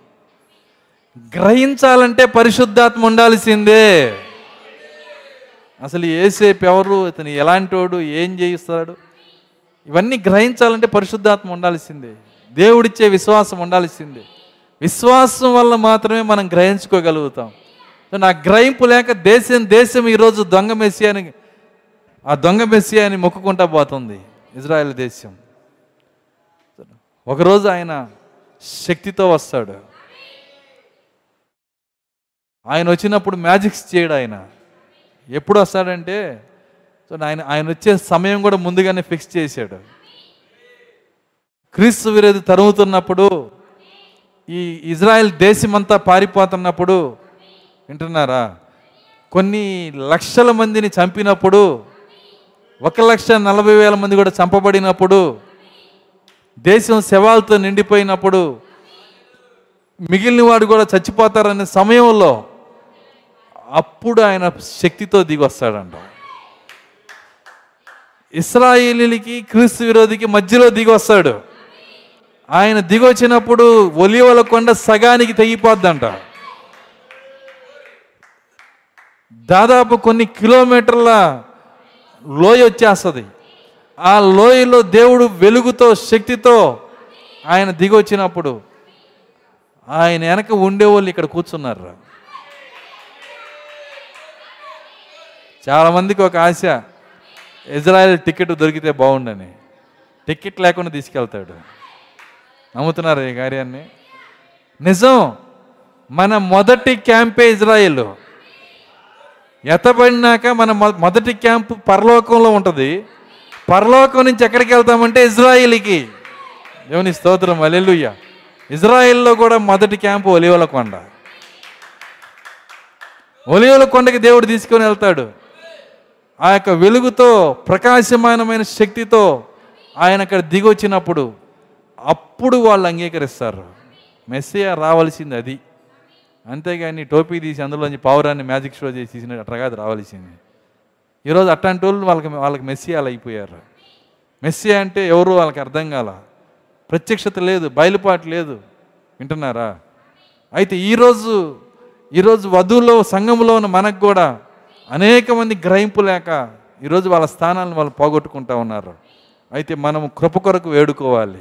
Speaker 1: గ్రహించాలంటే పరిశుద్ధాత్మ ఉండాల్సిందే. అసలు ఏసేపు ఎవరు? ఇతను ఎలాంటోడు? ఏం చేయిస్తాడు? ఇవన్నీ గ్రహించాలంటే పరిశుద్ధాత్మ ఉండాల్సిందే. దేవుడిచ్చే విశ్వాసం ఉండాల్సిందే. విశ్వాసం వల్ల మాత్రమే మనం గ్రహించుకోగలుగుతాం. నా గ్రహింపు లేక దేశం దేశం ఈరోజు దొంగ మెస్సియాని ఆ దొంగ మెస్సియాని మొక్కుకుంటా పోతుంది. ఇజ్రాయెల్ దేశం. ఒకరోజు ఆయన శక్తితో వస్తాడు. ఆయన వచ్చినప్పుడు మ్యాజిక్స్ చేయడు ఆయన. ఎప్పుడు వస్తాడంటే సో ఆయన ఆయన వచ్చే సమయం కూడా ముందుగానే ఫిక్స్ చేశాడు. క్రీస్తు విరోధి తరుముతున్నప్పుడు ఈ ఇజ్రాయెల్ దేశమంతా పారిపోతున్నప్పుడు వింటున్నారా? కొన్ని లక్షల మందిని చంపినప్పుడు ఒక లక్ష నలభై వేల మంది కూడా చంపబడినప్పుడు దేశం శవాలతో నిండిపోయినప్పుడు మిగిలిన వాడు కూడా చచ్చిపోతారనే సమయంలో అప్పుడు ఆయన శక్తితో దిగి వస్తాడంట ఇస్రాయేలీలకి క్రీస్తు విరోధికి మధ్యలో దిగి వస్తాడు ఆయన దిగి వచ్చినప్పుడు ఒలివల కొండ సగానికి తెగిపోద్దంట. దాదాపు కొన్ని కిలోమీటర్ల లోయ వచ్చేస్తుంది. ఆ లోయలో దేవుడు వెలుగుతో శక్తితో ఆయన దిగి వచ్చినప్పుడు ఆయన వెనక ఉండేవాళ్ళు ఇక్కడ కూర్చున్నారు చాలామందికి ఒక ఆశ ఇజ్రాయెల్ టికెట్ దొరికితే బాగుండని. టికెట్ లేకుండా తీసుకెళ్తాడు. నమ్ముతున్నారు ఈ కార్యాన్ని? నిజం మన మొదటి క్యాంపే ఇజ్రాయిల్. ఎత్తబడినాక మన మొ- మొదటి క్యాంపు పరలోకంలో ఉంటుంది. పరలోకం నుంచి ఎక్కడికి వెళ్తామంటే ఇజ్రాయిల్కి. దేవుని స్తోత్రం అలెలుయ్య ఇజ్రాయిల్లో కూడా మొదటి క్యాంపు ఒలివల కొండ. ఒలివల కొండకి దేవుడు తీసుకొని వెళ్తాడు. ఆ యొక్క వెలుగుతో ప్రకాశమానమైన శక్తితో ఆయన అక్కడ దిగొచ్చినప్పుడు అప్పుడు వాళ్ళు అంగీకరిస్తారు. మెస్సియా రావాల్సింది అది. అంతేగాని టోపీ తీసి అందులోంచి పావురాన్ని మ్యాజిక్ షో చేసి తీసిన అట్లా కాదు రావాల్సింది. ఈరోజు అట్లాంటి వాళ్ళు వాళ్ళకి వాళ్ళకి మెస్సియాలు అయిపోయారు. మెస్సియా అంటే ఎవరు వాళ్ళకి అర్థం కాల. ప్రత్యక్షత లేదు బయలుపాటు లేదు. వింటున్నారా? అయితే ఈరోజు ఈరోజు వధువులో సంఘంలో ఉన్న మనకు కూడా అనేక మంది గ్రహింపు లేక ఈరోజు వాళ్ళ స్థానాలను వాళ్ళు పోగొట్టుకుంటా ఉన్నారు. అయితే మనం కృప కొరకు వేడుకోవాలి.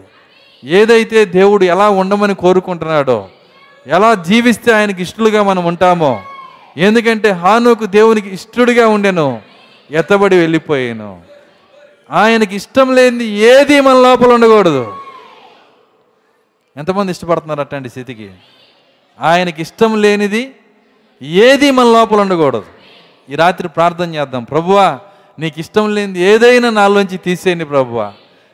Speaker 1: ఏదైతే దేవుడు ఎలా ఉండమని కోరుకుంటున్నాడో ఎలా జీవిస్తే ఆయనకి ఇష్టలుగా మనం ఉంటామో ఎందుకంటే హానుకు దేవునికి ఇష్టడుగా ఉండెను ఎత్తబడి వెళ్ళిపోయాను. ఆయనకి ఇష్టం లేనిది ఏది మన లోపల ఉండకూడదు. ఎంతమంది ఇష్టపడుతున్నారు అట్లాంటి స్థితికి? ఆయనకి ఇష్టం లేనిది ఏది మన లోపల ఉండకూడదు. ఈ రాత్రి ప్రార్థన చేద్దాం. ప్రభువా నీకు ఇష్టం లేనిది ఏదైనా నాలోంచి తీసేయండి ప్రభువా.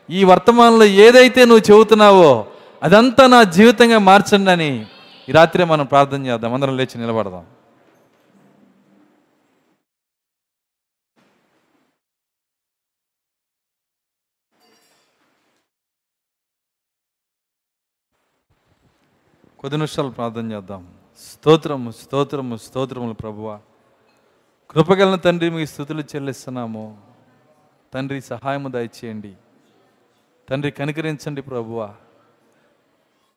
Speaker 1: ఈ వర్తమానంలో ఏదైతే నువ్వు చెబుతున్నావో అదంతా నా జీవితంగా మార్చండి అని ఈ రాత్రి మనం ప్రార్థన చేద్దాం. అందరం లేచి నిలబడదాం. కొద్ది నిమిషాలు ప్రార్థన చేద్దాం. స్తోత్రము స్తోత్రము స్తోత్రములు ప్రభువా. కృపగలన తండ్రి మీ స్థుతులు చెల్లిస్తున్నాము. తండ్రి సహాయము దయచేయండి. తండ్రి కనికరించండి ప్రభువ.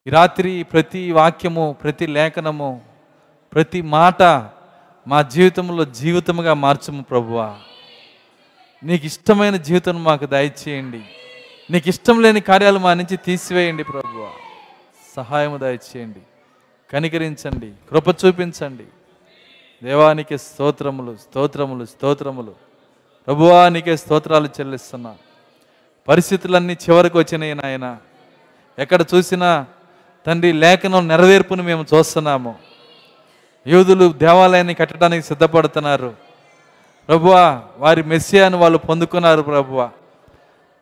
Speaker 1: ఈ రాత్రి ప్రతి వాక్యము ప్రతి లేఖనము ప్రతి మాట మా జీవితంలో జీవితముగా మార్చము ప్రభువ. నీకు ఇష్టమైన జీవితం మాకు దయచేయండి. నీకు ఇష్టం లేని కార్యాలు మా నుంచి తీసివేయండి ప్రభువ. సహాయము దయచేయండి. కనికరించండి. కృప చూపించండి. దేవానికి స్తోత్రములు స్తోత్రములు స్తోత్రములు. ప్రభువానికే స్తోత్రాలు చెల్లిస్తున్నా. పరిస్థితులన్నీ చివరికి వచ్చినాయి నాయన. ఎక్కడ చూసినా తండ్రి లేఖనం నెరవేర్పును మేము చూస్తున్నాము. యూదులు దేవాలయాన్ని కట్టడానికి సిద్ధపడుతున్నారు. ప్రభువా వారి మెస్సియాను వాళ్ళు పొందుకున్నారు ప్రభువా.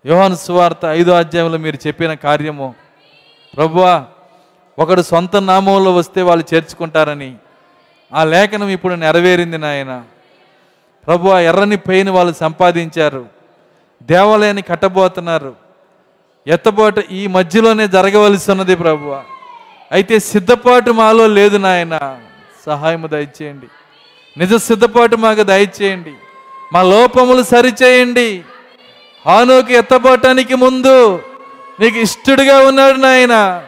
Speaker 1: యోహాను సువార్త ఐదో అధ్యాయంలో మీరు చెప్పిన కార్యము. ప్రభువా ఒకడు సొంత నామంలో వస్తే వాళ్ళు చేర్చుకుంటారని. ఆ లేఖనం ఇప్పుడు నెరవేరింది నాయన. ప్రభు ఎర్రని పెయిన్ వాళ్ళు సంపాదించారు. దేవాలయాన్ని కట్టబోతున్నారు. ఎత్తబోట ఈ మధ్యలోనే జరగవలసి ఉన్నది ప్రభు. అయితే సిద్ధపాటు మాలో లేదు నాయన. సహాయము దయచేయండి. నిజ సిద్ధపాటు మాకు దయచేయండి. మా లోపములు సరిచేయండి. హానుకి ఎత్తబోటానికి ముందు నీకు ఇష్టడుగా ఉన్నాడు నాయన.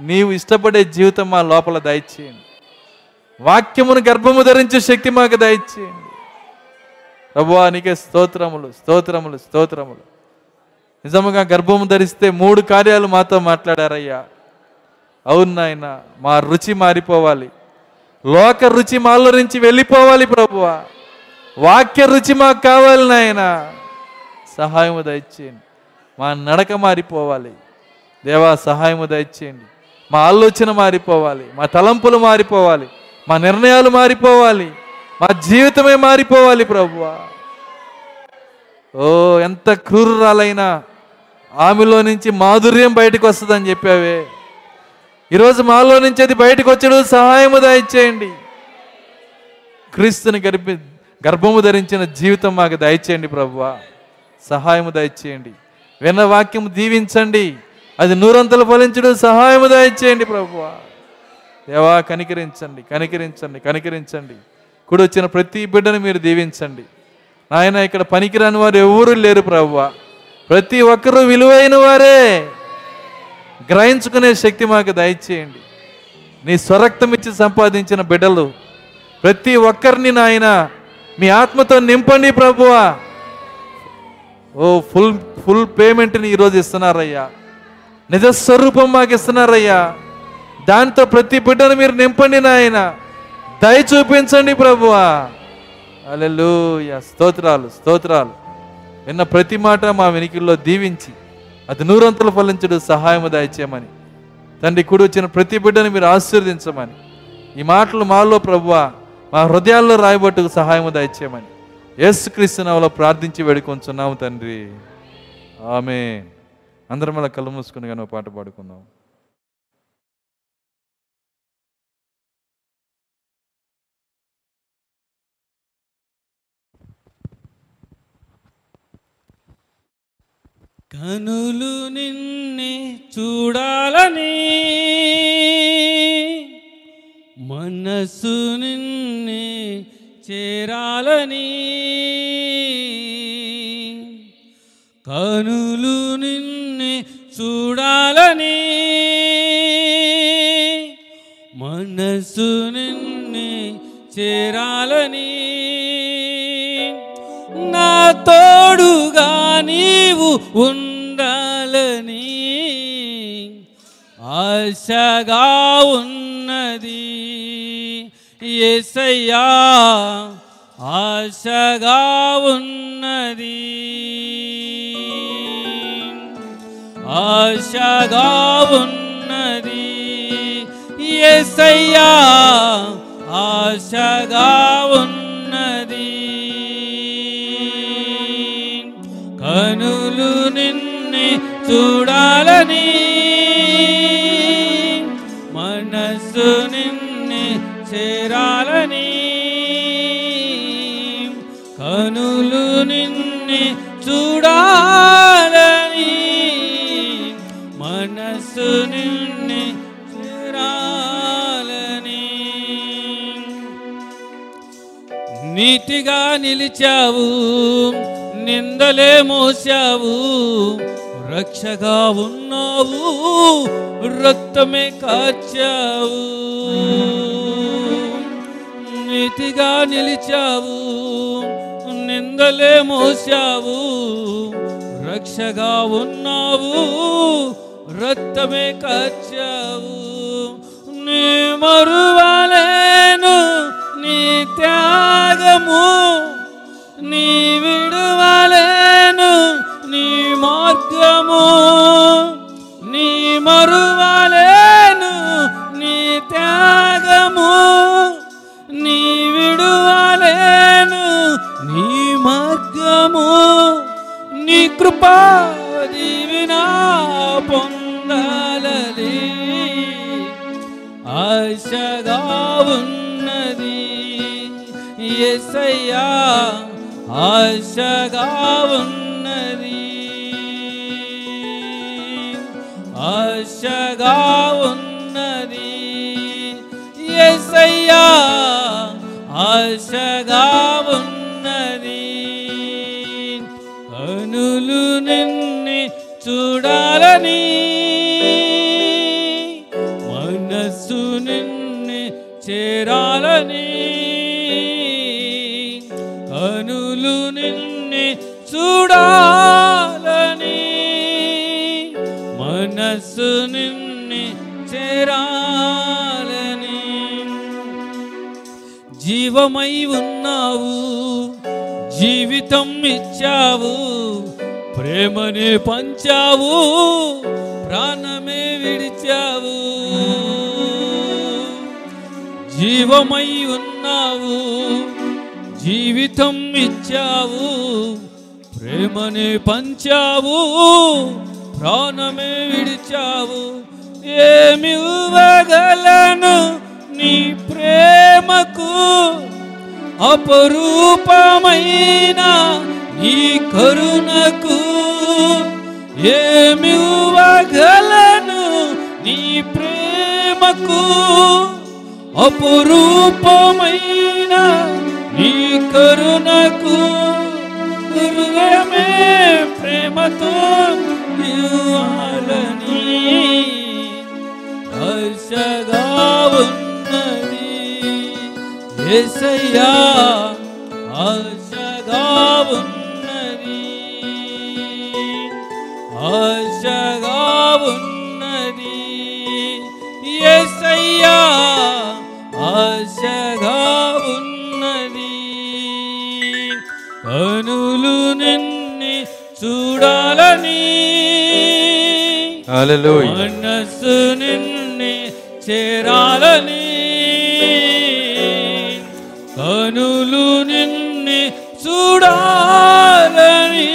Speaker 1: నీవు ఇష్టపడే జీవితం మా లోపల దయచేయండి. వాక్యమును గర్భము ధరించే శక్తి మాకు దయచేయండి. ప్రభువా నీకే స్తోత్రములు స్తోత్రములు స్తోత్రములు. నిజముగా గర్భము ధరిస్తే మూడు కార్యాలు మాతో మాట్లాడారయ్యా. అవును నాయన మా రుచి మారిపోవాలి. లోక రుచి మాలో నుంచి వెళ్ళిపోవాలి ప్రభువా. వాక్య రుచి మాకు కావాలి నాయన. సహాయము దయచేయండి. మా నడక మారిపోవాలి. దేవా సహాయము దయచేయండి. మా ఆలోచన మారిపోవాలి. మా తలంపులు మారిపోవాలి. మా నిర్ణయాలు మారిపోవాలి మా జీవితమే మారిపోవాలి ప్రభువా. ఓ ఎంత క్రూరాలైనా ఆమెలో నుంచి మాధుర్యం బయటకు వస్తుందని చెప్పావే. ఈరోజు మాలో నుంచి అది బయటకు వచ్చాడు సహాయము దయచేయండి. క్రీస్తుని గర్భి గర్భము ధరించిన జీవితం మాకు దయచేయండి ప్రభువా. సహాయము దయచేయండి. విన్న వాక్యం దీవించండి. అది నూరంతలు ఫలించడం సహాయము దయచేయండి ప్రభువా. దేవా కనికరించండి కనికరించండి కనికరించండి. కుడి వచ్చిన ప్రతి బిడ్డను మీరు దీవించండి. నాయన ఇక్కడ పనికిరాని వారు ఎవరూ లేరు ప్రవ్వ. ప్రతి ఒక్కరూ విలువైన వారే. గ్రహించుకునే శక్తి మాకు దయచేయండి. నీ స్వరక్తం ఇచ్చి సంపాదించిన బిడ్డలు ప్రతి ఒక్కరిని నాయన మీ ఆత్మతో నింపండి ప్రభువా ఓ ఫుల్ ఫుల్ పేమెంట్ని ఈరోజు ఇస్తున్నారయ్యా. నిజ స్వరూపం మాకు ఇస్తున్నారయ్యా. దాంతో ప్రతి బిడ్డను మీరు నింపండి నాయన. దయ చూపించండి ప్రభువా. అలెలుయ స్తోత్రాలు స్తోత్రాలు. విన్న ప్రతి మాట మా వెనికిల్లో దీవించి అది నూరంతలు ఫలించడు సహాయము దయచేయమని. తండ్రి కుడి వచ్చిన ప్రతి బిడ్డను మీరు ఆశీర్వదించమని. ఈ మాటలు మాలో ప్రభువా మా హృదయాల్లో రాయబట్టుకు సహాయము దయచేయమని. యేసుక్రీస్తు నామములో ప్రార్థించి వేడుకొంచున్నాము తండ్రి. ఆమె అందరం అలా కళ్ళు మూసుకుని కానీ పాట పాడుకుందాం.
Speaker 3: కనులు నిన్నే చూడాలని మనసు నిన్నే చేరాలని కనులు నిన్నే చూడాలని మనసు నిన్నే చేరాలని తోడుగా నీవు ఉండాలని ఆశగా ఉన్నది. ఎసయ్యా ఆశగా ఉన్నది. ఆశగా ఉన్నది. ఎసయ్యా ఆశగా ఉన్నది చూడాలని మనస్సు నిన్నే చేరాలని కనులు నిన్నే చూడాలని మనస్సు నిన్నే చేరాలని. నీటిగా నిలిచావు నిందలే మోసావు రక్షగా ఉన్నావు రక్తమే కాచావు. నీతిగా నిలిచావు నిందలే మోసావు రక్షగా ఉన్నావు రక్తమే కాచావు. నీ మరువలేను నీ త్యాగము నీ మార్గము నీ మరువలేను నీ త్యాగము నీ విడువలేను నీ మార్గము నీ కృపా దీవినా పొందాలని ఆశగా ఉన్నది. ఎసయ్యా ఆశగా ఉన్నది ఆశగా ఉన్నది. ఎసయ్యా ఆశగా ఉన్నది. అనులు నిన్ని చూడాలని మనస్సు నిన్ని చేరాలని. కనులు నిన్ను మనస్సు నిన్ని చేరాలని. జీవమై ఉన్నావు జీవితం ఇచ్చావు ప్రేమనే పంచావు ప్రాణమే విడిచావు. జీవమై ఉన్నావు జీవితం ఇచ్చావు ప్రేమనే పంచావు ప్రాణమే విడి ఏమి ఇవ్వగలను నీ ప్రేమకు? అపరూపమైన నీ కరుణకు ఏమి ఇవ్వగలను నీ ప్రేమకు? అపురూపమైన నీ కరుణకు? హృదయమే ప్రేమతో ఇవ్వాలని ఆశగా ఉన్నది ఏసయ్యా ఆశగా ఉన్నది ఆశగా మనస్సు నిన్నే చేరాలని కనులు నిన్నే చూడాలని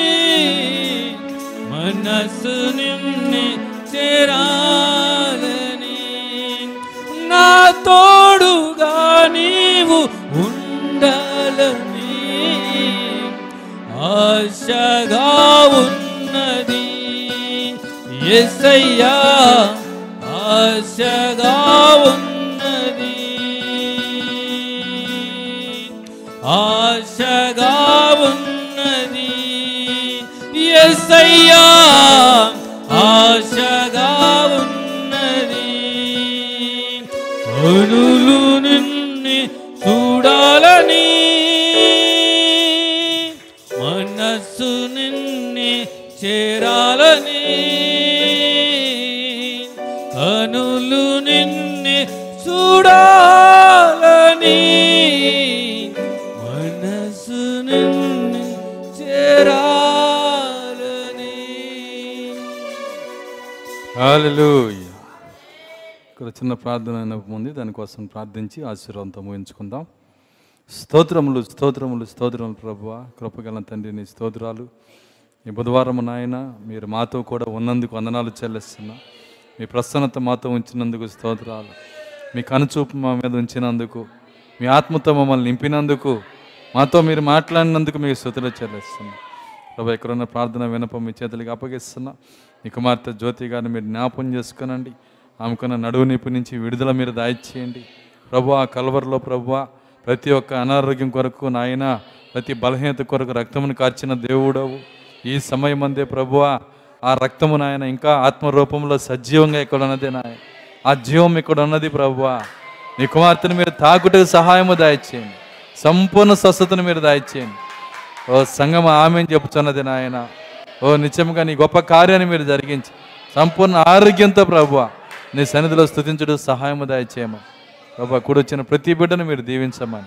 Speaker 3: మనస్సు నిన్నే చేరాలని నా తోడుగా నీవు ఉండాలని ఆశగా ఎసయ్యా
Speaker 1: హల్లెలూయా ఇక్కడ చిన్న ప్రార్థన ఉంది దానికోసం ప్రార్థించి ఆశీర్వాదంతో ముగించుకుందాం. స్తోత్రములు స్తోత్రములు స్తోత్రములు ప్రభువ. కృపగల తండ్రి నీ స్తోత్రాలు. ఈ బుధవారం నాయన మీరు మాతో కూడా ఉన్నందుకు వందనాలు చెల్లిస్తున్నా. మీ ప్రసన్నత మాతో ఉంచినందుకు స్తోత్రాలు. మీ కనుచూపు మా మీద ఉంచినందుకు మీ ఆత్మతో మమ్మల్ని నింపినందుకు మాతో మీరు మాట్లాడినందుకు మీకు స్థుతులు చెల్లిస్తున్నా. ప్రభు ఎక్కడున్న ప్రార్థన వినపం మీ చేతులకి అప్పగిస్తున్నా. మీ కుమార్తె జ్యోతి గారిని మీరు జ్ఞాపం చేసుకునండి. ఆమెకున్న నడువు నిప్పు నుంచి విడుదల మీరు దాయిచేయండి ప్రభు ఆ కలవరలో ప్రభు ప్రతి ఒక్క అనారోగ్యం కొరకు నాయన ప్రతి బలహీనత కొరకు రక్తమును కార్చిన దేవుడవు. ఈ సమయం అందే ప్రభువ ఆ రక్తము నాయన ఇంకా ఆత్మరూపంలో సజీవంగా ఇక్కడ ఉన్నది నాయన. ఆ జీవం ఇక్కడ ఉన్నది ప్రభువ నీ కుమార్తెను మీరు తాకుటకు సహాయము దాయిచేయండి సంపూర్ణ స్వస్థతను మీరు దాయిచేయండి ఓ సంగమ ఆమె చెప్పుచున్నది నాయన. ఓ నిత్యముగా నీ గొప్ప కార్యాన్ని మీరు జరిగించి సంపూర్ణ ఆరోగ్యంతో ప్రభువ నీ సన్నిధిలో స్థుతించడం సహాయము దయచేయమని. ప్రభు కూడొచ్చిన ప్రతి బిడ్డను మీరు దీవించమని.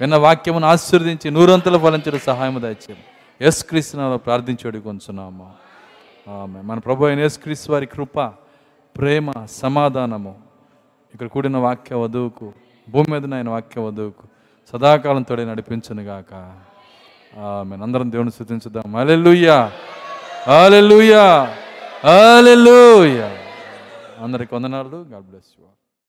Speaker 1: విన్న వాక్యమును ఆశీర్వదించి నూరంతలు ఫలించడం సహాయము దయచేయమని. యస్ క్రీస్తునాలో ప్రార్థించోడి కొంచున్నాము ఆమె మన ప్రభు అయిన యేసు క్రీస్తు వారి కృప ప్రేమ సమాధానము. ఇక్కడ కూడిన వాక్య వధువుకు భూమి మీద ఆయన వాక్య వధువుకు సదాకాలం తోడే నడిపించునుగాక. ఆమె అందరం దేవుని స్థుతించుదాం. హల్లెలూయా. హల్లెలూయా హల్లెలూయా అందరికి వందనాలు. God bless you